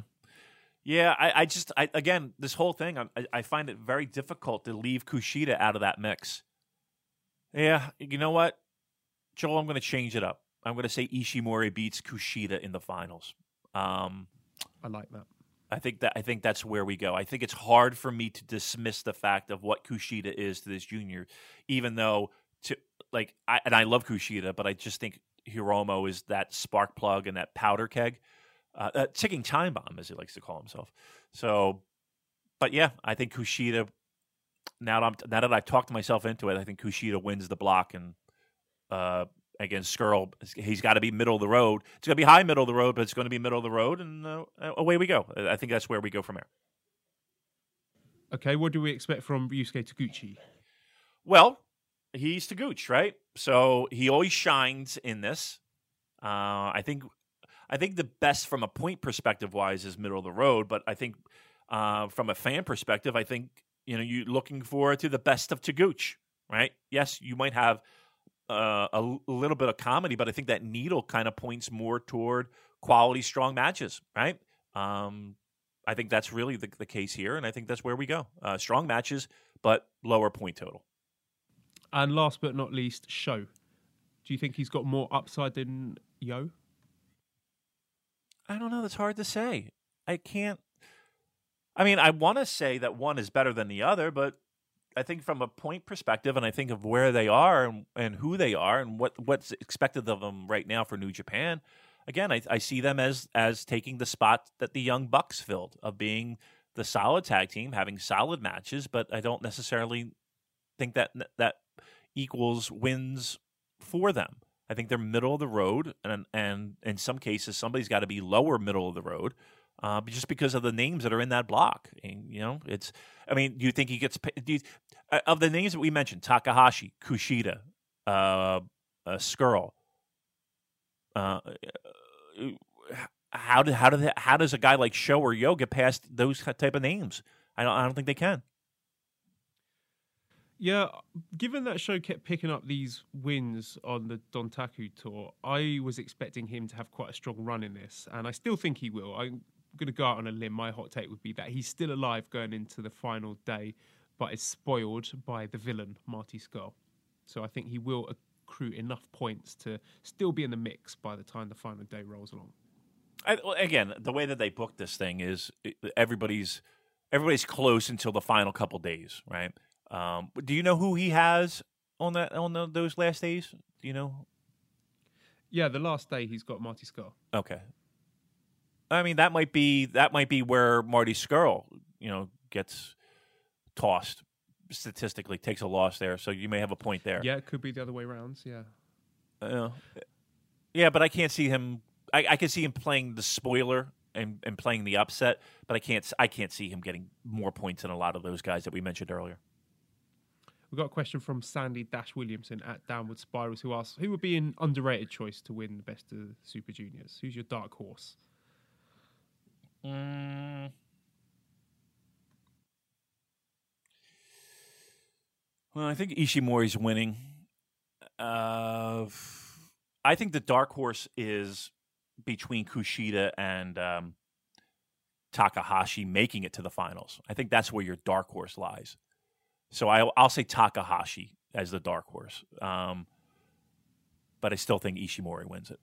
yeah. I, I just, I, again, this whole thing, I, I find it very difficult to leave Kushida out of that mix. Yeah, you know what, Joel? I'm going to change it up. I'm going to say Ishimori beats Kushida in the finals. Um, I like that. I think that I think that's where we go. I think it's hard for me to dismiss the fact of what Kushida is to this junior, even though to like I and I love Kushida, but I just think Hiromu is that spark plug and that powder keg, uh, uh, ticking time bomb as he likes to call himself. So, but yeah, I think Kushida. Now that, I'm, now that I've talked myself into it, I think Kushida wins the block and uh, against Scurll, he's got to be middle of the road. It's going to be high middle of the road, but it's going to be middle of the road, and uh, away we go. I think that's where we go from here. Okay, what do we expect from Ryusuke Taguchi? Well, he's Taguchi, right? So he always shines in this. Uh, I think, I think the best from a point perspective wise is middle of the road, but I think uh, from a fan perspective, I think you know you're looking forward to the best of Taguchi, right? Yes, you might have uh, a, little bit of comedy, but I think that needle kind of points more toward quality, strong matches, right? Um, I think that's really the, the, case here, and I think that's where we go. Uh, strong matches, but lower point total. And last but not least, Sho. Do you think he's got more upside than Yo? I don't know. That's hard to say. I can't. I mean, I want to say that one is better than the other, but I think from a point perspective, and I think of where they are and, and who they are and what what's expected of them right now for New Japan. Again, I, I see them as as taking the spot that the Young Bucks filled of being the solid tag team, having solid matches, but I don't necessarily think that that equals wins for them. I think they're middle of the road, and and in some cases, somebody's got to be lower middle of the road uh, just because of the names that are in that block. And, you know, it's. I mean, do you think he gets? Do you, uh, of the names that we mentioned, Takahashi, Kushida, uh, uh, Scurll. Uh, uh, how did how did how does a guy like Sho or Yo get past those type of names? I don't I don't think they can. Yeah, given that Sho kept picking up these wins on the Dontaku tour, I was expecting him to have quite a strong run in this, and I still think he will. I'm going to go out on a limb. My hot take would be that he's still alive going into the final day, but is spoiled by the villain Marty Scurll. So I think he will accrue enough points to still be in the mix by the time the final day rolls along. I, again, the way that they booked this thing is everybody's everybody's close until the final couple days, right? Um, do you know who he has on that on the, those last days? Do you know? Yeah, the last day he's got Marty Scurll. Okay, I mean that might be that might be where Marty Scurll, you know, gets tossed statistically, takes a loss there. So you may have a point there. Yeah, it could be the other way around. Yeah. Uh, yeah, but I can't see him. I, I can see him playing the spoiler and, and playing the upset, but I can't. I can't see him getting more points than a lot of those guys that we mentioned earlier. We've got a question from Sandy Dash Williamson at Downward Spirals who asks, Who would be an underrated choice to win the best of Super Juniors? Who's your dark horse? Mm. Well, I think Ishimori's winning. Uh, I think the dark horse is between Kushida and um, Takahashi making it to the finals. I think that's where your dark horse lies. So I, will say Takahashi as the dark horse. Um, but I still think Ishimori wins it.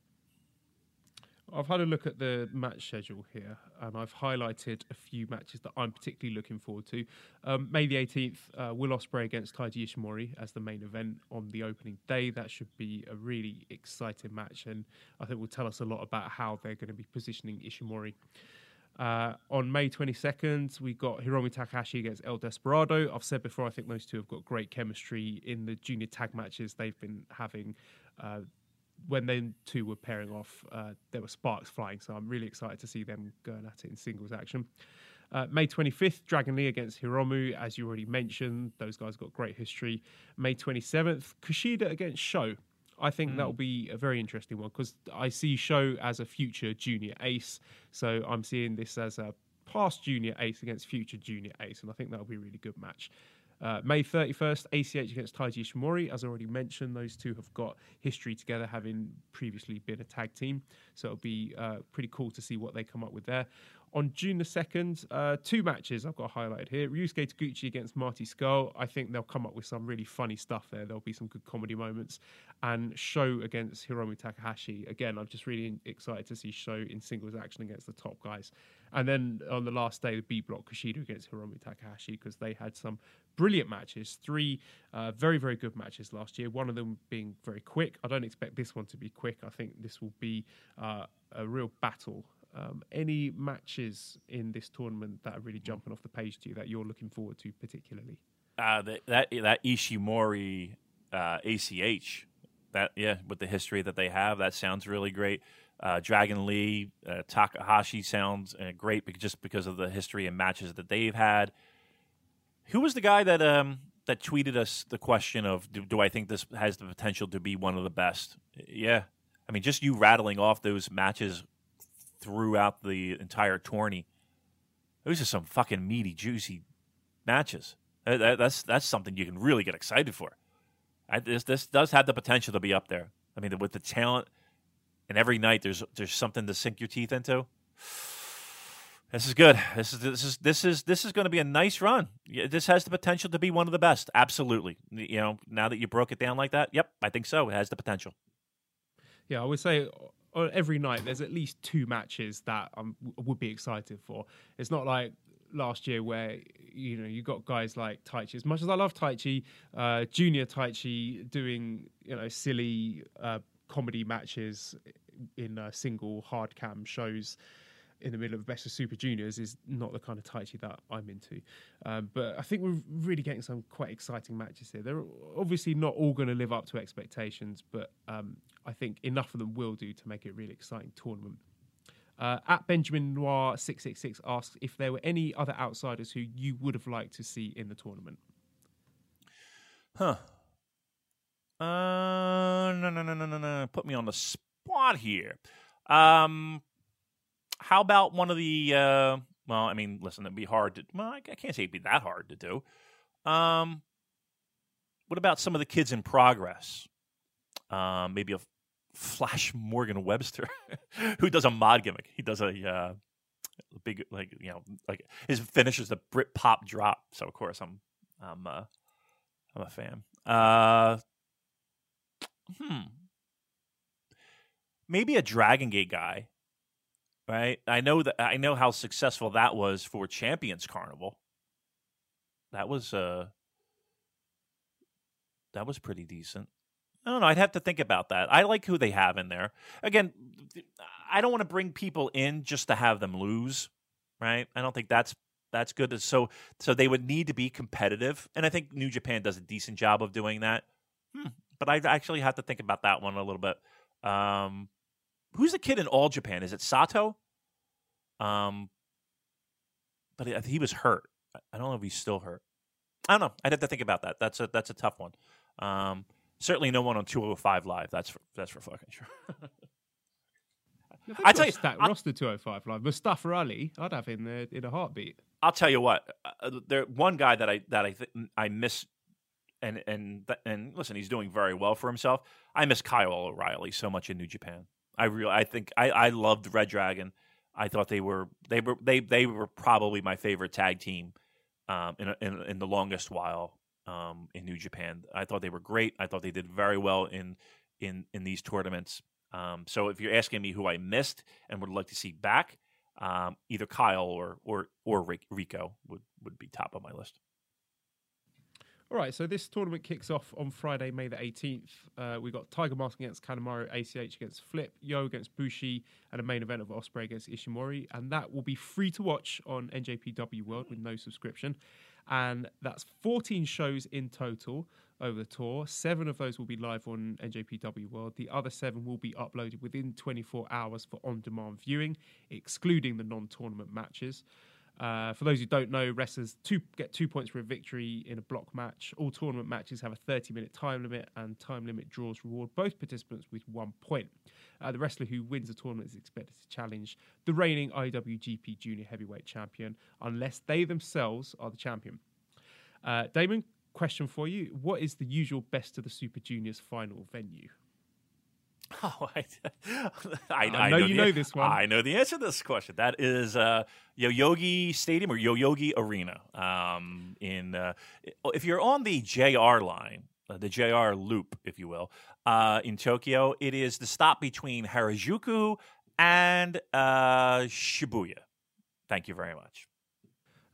I've had a look at the match schedule here, and I've highlighted a few matches that I'm particularly looking forward to. Um, May the 18th, uh, Will Ospreay against Taiji Ishimori as the main event on the opening day. That should be a really exciting match, and I think will tell us a lot about how they're going to be positioning Ishimori. Uh, on May 22nd, we got Hiromu Takahashi against El Desperado. I've said before, I think those two have got great chemistry in the junior tag matches they've been having. Uh, when they two were pairing off, uh, there were sparks flying. So I'm really excited to see them going at it in singles action. Uh, May 25th, Dragon Lee against Hiromu, as you already mentioned. Those guys got great history. May 27th, Kushida against Sho. I think mm. that will be a very interesting one because I see Sho as a future junior ace. So I'm seeing this as a past junior ace against future junior ace, and I think that'll be a really good match. Uh, May 31st, ACH against Taiji Ishimori. As already mentioned, those two have got history together, having previously been a tag team. So it'll be uh, pretty cool to see what they come up with there. On June the 2nd, uh, two matches I've got highlighted here. Ryusuke Taguchi against Marty Scurll. I think they'll come up with some really funny stuff there. There'll be some good comedy moments. And Sho against Hiromu Takahashi. Again, I'm just really excited to see Sho in singles action against the top guys. And then on the last day, the B block, Kushida against Hiromu Takahashi, because they had some brilliant matches. Three uh, very, very good matches last year. One of them being very quick. I don't expect this one to be quick. I think this will be uh, a real battle um, any matches in this tournament that are really jumping off the page to you that you're looking forward to particularly? Uh, that that, that Ishimori uh, ACH, that yeah, with the history that they have, that sounds really great. Uh, Dragon Lee, uh, Takahashi sounds uh, great because, just because of the history and matches that they've had. Who was the guy that um, that tweeted us the question of do, do I think this has the potential to be one of the best? Yeah, I mean, just you rattling off those matches throughout the entire tourney. Those are some fucking meaty, juicy matches. That, that's that's something you can really get excited for. I, this this does have the potential to be up there. I mean, with the talent, and every night there's there's something to sink your teeth into. This is good. This is this is this is this is going to be a nice run. This has the potential to be one of the best. Absolutely. You know, now that you broke it down like that, yep, I think so. It has the potential. Yeah, I would say every night there's at least two matches that I would be excited for. It's not like last year where you know you got guys like Taichi. As much as I love Taichi, uh, Junior Taichi doing you know silly uh, comedy matches in uh, single hard cam shows in the middle of the Best of Super Juniors is not the kind of Taichi that I'm into. Um, but I think we're really getting some quite exciting matches here. They're obviously not all going to live up to expectations, but um, I think enough of them will do to make it a really exciting tournament. Uh, at Benjamin Noir six six six asks if there were any other outsiders who you would have liked to see in the tournament. Huh. Uh, no, no, no, no, no, no. Put me on the spot here. Um, how about one of the? Uh, well, I mean, listen, it'd be hard to. Well, I can't say it'd be that hard to do. Um, what about some of the kids in progress? Um, maybe a Flash Morgan Webster, who does a mod gimmick. He does a uh, big, like you know, like his finish is the Brit pop drop. So of course I'm, I'm, uh, I'm a fan. Uh, hmm, maybe a Dragon Gate guy right? I know that I know how successful that was for Champions Carnival. That was uh that was pretty decent. I don't know. I'd have to think about that. I like who they have in there. Again, I don't want to bring people in just to have them lose, right? I don't think that's that's good. So so they would need to be competitive, and I think New Japan does a decent job of doing that. Hmm. But I actually have to think about that one a little bit. Um, who's the kid in All Japan? Is it Sato? Um, but he was hurt. I don't know if he's still hurt. I don't know. I'd have to think about that. That's a that's a tough one. Um, certainly no one on 205 live. That's for, that's for fucking sure. I tell you, that roster 205 live. Mustafa Ali, I'd have in there in a heartbeat. I'll tell you what. Uh, uh there one guy that I that I th- I miss, and and and listen, he's doing very well for himself. I miss Kyle O'Reilly so much in New Japan. I really, I think I, I loved Red Dragon. I thought they were they were they they were probably my favorite tag team um, in, in, in the longest while um, in New Japan. I thought they were great. I thought they did very well in in in these tournaments. Um, so if you're asking me who I missed and would like to see back, um, either Kyle or or or Rico would would be top of my list. All right, so this tournament kicks off on Friday, May the 18th. Uh, we got Tiger Mask against Kanemaru, ACH against Flip, Yo against Bushi, and a main event of Ospreay against Ishimori. And that will be free to watch on NJPW World with no subscription. And that's 14 shows in total over the tour. Seven of those will be live on NJPW World. The other seven will be uploaded within 24 hours for on demand viewing, excluding the non tournament matches. Uh, for those who don't know, wrestlers two, get two points for a victory in a block match. All tournament matches have a 30 minute time limit, and time limit draws reward both participants with one point. Uh, the wrestler who wins the tournament is expected to challenge the reigning IWGP Junior Heavyweight Champion, unless they themselves are the champion. Uh, Damon, question for you: What is the usual Best of the Super Juniors final venue? Oh, I, I, I, know, know, you the, know this one. I know the answer to this question. That is uh, Yoyogi Stadium or Yoyogi Arena. Um, in uh, if you're on the JR line, uh, the JR loop, if you will, uh, in Tokyo, it is the stop between Harajuku and uh, Shibuya. Thank you very much.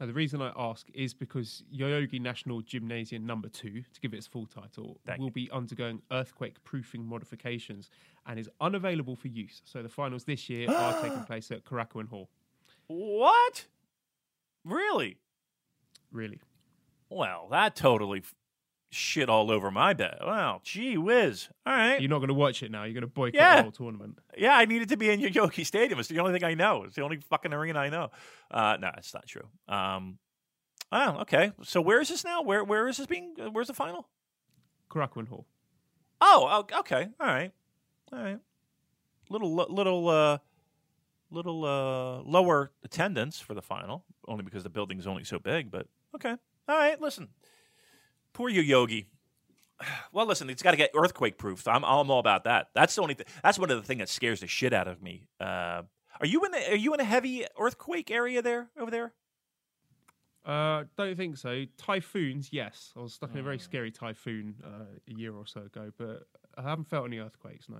Now, the reason I ask is because Yoyogi National Gymnasium number two, to give it its full title, Thank will you. be undergoing earthquake proofing modifications and is unavailable for use. So the finals this year are taking place at Korakuen Hall. What? Really? Really? Well, that totally shit all over my bed. Wow, gee whiz. All right. You're not going to watch it now. You're going to boycott yeah. the whole tournament. Yeah, I needed to be in Yoyogi Stadium. It's the only thing I know. It's the only fucking arena I know. Uh, no, it's not true. Um, oh, okay. So where is this now? Where where is this being? Uh, where's the final? Korakuen Hall. Oh, okay. All right. All right. Little little uh little uh lower attendance for the final, only because the building's only so big, but okay. All right, listen. Poor Yoyogi. Well, listen, it's got to get earthquake proof. I'm, I'm all about that. That's the only thing. That's one of the things that scares the shit out of me. Uh, are you in the, Are you in a heavy earthquake area there over there? Uh, don't think so. Typhoons, yes. I was stuck in a very hmm. scary typhoon uh, a year or so ago, but I haven't felt any earthquakes. No.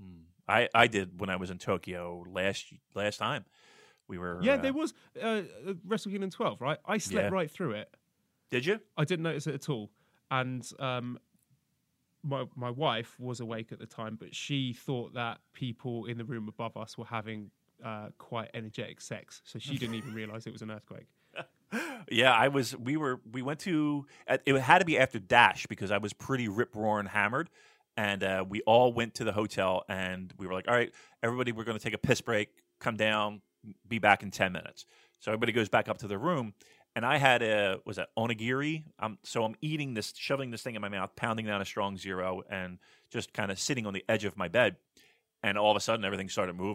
Mm. I I did when I was in Tokyo last last time. We were yeah. Uh, there was uh, Wrestle Kingdom 12, right? I slept yeah. right through it. Did you? I didn't notice it at all. And um, my my wife was awake at the time, but she thought that people in the room above us were having uh, quite energetic sex, so she didn't even realize it was an earthquake. yeah, I was. We were. We went to. It had to be after Dash because I was pretty rip roaring hammered, and uh, we all went to the hotel and we were like, "All right, everybody, we're going to take a piss break. Come down. Be back in ten minutes." So everybody goes back up to their room, and I had a was it onigiri. Um, so I'm eating this, shoving this thing in my mouth, pounding down a strong zero, and just kind of sitting on the edge of my bed. And all of a sudden, everything started moving.